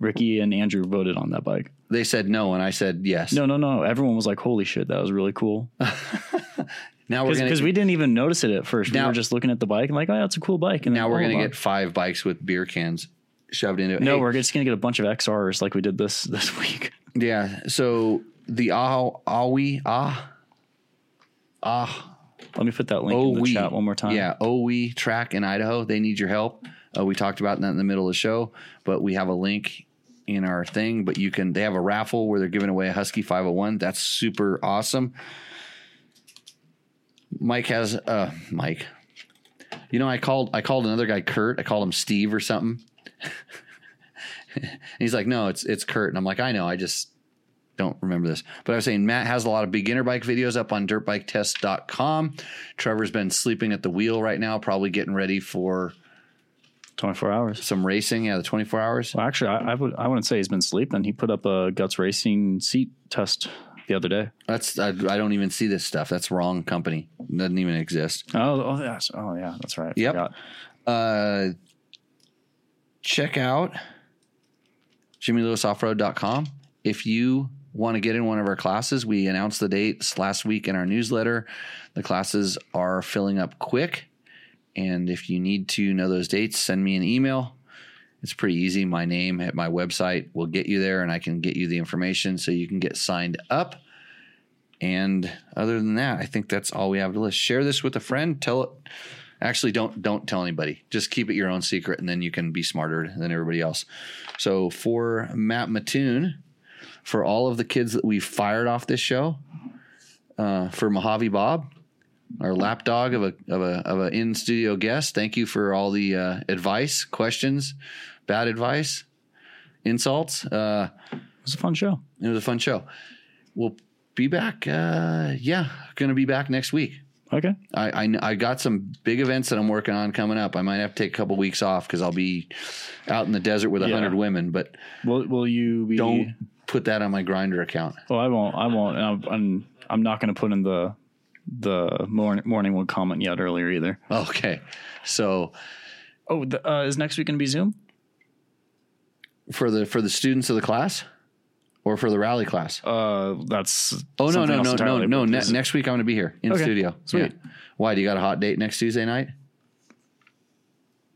Ricky and Andrew voted on that bike. They said no, and I said yes. No, no, no. Everyone was like, "Holy shit, that was really cool." now we're Because we didn't even notice it at first. Now- we were just looking at the bike and like, "Oh, that's a cool bike." And now then, we're oh, gonna get five bikes with beer cans shoved into it. No, Hey, we're just gonna get a bunch of XRs like we did this this week. yeah. So the ah awi ah ah Let me put that link oh in the chat one more time. Yeah, we track in Idaho. They need your help. Uh, we talked about that in the middle of the show, but we have a link in our thing. But you can. They have a raffle where they're giving away a Husky 501. That's super awesome. Mike has uh Mike. You know, I called I called another guy Kurt. I called him Steve or something. He's like, no, it's it's Kurt. And I'm like, I know, I just don't remember this. But I was saying Matt has a lot of beginner bike videos up on dirtbiketest.com. Trevor's been sleeping at the wheel right now, probably getting ready for twenty four hours. some racing. Yeah, the 24 hours. Well, actually, I, I would I wouldn't say he's been sleeping. He put up a guts racing seat test the other day. That's I, I don't even see this stuff. That's wrong company. Doesn't even exist. Oh, oh, yes. oh yeah, that's right. I Yep. forgot. Uh, check out jimmylewisoffroad.com. If you want to get in one of our classes, we announced the dates last week in our newsletter. The classes are filling up quick. And if you need to know those dates, send me an email. It's pretty easy. My name at my website will get you there, and I can get you the information so you can get signed up. And other than that, I think that's all we have to list. Share this with a friend. Tell it. Actually, don't don't tell anybody. Just keep it your own secret, and then you can be smarter than everybody else. So for Matt Mattoon, for all of the kids that we fired off this show, uh, for Mojave Bob, our lapdog of a of a of an in studio guest. Thank you for all the uh, advice, questions, bad advice, insults. Uh, It was a fun show. it was a fun show. We'll be back. Uh, yeah, going to be back next week. Okay. I, I I got some big events that I'm working on coming up. I might have to take a couple weeks off because I'll be out in the desert with a Yeah. hundred women. But Will Will you be? don't put that on my Grindr account. Well, I won't. I won't. and I'm I'm, I'm not going to put in the the morning morning wood comment yet earlier either. Okay, so Oh, the, uh, is next week going to be Zoom? for the for the students of the class, or for the rally class. Uh, that's oh no no no no no! Ne- next week I'm going to be here in Okay, studio. sweet. Yeah. Why? Do you got a hot date next Tuesday night?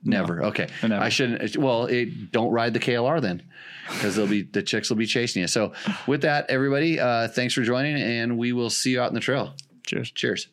Never. Okay. Never. I shouldn't. Well, it, don't ride the KLR then, because they'll be the chicks will be chasing you. So with that, everybody, uh, thanks for joining, and we will see you out in the trail. Cheers. Cheers.